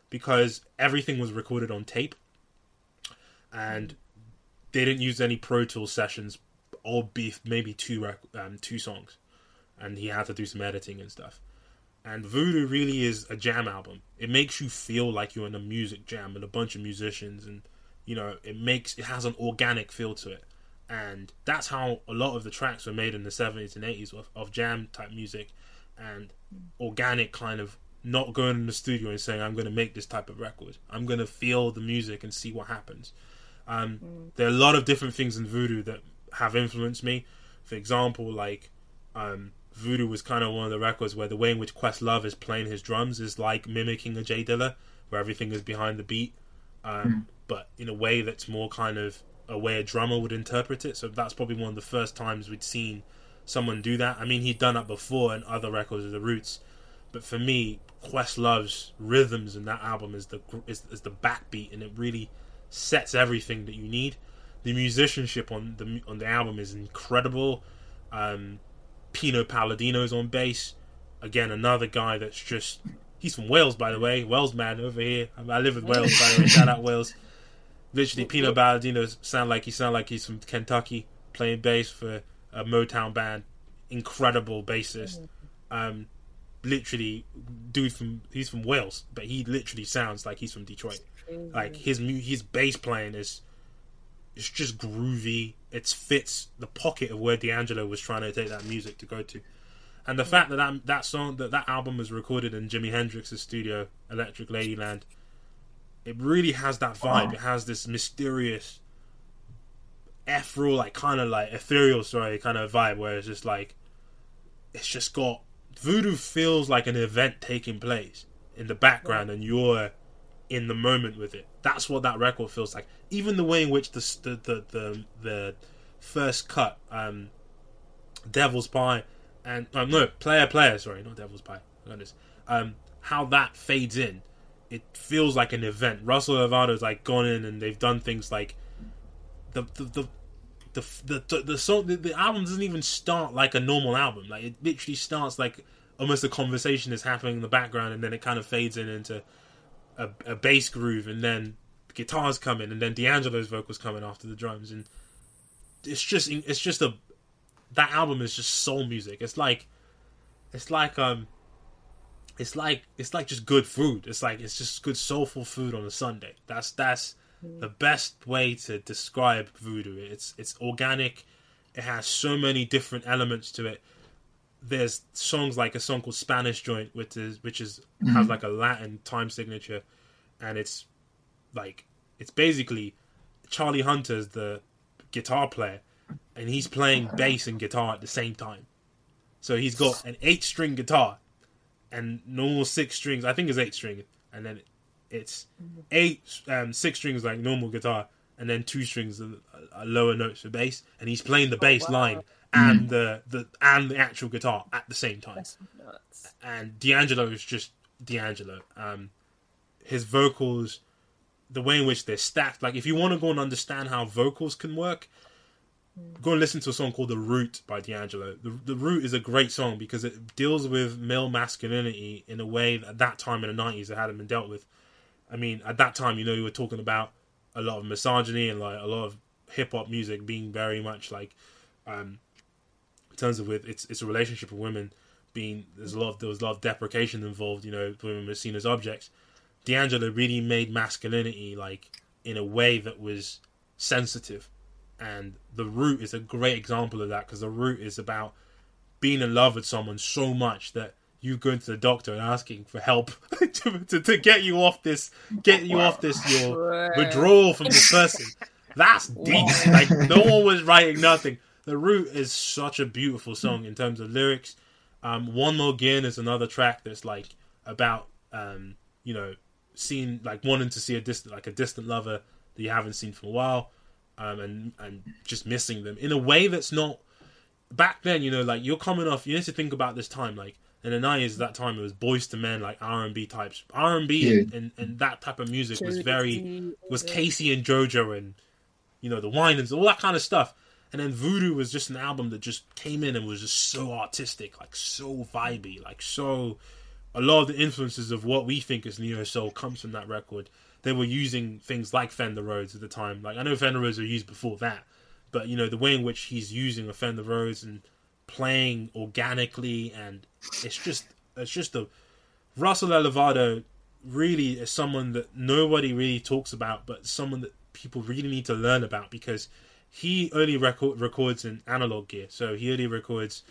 because everything was recorded on tape and they didn't use any Pro Tools sessions or beef maybe two rec- um, two songs and he had to do some editing and stuff. And Voodoo really is a jam album. It makes you feel like you're in a music jam with a bunch of musicians, and you know it makes it has an organic feel to it. And that's how a lot of the tracks were made in the 70s and 80s of, of jam type music and organic kind of not going in the studio and saying I'm going to make this type of record. I'm going to feel the music and see what happens. Um, mm. There are a lot of different things in Voodoo that have influenced me. For example, like um, Voodoo was kind of one of the records where the way in which Questlove is playing his drums is like mimicking a J Dilla, where everything is behind the beat, um, mm. but in a way that's more kind of a way a drummer would interpret it. So that's probably one of the first times we'd seen someone do that. I mean, he'd done that before in other records of the Roots, but for me, Questlove's rhythms in that album is the is, is the backbeat, and it really sets everything that you need. The musicianship on the on the album is incredible. Um, Pino Palladino's on bass. Again, another guy that's just he's from Wales, by the way. Wales man over here. I live in Wales, by the way. Shout out Wales. Literally, Pino Palladino sound like he sound like he's from Kentucky, playing bass for a Motown band. Incredible bassist. Um, literally, dude from he's from Wales, but he literally sounds like he's from Detroit. Like his his bass playing is it's just groovy. It fits the pocket of where D'Angelo was trying to take that music to go to. And the fact that that, that song, that that album was recorded in Jimi Hendrix's studio, Electric Ladyland, it really has that vibe. It has this mysterious, ethereal, like kind of like ethereal, sorry, kind of vibe where it's just like, it's just got voodoo feels like an event taking place in the background, and you're in the moment with it. That's what that record feels like. Even the way in which the the the the, the first cut, um, Devil's Pie, and um, no Playa Playa, sorry, not Devil's Pie. Goodness, um, how that fades in, it feels like an event. Russell Elevado's like gone in and they've done things like the the the. The, the, the, the song the, the album doesn't even start like a normal album like it literally starts like almost a conversation is happening in the background and then it kind of fades in into a, a bass groove, and then guitars come in, and then D'Angelo's vocals coming after the drums, and it's just it's just a that album is just soul music. It's like it's like um it's like it's like just good food. It's like it's just good soulful food on a Sunday. That's that's the best way to describe voodoo. It's it's organic. It has so many different elements to it there's songs like a song called Spanish Joint, which is which is mm-hmm. has like a Latin time signature, and it's like it's basically Charlie Hunter's the guitar player, and he's playing bass and guitar at the same time. So he's got an eight string guitar and normal six strings. I think it's eight string, and then it's eight um, six strings like normal guitar, and then two strings a, a lower notes for bass, and he's playing the bass oh, wow. line and the the and the actual guitar at the same time. And D'Angelo is just D'Angelo. Um, his vocals, the way in which they're stacked. Like if you want to go and understand how vocals can work. Go and listen to a song called "The Root" by D'Angelo. The The Root is a great song because it deals with male masculinity in a way that at that time in the nineties it hadn't been dealt with. I mean, at that time, you know, you were talking about a lot of misogyny and like a lot of hip hop music being very much like um, in terms of with it's it's a relationship with women being there's a lot of there was a lot of deprecation involved. You know, women were seen as objects. D'Angelo really made masculinity like in a way that was sensitive, and the root is a great example of that because the root is about being in love with someone so much that you going to the doctor and asking for help to, to, to, get you off this get you off this your withdrawal from this person. That's deep. Like no one was writing nothing. The Root is such a beautiful song in terms of lyrics. Um, One More Again is another track that's like about um, you know seeing like wanting to see a distant like a distant lover that you haven't seen for a while, um, and and just missing them in a way that's not back then. You know, like you're coming off. You need to think about this time, like in the nineties. That time it was Boyz II Men, like R and B types. R and B and and that type of music was very was K-Ci and JoJo and you know the Winans, all that kind of stuff. And then Voodoo was just an album that just came in and was just so artistic, like so vibey, like so. A lot of the influences of what we think is neo soul comes from that record. They were using things like Fender Rhodes at the time. Like I know Fender Rhodes were used before that, but you know the way in which he's using a Fender Rhodes and playing organically, and it's just it's just a Russell Elevado really is someone that nobody really talks about, but someone that people really need to learn about because he only record, records in analog gear, so he only records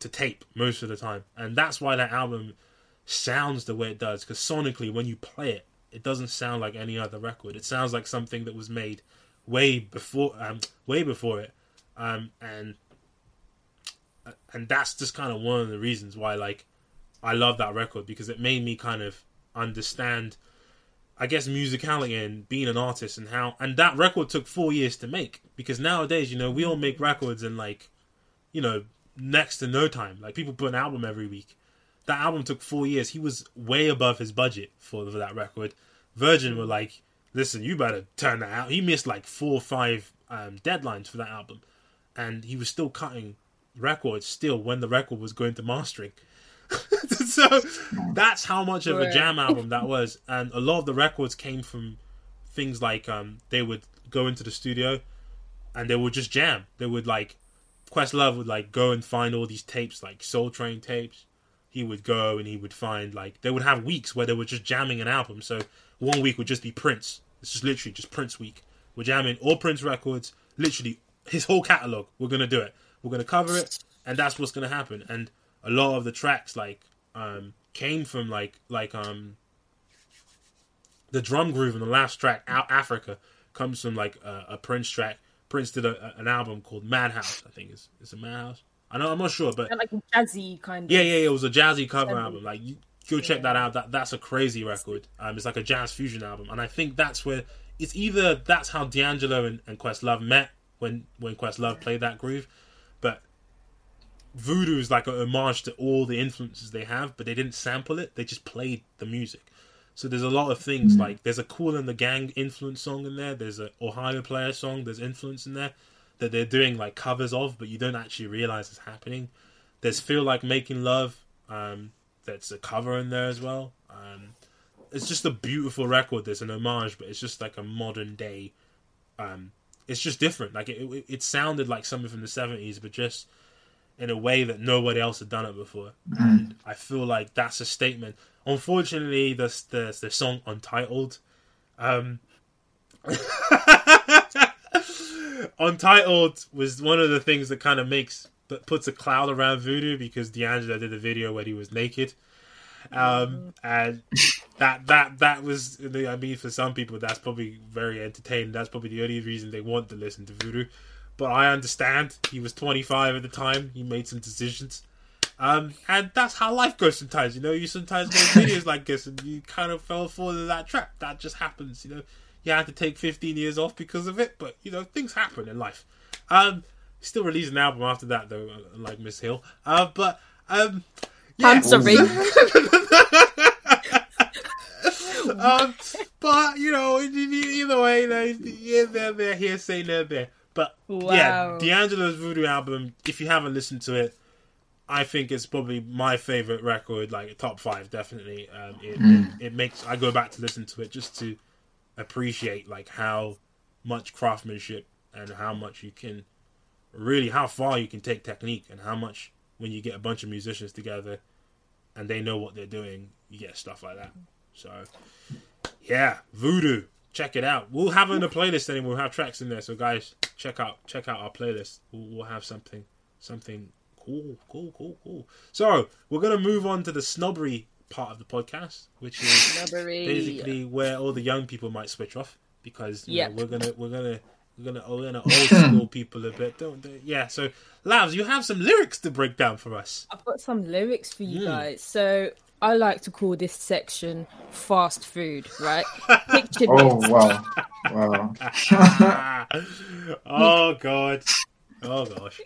to tape most of the time, and that's why that album sounds the way it does. Because sonically, when you play it, it doesn't sound like any other record. It sounds like something that was made way before, um, way before it, um, and and that's just kind of one of the reasons why, like, I love that record because it made me kind of understand I guess musicality and being an artist and how and that record took four years to make. Because nowadays you know we all make records in like you know next to no time. Like people put an album every week that album took four years. He was way above his budget for, for that record. Virgin were like listen you better turn that out. He missed like four or five um, deadlines for that album. And he was still cutting records still when the record was going to mastering. So that's how much of a jam album that was, and a lot of the records came from things like um, they would go into the studio and they would just jam. They would like Questlove would like go and find all these tapes, like Soul Train tapes. He would go and he would find like they would have weeks where they were just jamming an album. So one week would just be Prince. It's just literally just Prince week. We're jamming all Prince records, literally his whole catalog. We're gonna do it. We're gonna cover it, and that's what's gonna happen. And a lot of the tracks like um, came from like like um the drum groove in the last track out Africa comes from like a, a Prince track. Prince did a, an album called Madhouse, I think is is a Madhouse. I know I'm not sure, but and like jazzy kind of. Yeah, yeah, yeah, it was a jazzy cover album. Like you go check yeah. that out. That that's a crazy record. Um, it's like a jazz fusion album, and I think that's where it's either that's how D'Angelo and, and Questlove met when when Questlove played that groove, but Voodoo is like a homage to all the influences they have, but they didn't sample it. They just played the music. So there's a lot of things mm-hmm. like there's a Kool and the Gang influence song in there. There's a Ohio Player song. There's influence in there that they're doing like covers of, but you don't actually realize it's happening. There's Feel Like Making Love. Um, that's a cover in there as well. Um, it's just a beautiful record. There's an homage, but it's just like a modern day. Um, it's just different. Like it, it, it sounded like something from the '70s, but just in a way that nobody else had done it before. Mm. And I feel like that's a statement. Unfortunately, the the, the song Untitled, um, Untitled was one of the things that kind of makes that puts a cloud around Voodoo because D'Angelo did a video where he was naked. Um, and that that that was I mean for some people that's probably very entertaining. That's probably the only reason they want to listen to Voodoo but I understand. He was 25 at the time. He made some decisions. Um, and that's how life goes sometimes, you know. You sometimes make videos like this and you kind of fell for that trap. That just happens, you know. You had to take 15 years off because of it, but, you know, things happen in life. Um, still released an album after that, though, like Miss Hill. Uh, but, um, yeah. I'm sorry. um, but, you know, either way, you know, here, there, there, here, say, there, there. But wow. yeah, D'Angelo's Voodoo album, if you haven't listened to it, I think it's probably my favorite record, like top five, definitely. Um, it, mm. it, it, makes I go back to listen to it just to appreciate like how much craftsmanship and how much you can really how far you can take technique and how much when you get a bunch of musicians together and they know what they're doing, you get stuff like that. So yeah, Voodoo check it out. We'll have it in a playlist anyway. We'll have tracks in there. So guys, check out check out our playlist. We'll, we'll have something something cool, cool, cool, cool. So we're gonna move on to the snobbery part of the podcast, which is snobbery. basically where all the young people might switch off because yeah, we're gonna we're gonna we're gonna we're gonna old school people a bit, don't they? Yeah. So, Lavz, you have some lyrics to break down for us. I've got some lyrics for you mm. guys. So I like to call this section fast food, right? Picture oh this. wow, wow. oh god, oh gosh.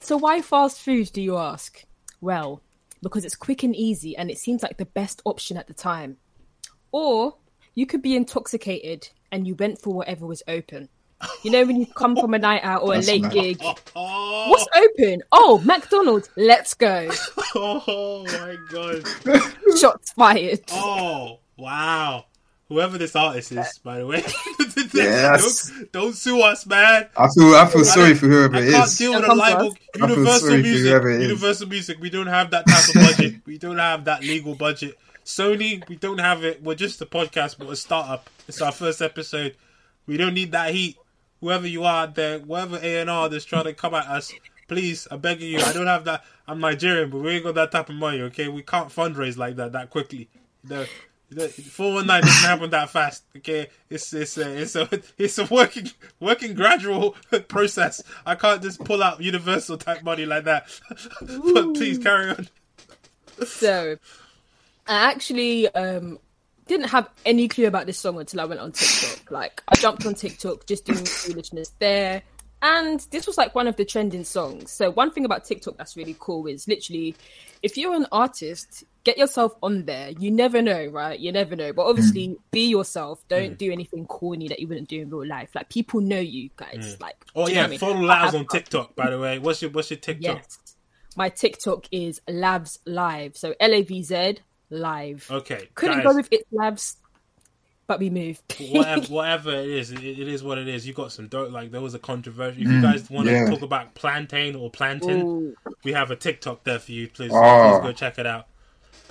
So why fast food? Do you ask? Well, because it's quick and easy, and it seems like the best option at the time. Or you could be intoxicated and you went for whatever was open. You know when you come from a night out or a late nice. gig. What's open? Oh, McDonald's. Let's go. Oh my god. Shots fired. Oh wow. Whoever this artist is, by the way. don't, don't, sue us, man. I feel I feel sorry for whoever it is. I can't deal with a libel. Universal Music, Universal Music. We don't have that type of budget. we don't have that legal budget. Sony, we don't have it. We're just a podcast, but a startup. It's our first episode. We don't need that heat. Whoever you are there, whoever A and R that's trying to come at us, please, I'm begging you. I don't have that. I'm Nigerian, but we ain't got that type of money. Okay, we can't fundraise like that that quickly. The Four one nine doesn't happen that fast. Okay, it's it's a, it's a it's a working working gradual process. I can't just pull out universal type money like that. but please carry on. So, I actually um didn't have any clue about this song until I went on TikTok. Like, I jumped on TikTok just doing foolishness there. And this was like one of the trending songs. So, one thing about TikTok that's really cool is literally if you're an artist, get yourself on there. You never know, right? You never know. But obviously, mm. be yourself. Don't mm. do anything corny that you wouldn't do in real life. Like people know you guys. Mm. Like, oh yeah, follow Lavz on TikTok. By the way, what's your what's your TikTok? Yes, my TikTok is Lavz Live. So L A V Z Live. Okay, couldn't guys. go with it Lavz but we move. whatever, whatever it is, it, it is what it is. You got some dope. Like there was a controversy. If you mm, guys want yeah. to talk about plantain or plantain, Ooh. we have a TikTok there for you. Please, oh, please go check it out.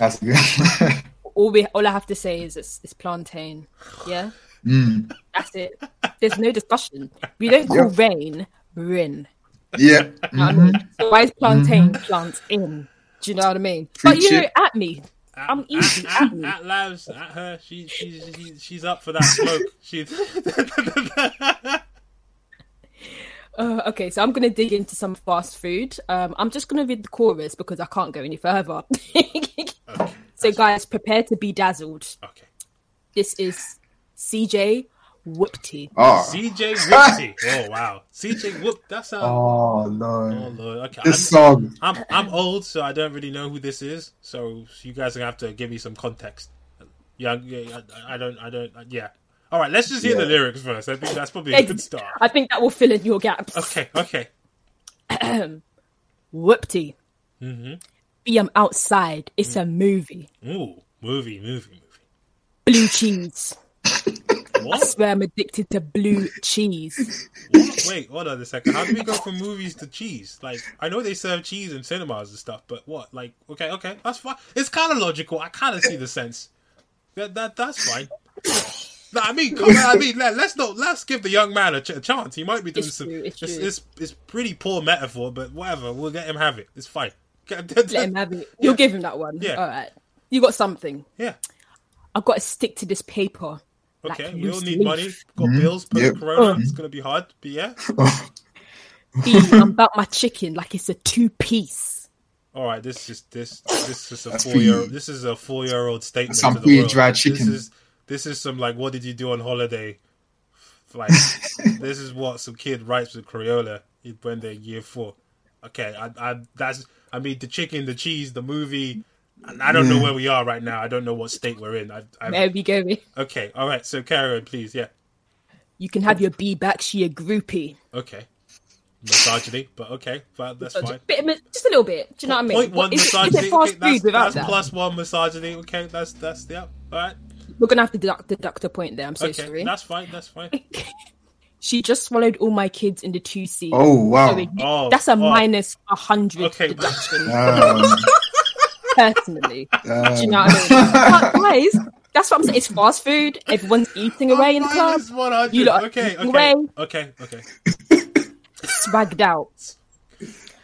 That's good. all we all I have to say is it's, it's plantain. Yeah, mm. that's it. There's no discussion. We don't call yep. rain rin. Yeah. Mm-hmm. So why is plantain mm-hmm. plant in? Do you know what I mean? Preach but you know, at me, at, I'm easy. At, at, at, Lavz, at her, she, she, she, she's up for that smoke. She's. uh, okay, so I'm gonna dig into some fast food. Um, I'm just gonna read the chorus because I can't go any further. okay, so, guys, prepare to be dazzled. Okay. This is CJ Whoopty. Oh. CJ Whoopty. oh wow. CJ Whoop. That's a. Oh lord. Oh lord. Okay. This I'm, song. I'm I'm old, so I don't really know who this is. So you guys are gonna have to give me some context. Yeah, yeah I, I don't. I don't. Yeah. All right. Let's just hear yeah. the lyrics first. I think that's probably a good start. I think that will fill in your gaps. Okay. Okay. Whoopty. Mm-hmm. Be I'm outside. It's mm. a movie. Ooh, movie, movie, movie. Blue cheese. What? I swear I'm addicted to blue cheese. What? Wait, hold on a second. How do we go from movies to cheese? Like, I know they serve cheese in cinemas and stuff, but what? Like, okay, okay, that's fine. It's kind of logical. I kind of see the sense. That that that's fine. No, I mean, come on, I mean, let, us not let's give the young man a, ch- a chance. He might be doing it's some. True, it's, it's, it's, it's pretty poor metaphor, but whatever. We'll let him have it. It's fine. Let him have it. You'll yeah. give him that one. Yeah. All right. You got something. Yeah. I've got to stick to this paper. Okay, like we all need leaf. money. Got mm-hmm. bills, post yep. Corona. It's gonna be hard, but yeah. I'm about my chicken like it's a two piece. All right, this is this this is a four year this is a four year old statement. Some pre dried chicken. This is this is some like what did you do on holiday? Like this is what some kid writes with Crayola when they're year four. Okay, I, I that's I mean the chicken, the cheese, the movie, I don't know where we are right now. I don't know what state we're in. I, I, there we go. Okay, all right. So carry on, please. Yeah. You can have your bee back. She a groupie. Okay. Misogyny, but okay, but that's fine. Bit, just a little bit. Do you know what I mean? Point one is misogyny. It, is it fast okay, food without that's that? plus one misogyny. Okay, that's that's yeah. All right. We're gonna have to deduct, deduct a point there. I'm so okay, sorry. That's fine. That's fine. she just swallowed all my kids in the two C. Oh wow! So oh, that's a oh. minus a hundred okay, deduction. Um, personally. Um. Do you know what I mean? guys, that's what I'm saying. It's fast food. Everyone's eating away in the club. You lot okay, okay, away. okay, okay. Swagged out.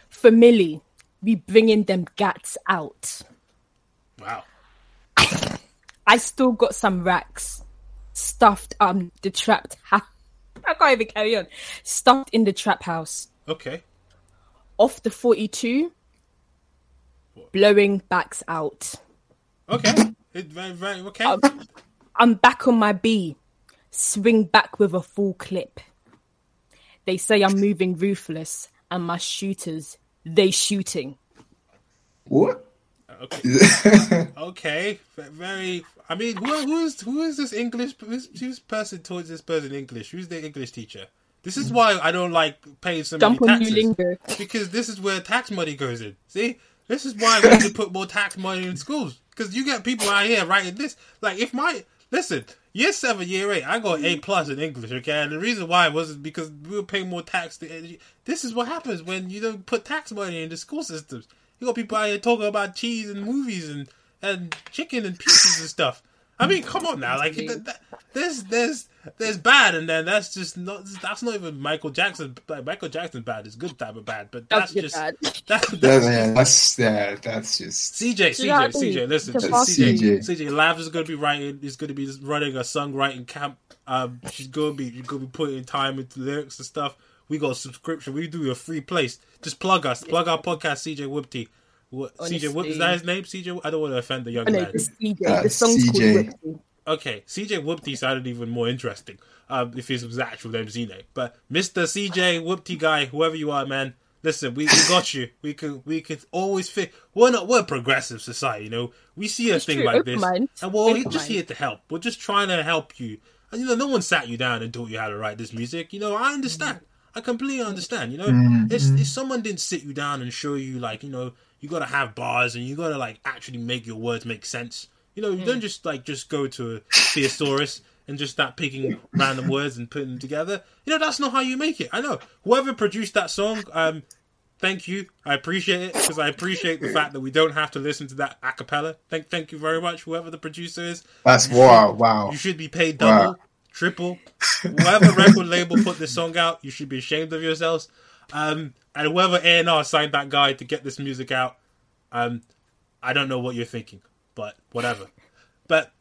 For Millie, we bringing them gats out. Wow. I still got some racks stuffed um the trapped house. I can't even carry on. Stuffed in the trap house. Okay. Off the 42, blowing backs out. Okay. very, very, okay. I'm, I'm back on my B. Swing back with a full clip. They say I'm moving ruthless, and my shooters, they shooting. What? Uh, okay. okay. Very. I mean, who, who is who is this English? Who's, who's person towards this person English? Who's the English teacher? This is why I don't like paying so many taxes because this is where tax money goes in. See, this is why we need to put more tax money in schools because you get people out here writing this. Like, if my listen, year seven, year eight, I got A plus in English. Okay, and the reason why was because we were paying more tax. To, this is what happens when you don't put tax money in the school systems. You got people out here talking about cheese and movies and and chicken and pieces and stuff. I mean, come on now, like that, there's there's there's bad, and then that's just not that's not even Michael Jackson. Like, Michael Jackson bad is good type of bad, but that's, that's just bad. That, that's, yeah, that's yeah, that's just CJ CJ CJ. Listen, CJ CJ, CJ Lavz is going to be writing. He's going to be running a songwriting camp. Um, she's going to be you're going to be putting time into lyrics and stuff. We got a subscription. We do a free place. Just plug us. Plug our podcast, CJ Whoopty. What, CJ, what is that his name? CJ? I don't want to offend the young oh, no, man. CJ. Uh, the song's CJ. called Okay, CJ Whoopty sounded even more interesting um, if his was actual MC name. But Mr. CJ Whoopty guy, whoever you are, man, listen, we, we got you. We can we can always fit. We're not we're a progressive society, you know. We see a it's thing true. like Open this, mind. and we're Open just mind. here to help. We're just trying to help you. And you know, no one sat you down and taught you how to write this music. You know, I understand. I completely understand. You know, mm-hmm. if, if someone didn't sit you down and show you, like, you know, you got to have bars and you got to like actually make your words make sense. You know, you mm. don't just like just go to a thesaurus and just start picking random words and putting them together. You know, that's not how you make it. I know. Whoever produced that song, um, thank you. I appreciate it because I appreciate the fact that we don't have to listen to that a cappella. Thank, thank you very much, whoever the producer is. That's wow, wow. You should be paid double, wow. triple. Whatever record label put this song out, you should be ashamed of yourselves. Um, and whoever A&R signed that guy to get this music out, um, I don't know what you're thinking, but whatever. But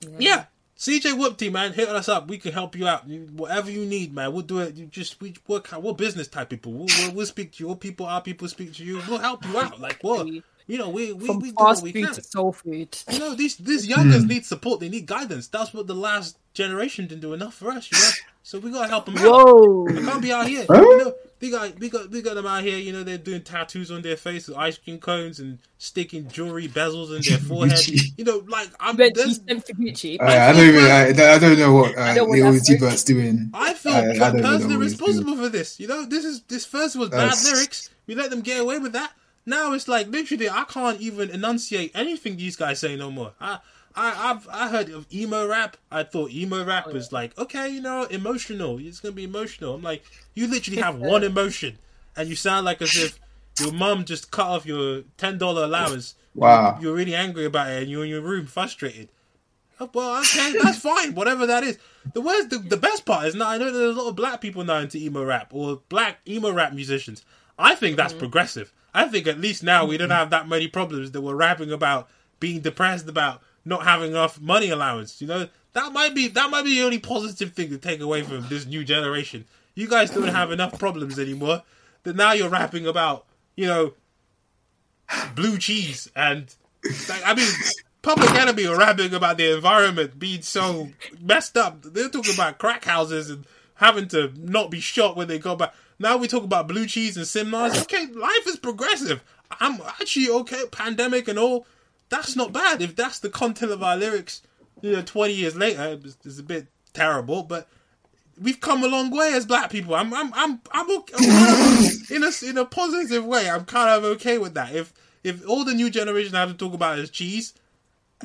yeah, yeah CJ Whoopty, man, hit us up. We can help you out. Whatever you need, man, we'll do it. You just we work. We're business type people. We'll, we'll, we'll speak to your people. Our people speak to you. We'll help you out. Like what? You know, we we, From we do what we can. to soul food. You know, these these youngers mm. need support. They need guidance. That's what the last generation didn't do enough for us. You know, so we gotta help them out. Whoa! We can't be out here. Huh? You know, we got we got we got them out here. You know, they're doing tattoos on their face with ice cream cones and sticking jewelry bezels in their forehead. you know, like I'm. Gucci. Uh, I don't even. I, I, don't know what uh, Lil Uzi Vert's doing. I feel uh, personally responsible for this. You know, this is this first was bad lyrics. We let them get away with that. Now it's like literally I can't even enunciate anything these guys say no more. I I I've I heard of emo rap. I thought emo rap oh, was like okay, you know, emotional. It's gonna be emotional. I'm like, you literally have one emotion, and you sound like as if your mum just cut off your ten dollar allowance. Wow, you're, you're really angry about it, and you're in your room frustrated. Oh, well, okay, that's fine. Whatever that is. The worst, the, the best part is now I know there's a lot of black people now into emo rap or black emo rap musicians. I think that's mm-hmm. progressive. I think at least now we don't have that many problems that we're rapping about being depressed about not having enough money allowance. You know, that might be that might be the only positive thing to take away from this new generation. You guys don't have enough problems anymore. That now you're rapping about, you know, blue cheese and like, I mean Public Enemy are rapping about the environment being so messed up. They're talking about crack houses and having to not be shot when they go back. Now we talk about blue cheese and Simnars. Okay, life is progressive. I'm actually okay. Pandemic and all, that's not bad. If that's the content of our lyrics, you know, 20 years later, it's, a bit terrible, but we've come a long way as black people. I'm, I'm, I'm, I'm okay. in a in a positive way. I'm kind of okay with that. If if all the new generation have to talk about is cheese,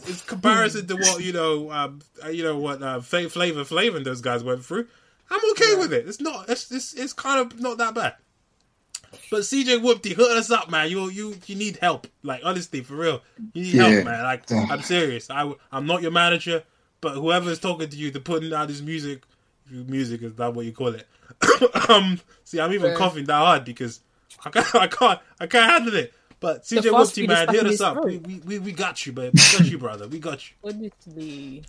in comparison to what you know, um, you know what uh, Flavor Flav and those guys went through, I'm okay yeah. with it. It's not. It's, it's it's kind of not that bad. But CJ Whoopty, hook us up, man. You you you need help. Like honestly, for real, you need yeah. help, man. Like I'm serious. I I'm not your manager, but whoever's talking to you to putting out this music, music is that what you call it? um, see, I'm even yeah. coughing that hard because I can't I can't I can't handle it. But CJ Whoopty, man, hit us up. We, we, we got you, babe. We got you, brother. We got you. Honestly.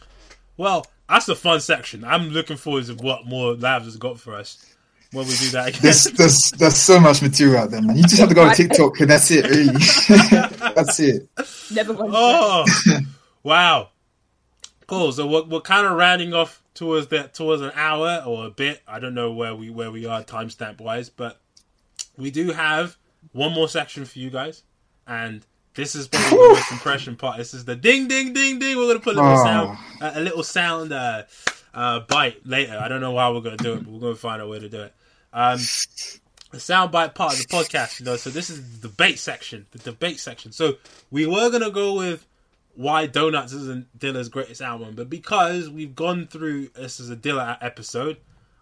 Well, that's a fun section. I'm looking forward to what more Lavz has got for us when we do that again. There's, there's, there's so much material out there, man. You just have to go on TikTok and that's it, really. that's it. Never mind. Oh, wow. Cool. So we're, we're kind of rounding off towards that towards an hour or a bit. I don't know where we where we are timestamp wise, but we do have one more section for you guys, and this is probably the most impression part. This is the ding, ding, ding, ding. We're gonna put a little oh. sound, a, a, little sound uh, uh, bite later. I don't know how we're gonna do it, but we're gonna find a way to do it. Um, the soundbite part of the podcast, you know. So this is the debate section, the debate section. So we were gonna go with why Donuts isn't Dilla's greatest album, but because we've gone through this as a Dilla episode,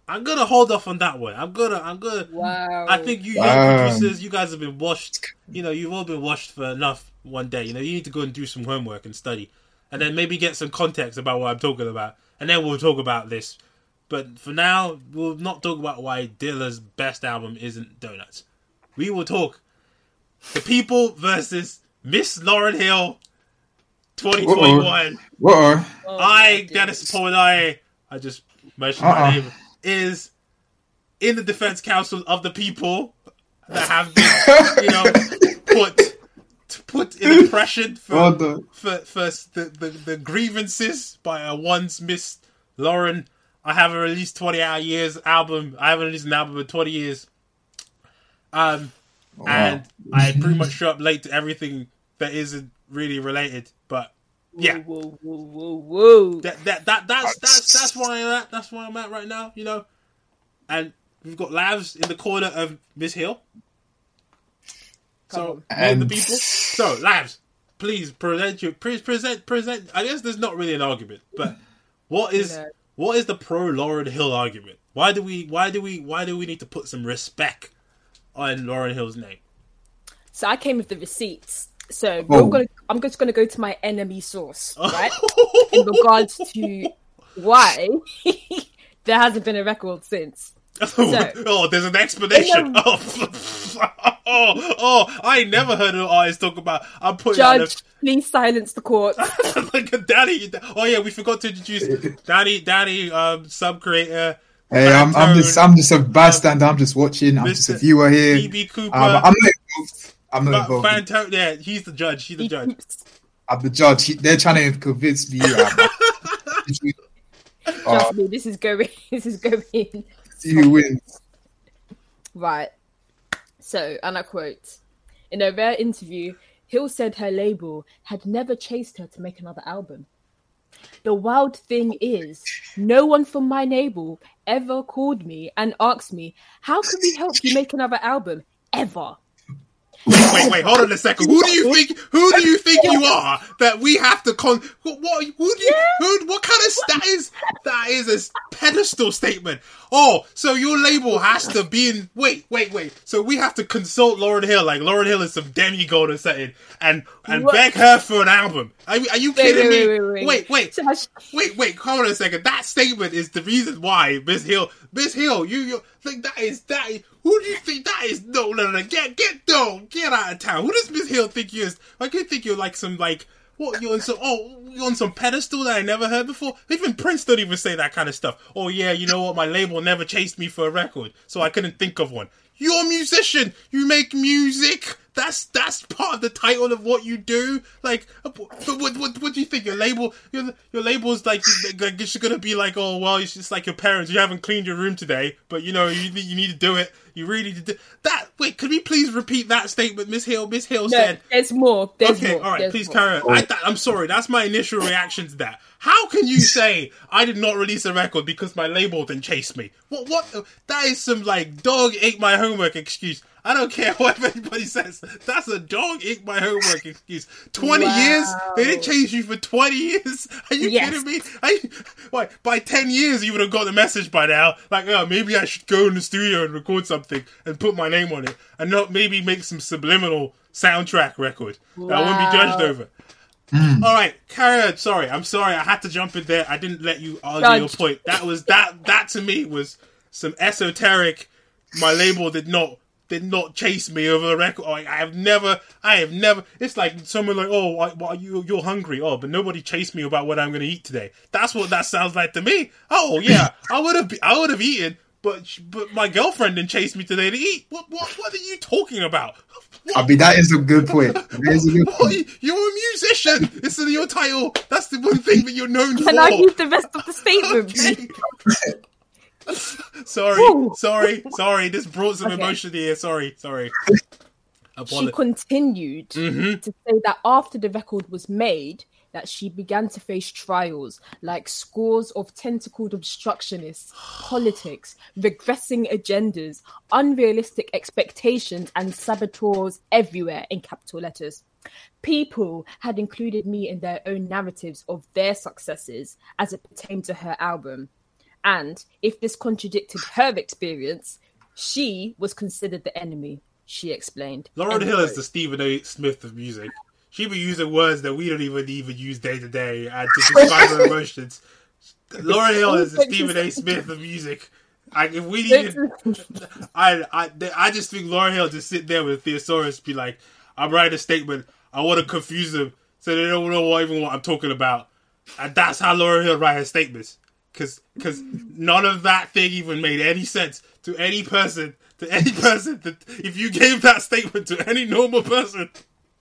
I'm gonna hold off on that one. I'm gonna, I'm gonna. Wow. I think you young producers, you guys have been washed. You know, you've all been washed for enough one day. You know, you need to go and do some homework and study, and then maybe get some context about what I'm talking about, and then we'll talk about this. But for now, we'll not talk about why Dilla's best album isn't Donuts. We will talk the people versus Miss Lauryn Hill, 2021. What? Oh, I, my Dennis days. Polidai, I just mentioned Uh-uh. my name, is in the defense council of the people that have been, you know, put put in oppression for What the- for, for the, the, the grievances by a once Miss Lauryn. I haven't released 20 hour years album. I haven't released an album in 20 years. Um, and I pretty much show up late to everything that isn't really related. But yeah, Whoa, whoa, whoa, whoa. that that that that's that's that's where I'm at. That's where I'm at right now. You know, and we've got Lavz in the corner of Miss Hill. So and the people. So Lavz, please present your please present present. I guess there's not really an argument, but what is No. What is the pro Lauryn Hill argument? Why do we why do we why do we need to put some respect on Lauryn Hill's name? So I came with the receipts. So Oh. we're gonna, I'm just going to go to my enemy source, right? In regards to why there hasn't been a record since. oh, there's an explanation. The- Oh, oh, oh, I never heard an artist talk about. I'm putting on Judge, please silence the court. like a Danny. Oh yeah, we forgot to introduce Danny. Danny, um, sub creator. Hey, I'm, I'm just I'm just a bystander. I'm just watching. I'm just a viewer here. BB Cooper. Um, I'm not involved. I'm not involved. Fantone, yeah, he's the judge. He's the judge. I'm the judge. He- They're trying to convince me. Um, uh, Trust me, this is going. This is going. Who wins. Right. So, and I quote In a rare interview, Hill said her label had never chased her to make another album. The wild thing is, no one from my label ever called me and asked me, How can we help you make another album? Ever. Wait, wait, wait, hold on a second. Who do you think? Who do you think you are that we have to con? What? what who do you? Who? What kind of that is? That is a pedestal statement. Oh, so your label has to be in. Wait, wait, wait. So we have to consult Lauryn Hill, like Lauryn Hill is some demigod or something, and and What? beg her for an album. Are, you- are you kidding wait, me? wait, wait, wait, wait. So Wait, wait, hold on a second. That statement is the reason why Miss Hill, Miss Hill, you, you think that is that? Is, who do you think that is? No, no, no, get, get, no, get out of town. Who does Miss Hill think you is? Like, you think you're like some like what? You're on some oh, you're on some pedestal that I never heard before. Even Prince don't even say that kind of stuff. Oh yeah, you know what? My label never chased me for a record, so I couldn't think of one. You're a musician. You make music. That's that's part of the title of what you do. Like, uh, but what what what do you think? Your label, your your label's like, like it's gonna be like, oh well, it's just like your parents. You haven't cleaned your room today, but you know you you need to do it. You really need to do that. Wait, could we please repeat that statement, Miss Hill? Miss Hill no, said. there's more. There's Okay, more. all right, please more. carry on. I, I'm sorry, that's my initial reaction to that. How can you say I did not release a record because my label didn't chase me? What? What? That is some like dog ate my homework excuse. I don't care what anybody says. That's a dog ate my homework excuse. Twenty Wow. years? They didn't chase you for twenty years? Are you Yes. kidding me? I, what, by ten years you would have got the message by now. Like, oh, maybe I should go in the studio and record something and put my name on it, and not maybe make some subliminal soundtrack record that I wouldn't be judged Wow. over. Hmm. All right, carry on. Sorry, I'm sorry. I had to jump in there. I didn't let you argue your point. That was that. That to me was some esoteric. My label did not did not chase me over the record. I, I have never. I have never. It's like someone like, oh, why, why you you're hungry? Oh, but nobody chased me about what I'm going to eat today. That's what that sounds like to me. Oh yeah, I would have. I would have eaten. But, but my girlfriend didn't chase me today to eat. What what what are you talking about? I mean, that is a good point. That is a good What? point. You're a musician. It's in your title. That's the one thing that you're known Can for. I use the rest of the statement, please? sorry, Woo. sorry, sorry. This brought some Okay. emotion here. Sorry, sorry. she continued Mhm. to say that after the record was made, that she began to face trials like scores of tentacled obstructionists, politics, regressing agendas, unrealistic expectations, and saboteurs everywhere in capital letters. People had included me in their own narratives of their successes as it pertained to her album. And if this contradicted her experience, she was considered the enemy, she explained. Lauryn Hill is the Stephen A. Smith of music. She be using words that we don't even even use day to day and to describe her emotions. Lauryn Hill is the Stephen A. Smith of music. Like if we need, I I I just think Lauryn Hill just sit there with a thesaurus, be like, I'm writing a statement. I want to confuse them so they don't know what, even what I'm talking about, and that's how Lauryn Hill write her statements. Cause, cause none of that thing even made any sense to any person. To any person that if you gave that statement to any normal person,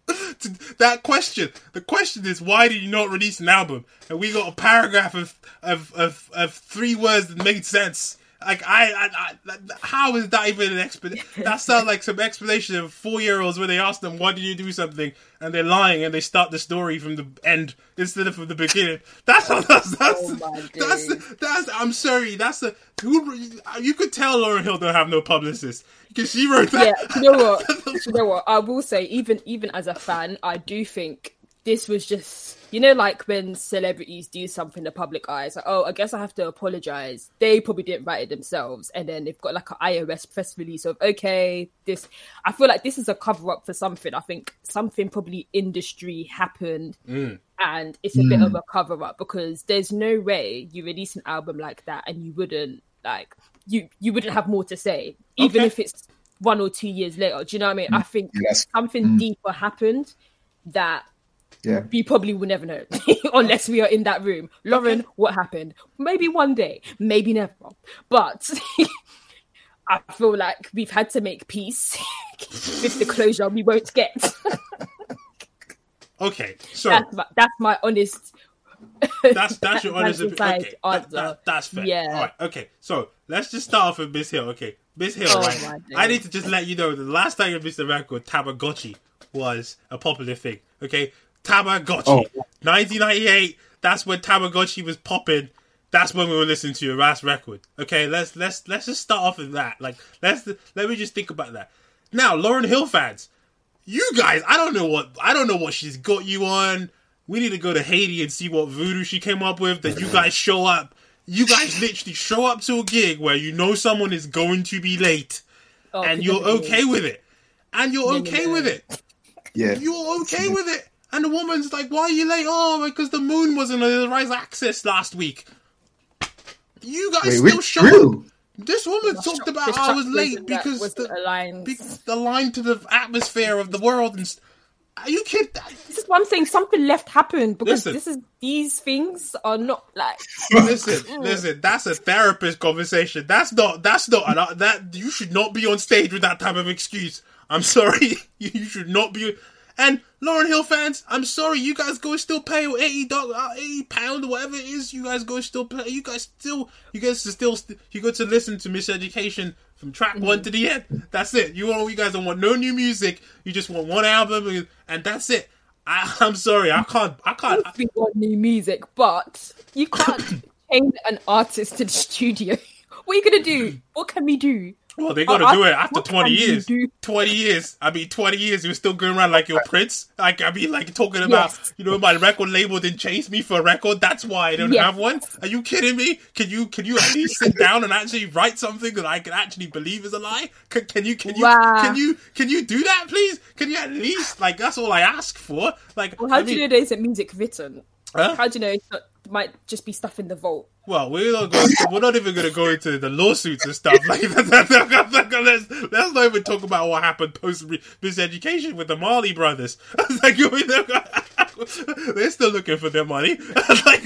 to that question. The question is, why did you not release an album? And we got a paragraph of of of, of three words that made sense. Like I, I, I how is that even an explanation? That sounds like some explanation of four year olds where they ask them why did you do something and they're lying and they start the story from the end instead of from the beginning. That's how that's that's oh that's, that's, that's I'm sorry. That's a who you could tell Lauryn Hill don't have no publicist because she wrote that. Yeah, you know what? you know what? I will say even even as a fan, I do think this was just you know like when celebrities do something in the public eye it's like oh i guess i have to apologize they probably didn't write it themselves and then they've got like an IRS press release of okay this i feel like this is a cover up for something i think something probably industry happened mm. and it's a mm. bit of a cover up because there's no way you release an album like that and you wouldn't like you you wouldn't have more to say even okay. if it's one or two years later do you know what i mean i think yes. something mm. deeper happened that yeah. You probably will never know unless we are in that room. Lauryn, okay. what happened? Maybe one day, maybe never. But I feel like we've had to make peace with the closure we won't get. okay, so that's my, that's my honest. that's that's your honest opinion. Okay, that, that, that's fair. Yeah. All right. Okay. So let's just start off with Miss Hill. Okay, Miss Hill. Oh, right. I need to just let you know the last time you missed the record, Tamagotchi was a popular thing. Okay, Tamagotchi. Oh. 1998. That's when Tamagotchi was popping. That's when we were listening to your last record. Okay, let's let's let's just start off with that. Like, let's let me just think about that. Now, Lauryn Hill fans, you guys, I don't know what I don't know what she's got you on. We need to go to Haiti and see what voodoo she came up with. That you guys show up. You guys literally show up to a gig where you know someone is going to be late, oh, and you're okay with it, and you're okay with it. Yeah, you're okay with it. And the woman's like, "Why are you late? Oh, because the moon wasn't on the right axis last week." You guys Wait, still show up. This woman the talked about how I was late because was the, aligned. the line to the atmosphere of the world and. St- are you kidding? This is one thing. Something left happened because listen, this is these things are not like. listen, listen. That's a therapist conversation. That's not. That's not. That you should not be on stage with that type of excuse. I'm sorry. You should not be. And Lauryn Hill fans, I'm sorry, you guys go still pay eighty dollars, uh, eighty pound, whatever it is. You guys go still pay. You guys still, you guys still, you go to listen to Miseducation from track mm-hmm. one to the end. That's it. You want, you guys don't want no new music. You just want one album, and that's it. I, am sorry, I can't, I can't. We want new music, but you can't change an artist to the studio. What are you gonna do? What can we do? Well, they're gonna uh, do it after twenty years. Twenty years. I mean, twenty years. You're still going around like your prince. Like I mean, like talking about, yes. you know, my record label didn't chase me for a record. That's why I don't yes. have one. Are you kidding me? Can you can you at least sit down and actually write something that I can actually believe is a lie? Can, can you can you wow. can you can you do that, please? Can you at least like that's all I ask for? Like, well, how I do mean, you know there's a music written? Huh? How do you know it might just be stuff in the vault? Well, we're not going. To, we're not even going to go into the lawsuits and stuff like let's, let's not even talk about what happened post Miseducation with the Marley brothers. they're still looking for their money. like,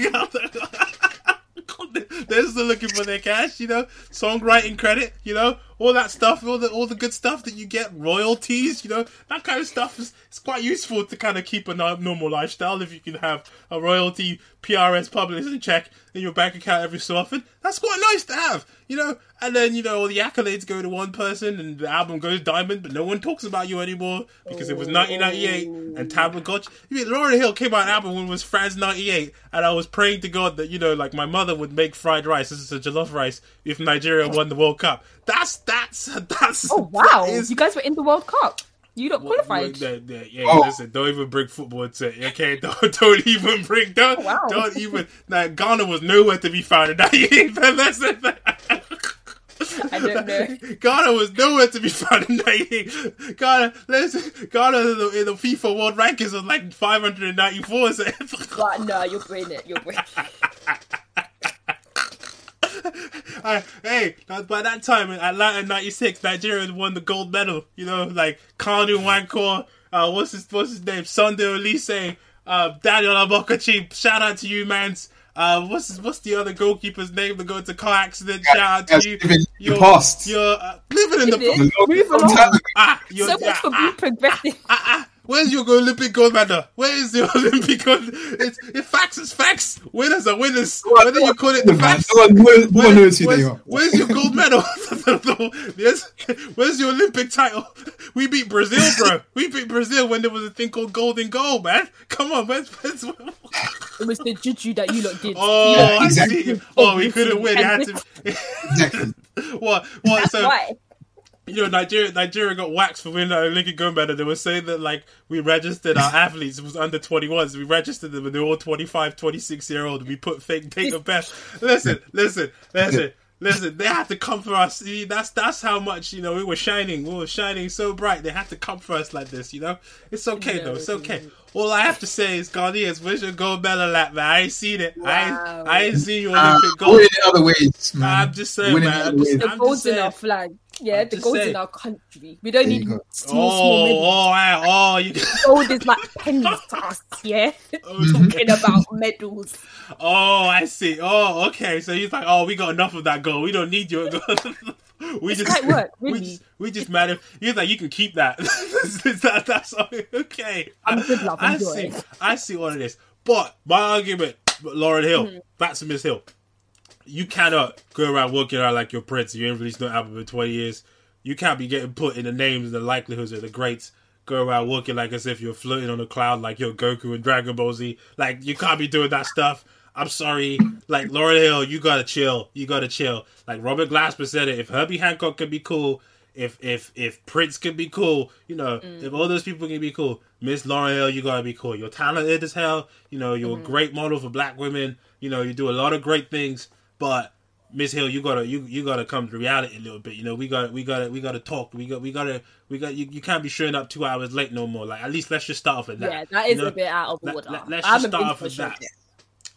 they're still looking for their cash. You know, songwriting credit. You know, all that stuff, all the all the good stuff that you get, royalties, you know, that kind of stuff is it's quite useful to kind of keep a normal lifestyle if you can have a royalty PRS publicity check in your bank account every so often. That's quite nice to have, you know. And then you know all the accolades go to one person, and the album goes diamond, but no one talks about you anymore because it was 1998 and Tamagotchi. I mean, Lauryn Hill came out an album when it was France 98, and I was praying to God that you know, like my mother would make fried rice. This is a jollof rice if Nigeria won the World Cup. That's that's that's. Oh wow! That is, you guys were in the World Cup. You don't qualify. Well, yeah, yeah, oh. listen, don't even bring football into it. Okay, don't, don't even bring don't oh, wow. don't even. Now Ghana was nowhere to be found in that year. listen, I don't know. Ghana was nowhere to be found in that year. Ghana, listen, Ghana in the, in the FIFA World Rankings was like 594. So. But no, you're bringing it. You're bringing uh, hey, by that time in Atlanta '96, Nigeria won the gold medal. You know, like Kanu Nwankwo, uh, what's his what's his name, Sunday Oliseh, uh, Daniel Amokachi. Shout out to you, mans. Uh, what's what's the other goalkeeper's name that got into car accident? Shout out to you. You're, past. You're uh, living in the past. Move along. Ah, so much for being ah, progressive. Ah, ah, Where's your Olympic gold medal? Where is the Olympic gold? It's, it's facts. It's facts. Winners are winners. Whether you call it the facts. Where, where's, where's your gold medal? yes. Where's your Olympic title? We beat Brazil, bro. We beat Brazil when there was a thing called golden goal, man. Come on, man. It was the juju that you lot did. Oh, yeah, exactly. Oh, we couldn't win. It had to. exactly. what? What? That's so. Why you know, Nigeria Nigeria got waxed for winning the Olympic gold medal. They were saying that like we registered our athletes was under 21s. We registered them and they're all 25, 26 year old. We put fake date of birth. Listen, listen, listen. Listen, they had to come for us. See, that's that's how much you know we were shining. We were shining so bright. They had to come for us like this. You know, it's okay though. It's okay. All I have to say is, Ghanaians, where's your gold medal at, man? I ain't seen it. Wow. I ain't, I ain't seen you Olympic uh, gold. other ways, man. I'm just saying, man. I'm just, the gold's in our flag. Yeah, I'm the gold's saying. in our country. We don't there need small, oh, small medals. Oh, I, oh, you gold is like pennies to us. Yeah, oh, talking about medals. Oh, I see. Oh, okay. So he's like, oh, we got enough of that gold. We don't need your gold. we it's just work, really. we just we just mad matter. He's like, you can keep that. that that's okay. I'm good love. I see. I see all of this, but my argument, Lauryn Hill, mm-hmm. back to Miss Hill. You cannot go around walking around like you're Prince. You ain't released no album in twenty years. You can't be getting put in the names and the likelihoods of the greats. Go around walking like as if you're floating on a cloud, like you're Goku and Dragon Ball Z. Like you can't be doing that stuff. I'm sorry, like Lauryn Hill, you gotta chill. You gotta chill. Like Robert Glasper said it. If Herbie Hancock could be cool, if if if Prince could be cool, you know, mm. if all those people can be cool, Miss Lauryn Hill, you gotta be cool. You're talented as hell. You know, you're mm. a great model for black women. You know, you do a lot of great things. But Miss Hill, you gotta you you gotta come to reality a little bit. You know, we got we gotta we gotta talk. We got we gotta we got you, you can't be showing up two hours late no more. Like at least let's just start off with that. Yeah, that is you know? a bit out of order. Let, us just start off with that. Yet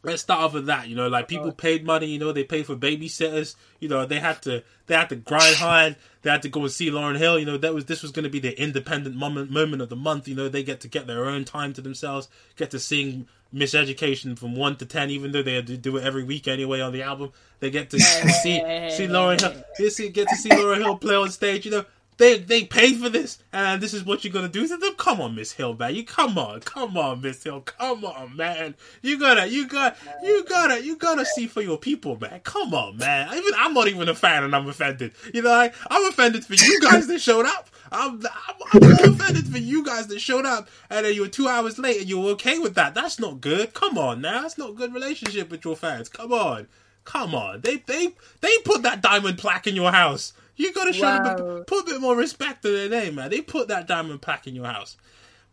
let's start off with that. You know, like people paid money. You know, they paid for babysitters. You know, they had to they had to grind hard. They had to go and see Lauryn Hill. You know, that was this was going to be their independent moment moment of the month. You know, they get to get their own time to themselves. Get to sing Miseducation from one to ten, even though they do it every week anyway on the album. They get to see see Lauryn Hill. They see, get to see Lauryn Hill play on stage. You know, they they paid for this, and this is what you're gonna do to them. Come on, Miss Hill, man. You come on, come on, Miss Hill. Come on, man. You gotta, you got, you gotta, you gotta see for your people, man. Come on, man. Even I'm not even a fan, and I'm offended. You know, like, I'm offended for you guys that showed up. I'm, I'm, I'm offended for you guys that showed up, and then you were two hours late, and you were okay with that. That's not good. Come on, now. That's not good relationship with your fans. Come on. Come on, they they they put that diamond plaque in your house. You gotta show wow. them, put a bit more respect to their name, man. They put that diamond pack in your house.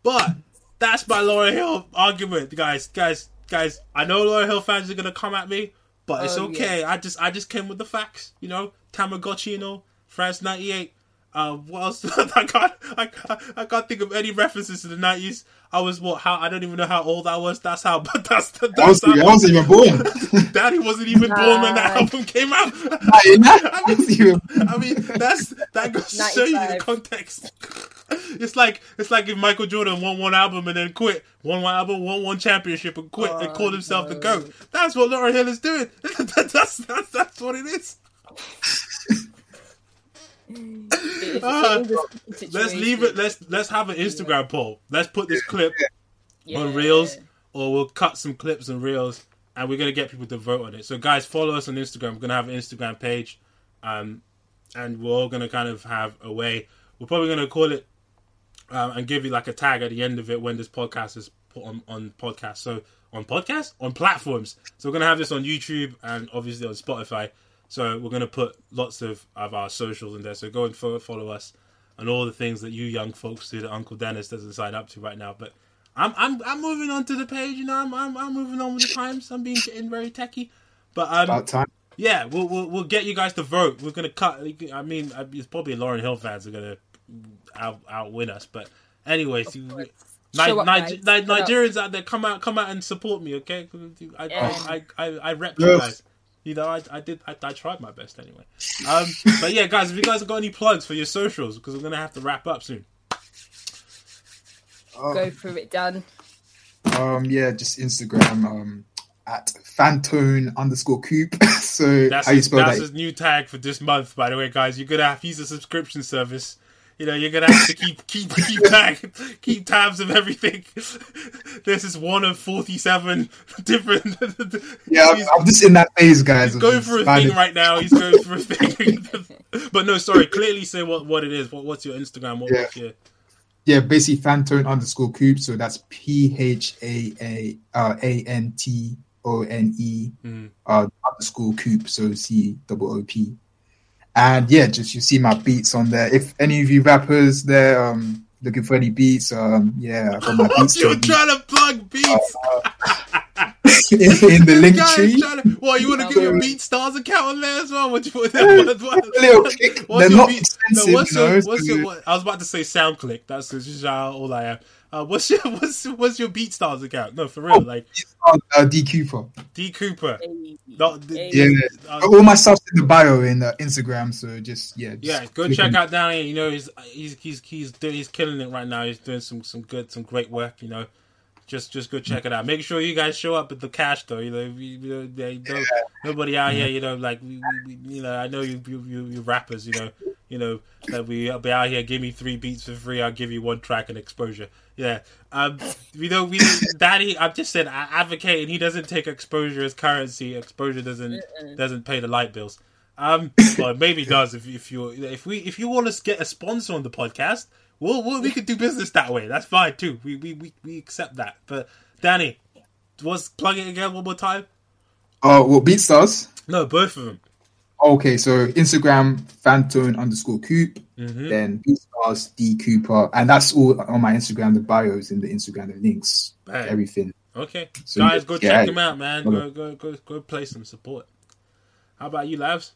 But that's my Laura Hill argument, guys. Guys, guys. I know Laura Hill fans are gonna come at me, but it's oh, okay. Yeah. I just, I just came with the facts. You know, Tamagotchi, you know, France '98. Uh, what else? I can't, I, I can't think of any references to the nineties. I was what? How I don't even know how old I was. That's how. But that's the. That's I, was, I wasn't even born. Daddy wasn't even born when that album came out. I mean, I mean, that's that goes to show you the context. It's like it's like if Michael Jordan won one album and then quit, won one album, won one championship and quit oh, and called himself no. the goat. That's what Lauryn Hill is doing. that's, that's that's what it is. Uh, let's leave it. Let's let's have an Instagram yeah. poll. Let's put this clip yeah. on Reels, or we'll cut some clips and Reels, and we're gonna get people to vote on it. So guys, follow us on Instagram. We're gonna have an Instagram page, um, and we're all gonna kind of have a way. We're probably gonna call it um, and give you like a tag at the end of it when this podcast is put on on podcast. So on podcast on platforms. So we're gonna have this on YouTube and obviously on Spotify. So we're gonna put lots of, of our socials in there. So go and follow, follow us and all the things that you young folks do that Uncle Dennis doesn't sign up to right now. But I'm I'm I'm moving on to the page. You know, I'm I'm, I'm moving on with the times. I'm being getting very techy. But um, about time. Yeah, we'll, we'll we'll get you guys to vote. We're gonna cut. I mean, it's probably Lauryn Hill fans are gonna out outwin us. But anyways, you, Ni- Ni- Ni- Nigerians out there, come out, come out and support me, okay? I yeah. I, I, I, I rep you guys. You know, I, I did, I, I tried my best anyway. Um, but yeah, guys, if you guys have got any plugs for your socials, because we're gonna have to wrap up soon. Go through it, Dan. Um, yeah, just Instagram. Um, at Fantone underscore Coop. so that's how you spell that's that? his new tag for this month, by the way, guys. You're gonna have to use a subscription service. You know, you're gonna have to keep keep keep tag keep tabs of everything. this is one of forty seven different. yeah, I'm, I'm, just in that phase, guys. He's going through a thing right now. He's going through a thing. but no, sorry. Clearly, say what what it is. What what's your Instagram? What, yeah. What's your yeah, basically Fantone underscore Coop. So that's P H A A uh, A N T O N E mm. uh, underscore Coop. So C double O P. And yeah, just you see my beats on there. If any of you rappers there um looking for any beats, um yeah, I got my beats. You're trying to plug beats. Uh, in, in the link tree. To, what you want to give your BeatStars account on there as well? What, what, what, what, little click. What's They're not beat, expensive. No, what's your, what's your, what, I was about to say SoundClick. That's just all I am. Uh, what's your what's what's your BeatStars account? No, for real, oh, like uh, D Cooper. D Cooper. Not, yeah, uh, all my stuff's in the bio in uh, Instagram. So just yeah, just yeah. Go check out down here. You know, he's he's he's he's he's killing it right now. He's doing some some good some great work. You know, just just go check it out. Make sure you guys show up at the cash though. You know, you, you know, you know nobody out here. You know, like we, we, you know, I know you you you, you rappers. You know, you know that we will be out here. Give me three beats for free. I'll give you one track and exposure. Yeah. Um. You know, we Daddy. I've just said I advocate, and he doesn't take exposure as currency. Exposure doesn't doesn't pay the light bills. Um. Well, maybe does if if you if we if you want to get a sponsor on the podcast We'll, we'll, we could do business that way. That's fine too. We we, we, we accept that. But Danny, was plug it again one more time. Oh, uh, what BeatStars? No, both of them. Okay, so Instagram Fantone underscore Coop, mm-hmm. then BeatStars D Cooper, and that's all on my Instagram. The bios in the Instagram, the links, Bang. everything. Okay, so, guys, go yeah, check them out, man. Go go go go play some support. How about you, Lavz?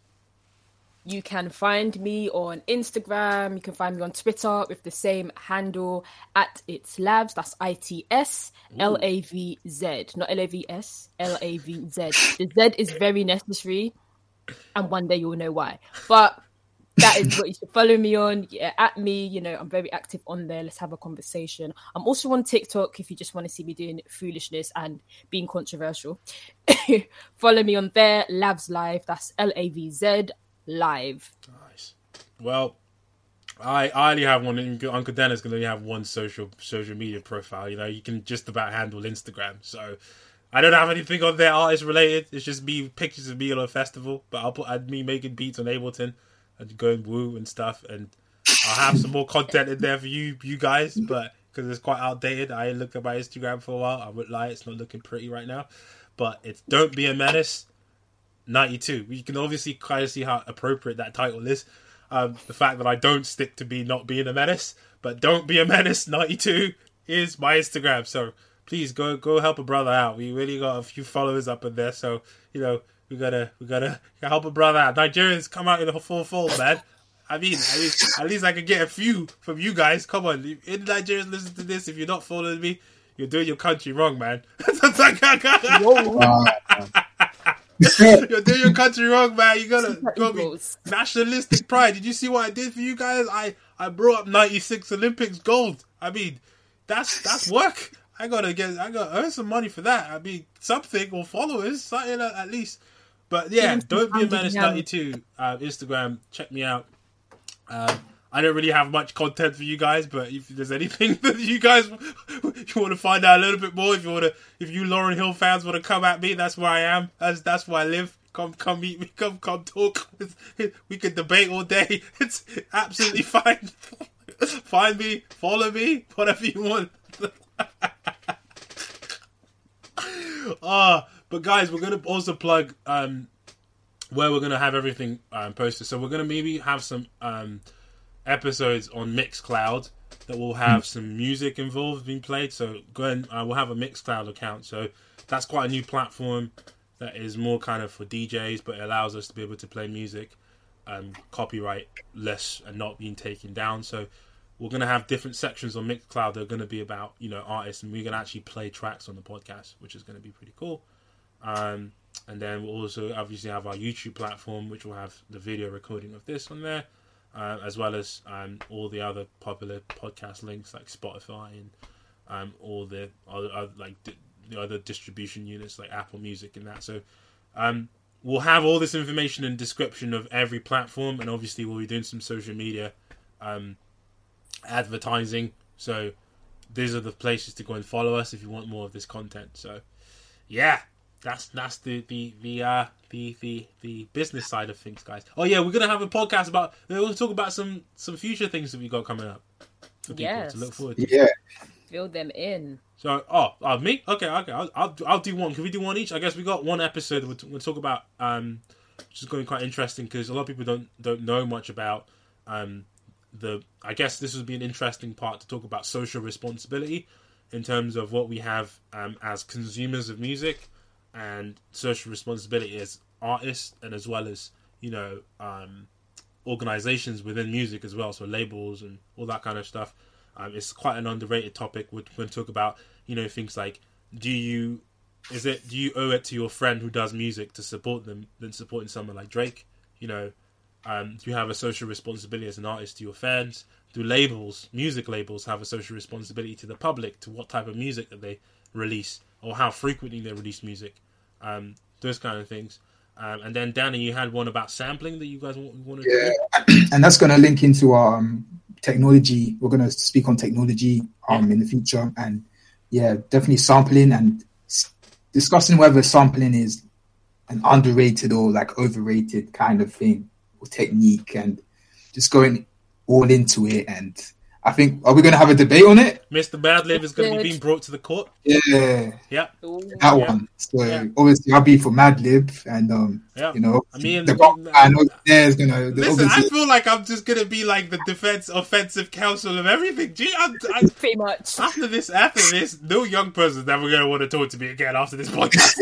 You can find me on Instagram. You can find me on Twitter with the same handle at its Lavz. That's I T S L A V Z, not L A V S, L A V Z. The Z is very necessary, and one day you'll know why. But that is what you should follow me on. Yeah, at me, you know, I'm very active on there. Let's have a conversation. I'm also on TikTok if you just want to see me doing foolishness and being controversial. follow me on there, Lavz Live. That's L A V Z live. Nice. Well, I I only have one. Uncle Dennis can only have one social social media profile. You know, you can just about handle Instagram. So I don't have anything on there artist related. It's just me pictures of me on a festival. But I'll put I'd me making beats on Ableton and going woo and stuff. And I'll have some more content in there for you you guys. But because it's quite outdated, I looked at my Instagram for a while. I would lie, it's not looking pretty right now. But it's don't be a menace. 92. You can obviously kind of see how appropriate that title is. Um, the fact that I don't stick to be not being a menace, but don't be a menace 92 is my Instagram. So please go go help a brother out. We really got a few followers up in there, so you know we gotta we gotta help a brother out. Nigerians come out in a full fold, man. I mean, at least, at least I can get a few from you guys. Come on, in Nigerians listen to this. If you're not following me, you're doing your country wrong, man. You're doing your country wrong, man. You gotta, got me nationalistic pride. Did you see what I did for you guys? I I brought up '96 Olympics gold. I mean, that's that's work. I gotta get, I gotta earn some money for that. I mean, something or followers, something at least. But yeah, don't be a menace ninety two. Uh, Instagram, check me out. Um, I don't really have much content for you guys, but if there's anything that you guys you want to find out a little bit more, if you want to, if you Lauryn Hill fans want to come at me, that's where I am. That's that's where I live. Come come meet me. Come come talk. We can debate all day. It's absolutely fine. Find me, follow me, whatever you want. Ah, uh, but guys, we're gonna also plug um where we're gonna have everything um, posted. So we're gonna maybe have some um episodes on Mixcloud that will have mm. some music involved being played. So go ahead, uh, we'll have a Mixcloud account. So that's quite a new platform that is more kind of for DJs, but it allows us to be able to play music um, copyright less and not being taken down. So we're going to have different sections on Mixcloud that are going to be about you know artists, and we're going to actually play tracks on the podcast, which is going to be pretty cool. Um, and then we'll also obviously have our YouTube platform, which will have the video recording of this on there uh, as well as um, all the other popular podcast links like Spotify and um, all the other, other like di- the other distribution units like Apple Music and that. So um, we'll have all this information and description of every platform, and obviously we'll be doing some social media um, advertising. So these are the places to go and follow us if you want more of this content. So yeah, that's that's the the the uh the the the business side of things, guys. Oh yeah, we're gonna have a podcast about. we'll talk about some some future things that we got coming up for people yes. to look forward to. Yeah, fill them in. So, oh, uh, me? Okay, okay. I'll, I'll I'll do one. Can we do one each? I guess we got one episode. We'll, we'll talk about um, which is going to be quite interesting because a lot of people don't don't know much about um the. I guess this would be an interesting part to talk about social responsibility in terms of what we have um as consumers of music and social responsibility as artists and as well as you know um, organizations within music as well so labels and all that kind of stuff um, it's quite an underrated topic We're going to talk about you know things like do you is it do you owe it to your friend who does music to support them than supporting someone like drake you know um, do you have a social responsibility as an artist to your fans do labels music labels have a social responsibility to the public to what type of music that they release or how frequently they release music, um, those kind of things. Um, and then Danny, you had one about sampling that you guys want, wanted. Yeah, and that's going to link into our um, technology. We're going to speak on technology um, yeah. in the future, and yeah, definitely sampling and s- discussing whether sampling is an underrated or like overrated kind of thing technique, and just going all into it and I think are we going to have a debate on it? Mr. Madlib is going to be being brought to the court. Yeah, yeah, that yeah. one. So yeah. obviously, I'll be for Madlib, and um, yeah. you know, I mean, the, the I know there's gonna. Listen, I feel like I'm just going to be like the defense offensive counsel of everything. Gee, I'm, I'm, pretty much after this. After this, no young person's never going to want to talk to me again after this podcast.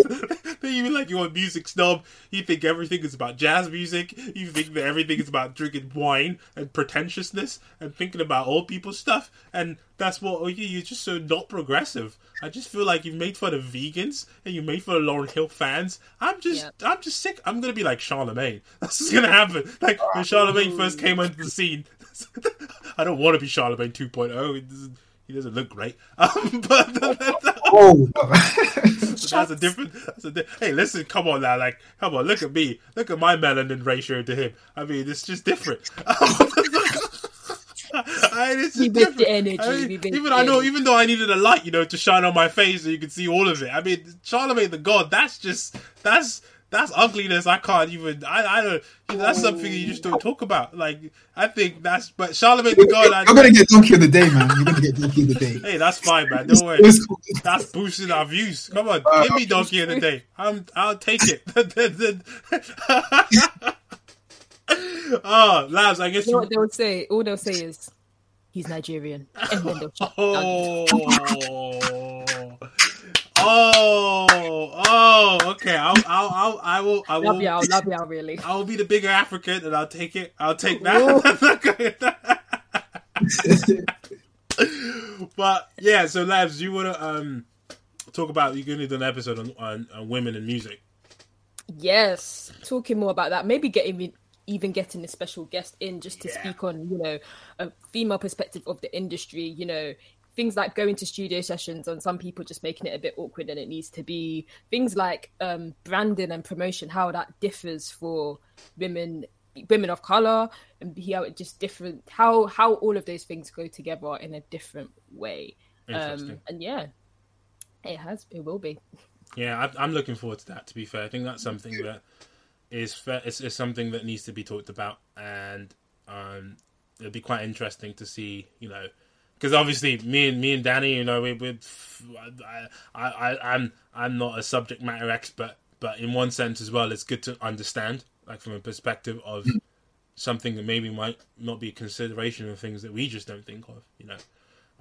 you mean like you're a music snob? You think everything is about jazz music? You think that everything is about drinking wine and pretentiousness and thinking about old people stuff? And that's what oh, you're just so not progressive. I just feel like you've made fun of vegans and you made fun of Lauryn Hill fans. I'm just, yep. I'm just sick. I'm gonna be like Charlemagne. That's what's gonna happen. Like when Charlemagne first came onto the scene. I don't want to be Charlemagne 2.0. He doesn't, he doesn't look great. Um, but oh, that's a different. That's a di- hey, listen, come on now, like, come on, look at me, look at my melanin ratio to him. I mean, it's just different. I, it's you the energy. I mean, even I know, even though I needed a light, you know, to shine on my face so you could see all of it. I mean, Charlemagne the God, that's just that's that's ugliness. I can't even. I, I don't. You know, that's something you just don't talk about. Like I think that's. But Charlemagne the God. You're, gonna get donkey of the day, man. You're gonna get donkey of the day. Hey, that's fine, man. Don't worry. That's boosting our views. Come on, uh, give me donkey of the day. I'm. I'll take it. oh, Lavz, I guess you know what they'll say. All they'll say is he's Nigerian, and then they'll. oh. Oh, oh, okay. I'll, I'll, I'll, I will, I will. Love you, love you, really. I will be the bigger African, and I'll take it. I'll take that. but yeah, so Lavz, you want to um talk about? You're going to do an episode on, on, on women and music. Yes, talking more about that. Maybe getting even getting a special guest in just to yeah. speak on you know a female perspective of the industry you know things like going to studio sessions and some people just making it a bit awkward and it needs to be. Things like um, branding and promotion how that differs for women women of color and how it just different how how all of those things go together in a different way. Um and yeah it has it will be. Yeah I, am looking forward to that to be fair. I think that's something that is fair it's, it's something that needs to be talked about and um it'd be quite interesting to see you know because obviously me and me and Danny, you know, we we I, I I'm I'm not a subject matter expert, but in one sense as well, it's good to understand like from a perspective of something that maybe might not be a consideration of things that we just don't think of, you know.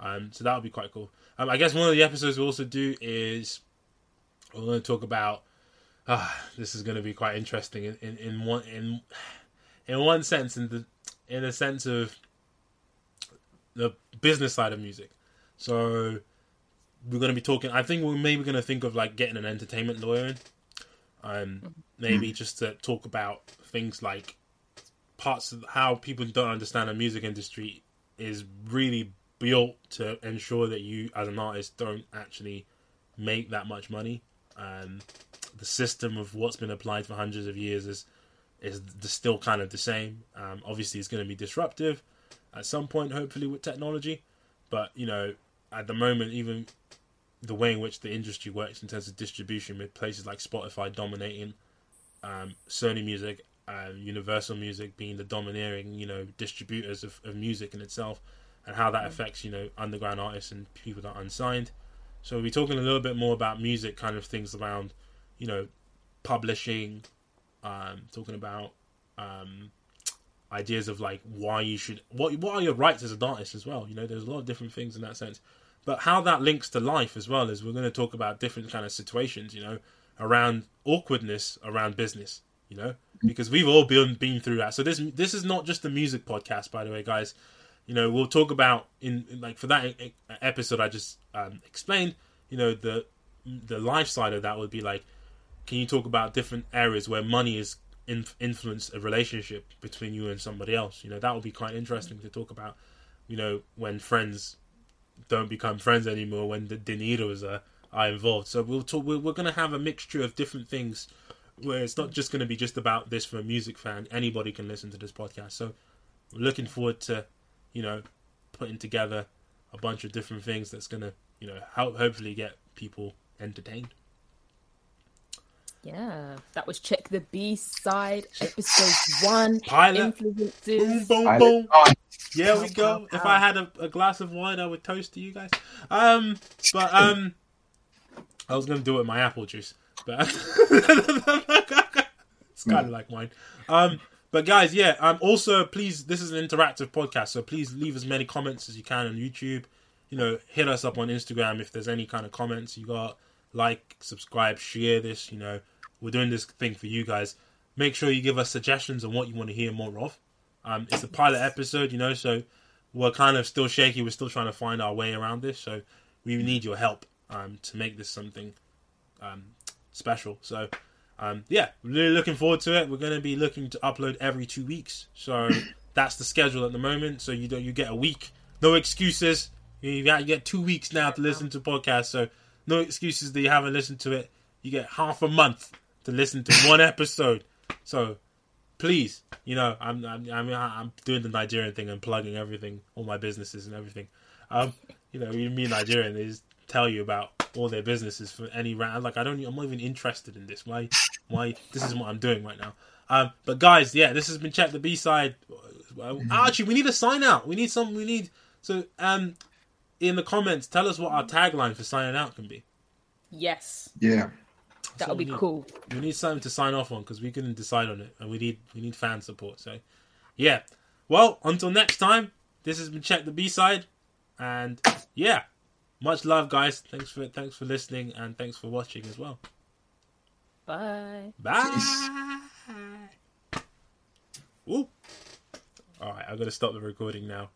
Um, so that would be quite cool. Um, I guess one of the episodes we'll also do is we're going to talk about. Uh, this is going to be quite interesting in, in, in one in in one sense, in the in a sense of the business side of music. So we're going to be talking. I think we're maybe going to think of like getting an entertainment lawyer in um, maybe just to talk about things like parts of how people don't understand the music industry is really built to ensure that you, as an artist, don't actually make that much money. Um, the system of what's been applied for hundreds of years is is still kind of the same. Um, obviously, it's going to be disruptive at some point, hopefully with technology. But you know, at the moment, even the way in which the industry works in terms of distribution, with places like Spotify dominating, um, Sony Music, um, Universal Music being the domineering, you know, distributors of, of music in itself, and how that mm. affects, you know, underground artists and people that are unsigned. So we'll be talking a little bit more about music, kind of things around, you know, publishing, um, talking about um, ideas of like why you should what what are your rights as an artist as well. You know, there's a lot of different things in that sense. But how that links to life as well is we're going to talk about different kind of situations you know around awkwardness around business you know? Because we've all been been through that. So this this is not just a music podcast by the way guys. You know we'll talk about in, in like for that episode i just um, explained you know the the life side of that would be like can you talk about different areas where money is in, influenced a relationship between you and somebody else you know that would be quite interesting to talk about you know when friends don't become friends anymore when the dineros are, are involved. So we'll talk, we're, we're going to have a mixture of different things where it's not just going to be just about this for a music fan. Anybody can listen to this podcast. So looking forward to, you know, putting together a bunch of different things that's going to, you know, help hopefully get people entertained. Yeah, that was check the B side episode one. Pilot. Influences. Boom, boom, boom. Yeah, we go. If I had a, a, glass of wine, I would toast to you guys. Um, but um, I was gonna do it with my apple juice, but it's kind of like wine. Um, but guys, yeah. Um, also, please, this is an interactive podcast, so please leave as many comments as you can on YouTube. You know, hit us up on Instagram if there's any kind of comments you got. Like, subscribe, share this. You know, we're doing this thing for you guys. Make sure you give us suggestions on what you want to hear more of. Um, it's a pilot episode, you know, so we're kind of still shaky. We're still trying to find our way around this, so we need your help um, to make this something um, special. So, um, yeah, really looking forward to it. We're going to be looking to upload every two weeks, so that's the schedule at the moment. So you do, you get a week, no excuses. You got you get two weeks now to listen to podcasts, so no excuses that you haven't listened to it. You get half a month to listen to one episode. So please, you know, I'm I'm I'm, I'm doing the Nigerian thing and plugging everything, all my businesses and everything. Um, you know, you mean Nigerian, they just tell you about all their businesses for any round. Like I don't, I'm not even interested in this. Why, why? This is what I'm doing right now. Um, but guys, yeah, this has been check the B side. Uh, actually, we need a sign out. We need some. We need so. Um, in the comments, tell us what our tagline for signing out can be. Yes. Yeah. That would be need, cool. We need something to sign off on because we couldn't decide on it, and we need we need fan support. So, yeah. Well, until next time, this has been check the B side, and yeah, much love, guys. Thanks for thanks for listening, and thanks for watching as well. Bye. Bye. Ooh. All right, I'm gonna stop the recording now.